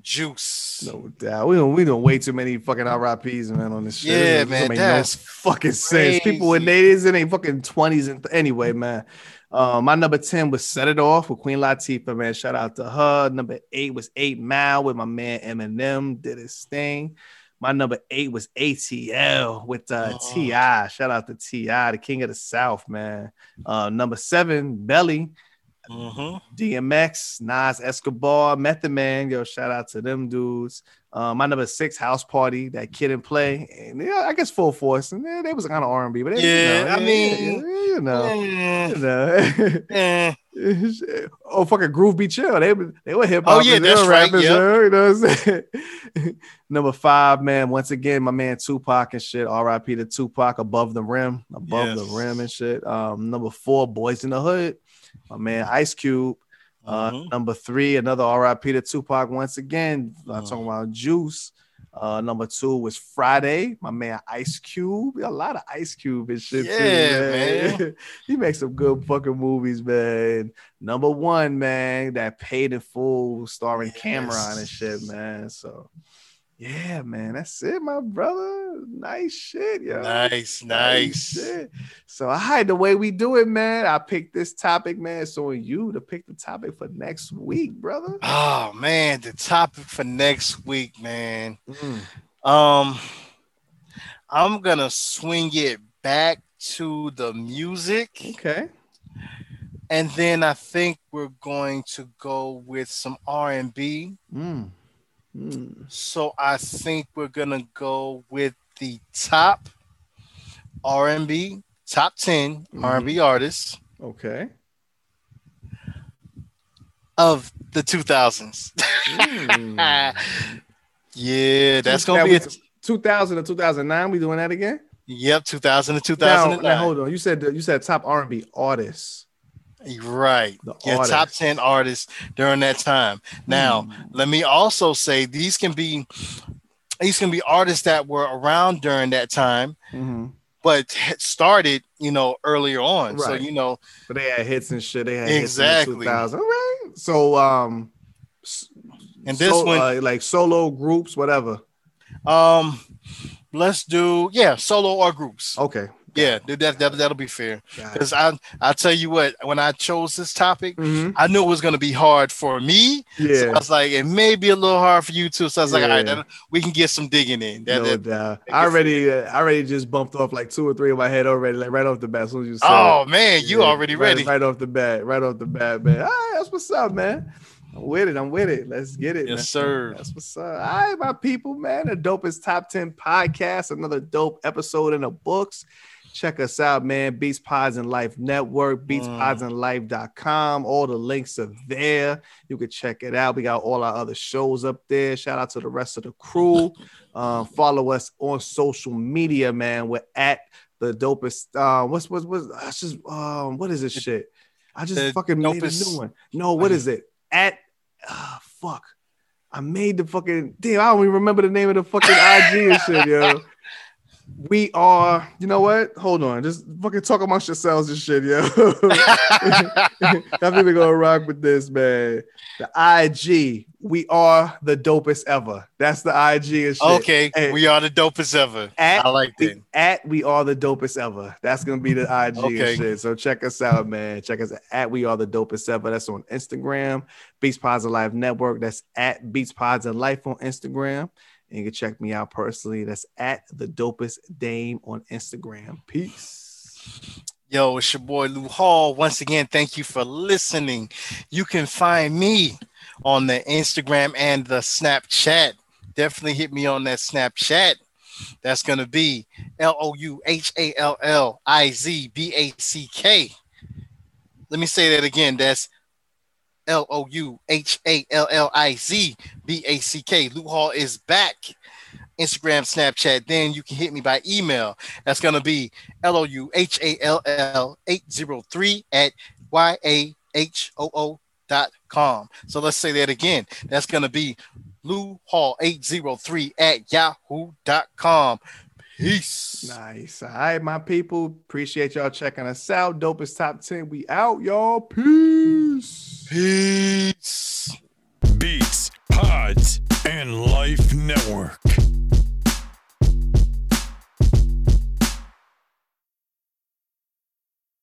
Juice. No doubt. We don't we don't way too many fucking RIPs, man, on this shit. Yeah, man, that's no fucking sense. People in crazy. their in their fucking twenties and anyway, man. Um, my number 10 was Set It Off with Queen Latifah, man. Shout out to her. Number eight was Eight Mile with my man Eminem, did his thing. My number eight was ATL with uh, Oh. T.I. Shout out to T.I., the king of the South, man. Uh, number seven, Belly. Mhm. DMX, Nas Escobar, Method Man. Yo, shout out to them dudes. Um, my number six, House Party, that kid and play, and yeah, I guess Full Force, and yeah, they was kind of R and B, but they, Yeah, you know, I mean, you know, Eh, you know. eh. oh, fucking Groove B. Chill. They they were hip hop, Oh, yeah, that's right, rappers, yep. you know what I'm saying? (laughs) Number five, man. Once again, my man Tupac and shit. R.I.P. to Tupac above the rim, above the rim and shit. Um, number four, Boyz n the Hood. My man Ice Cube. Uh, Mhm. number three, another RIP to Tupac once again. I'm Mhm. talking about Juice. Uh, number two was Friday. My man Ice Cube. A lot of Ice Cube and shit. too, Yeah, man. (laughs) he makes some good fucking movies, man. Number one, man, that paid in full, starring Yes. Cam'ron and shit, man. So, yeah, man, that's it, my brother. Nice shit, yo. Nice, nice. shit. So I had the way we do it, man. I picked this topic, man. It's on you to pick the topic for next week, brother. Oh man, the topic for next week, man. Mm. Um, I'm gonna swing it back to the music, Okay. and then I think we're going to go with some R and B. Mm. So I think we're gonna go with the top R&B, top 10 Mhm. R&B artists Okay. of the 2000s. Hmm. (laughs) yeah, that's gonna be we- a, 2000 to 2009. We doing that again? yep, 2000 to Now, 2009. now hold on. You said you said top R&B artists. Right. The Yeah, top 10 artists during that time. Now, Hmm. let me also say these can be these can be artists that were around during that time, Mhm. but started, you know, earlier on. So, you know, But they had hits and shit. They had Exactly. hits in the 2000. All right. So um, And this so- one- uh, like solo groups, whatever. um let's do yeah, solo or groups. Okay. Yeah, dude, that, that that'll be fair. Because I I tell you what, when I chose this topic, Mhm. I knew it was gonna be hard for me. So Yeah. I was like, it may be a little hard for you too. So I was like, all right, Yeah. we can get some digging in. That- no doubt. I already, uh, I already just bumped off like two or three in my head already, like right off the bat. As soon as you said, oh man, you Yeah, already right- ready. Right, off the bat, right off the bat, man. All right, that's what's up, man. I'm with it. I'm with it. Let's get it. Yes, man. sir. That's what's up. All right, my people, man. The dopest top 10 podcast, another dope episode in the books. Check us out, man. Beats Pods and Life Network, beatspodsandlife.com. All the links are there. You can check it out. We got all our other shows up there. Shout out to the rest of the crew. (laughs) Uh, follow us on social media, man. We're at the dopest. Uh, what's what's what's that's just um what is this shit? I just The fucking made a new one. No, what is it? At ah fuck. I made the fucking damn. I don't even remember the name of the fucking IG and shit, yo. We are, you know what? Hold on, just fucking talk amongst yourselves and shit, yo. I'm even gonna rock with this, man. The IG, we are the dopest ever. That's the IG and shit. okay, Hey, we are the dopest ever. At I like that. at we are the dopest ever. That's gonna be the IG Okay. and shit. So check us out, man. Check us at we are the dopest ever. That's on Instagram, Beats Pods and Life Network. That's at Beats Pods and Life on Instagram. And you can check me out personally. That's at the dopest dame on Instagram. Peace. Yo, it's your boy Lou Hall. Once again, thank you for listening. You can find me on the Instagram and the Snapchat. Definitely hit me on that Snapchat. That's going to be L O U H A L L I Z B A C K. Let me say that again. That's L O U H A L L I Z B A C K. Lou Hall is back. Instagram, Snapchat. Then you can hit me by email. That's going to be L O U H A L L 803 at Y A H O O dot com. So let's say that again. That's going to be Lou Hall 803 at yahoo dot com. Peace. Nice. All right, my people. Appreciate y'all checking us out. Dopest top 10. We out, y'all. Peace. Peace. Beats, Pods, and Life Network.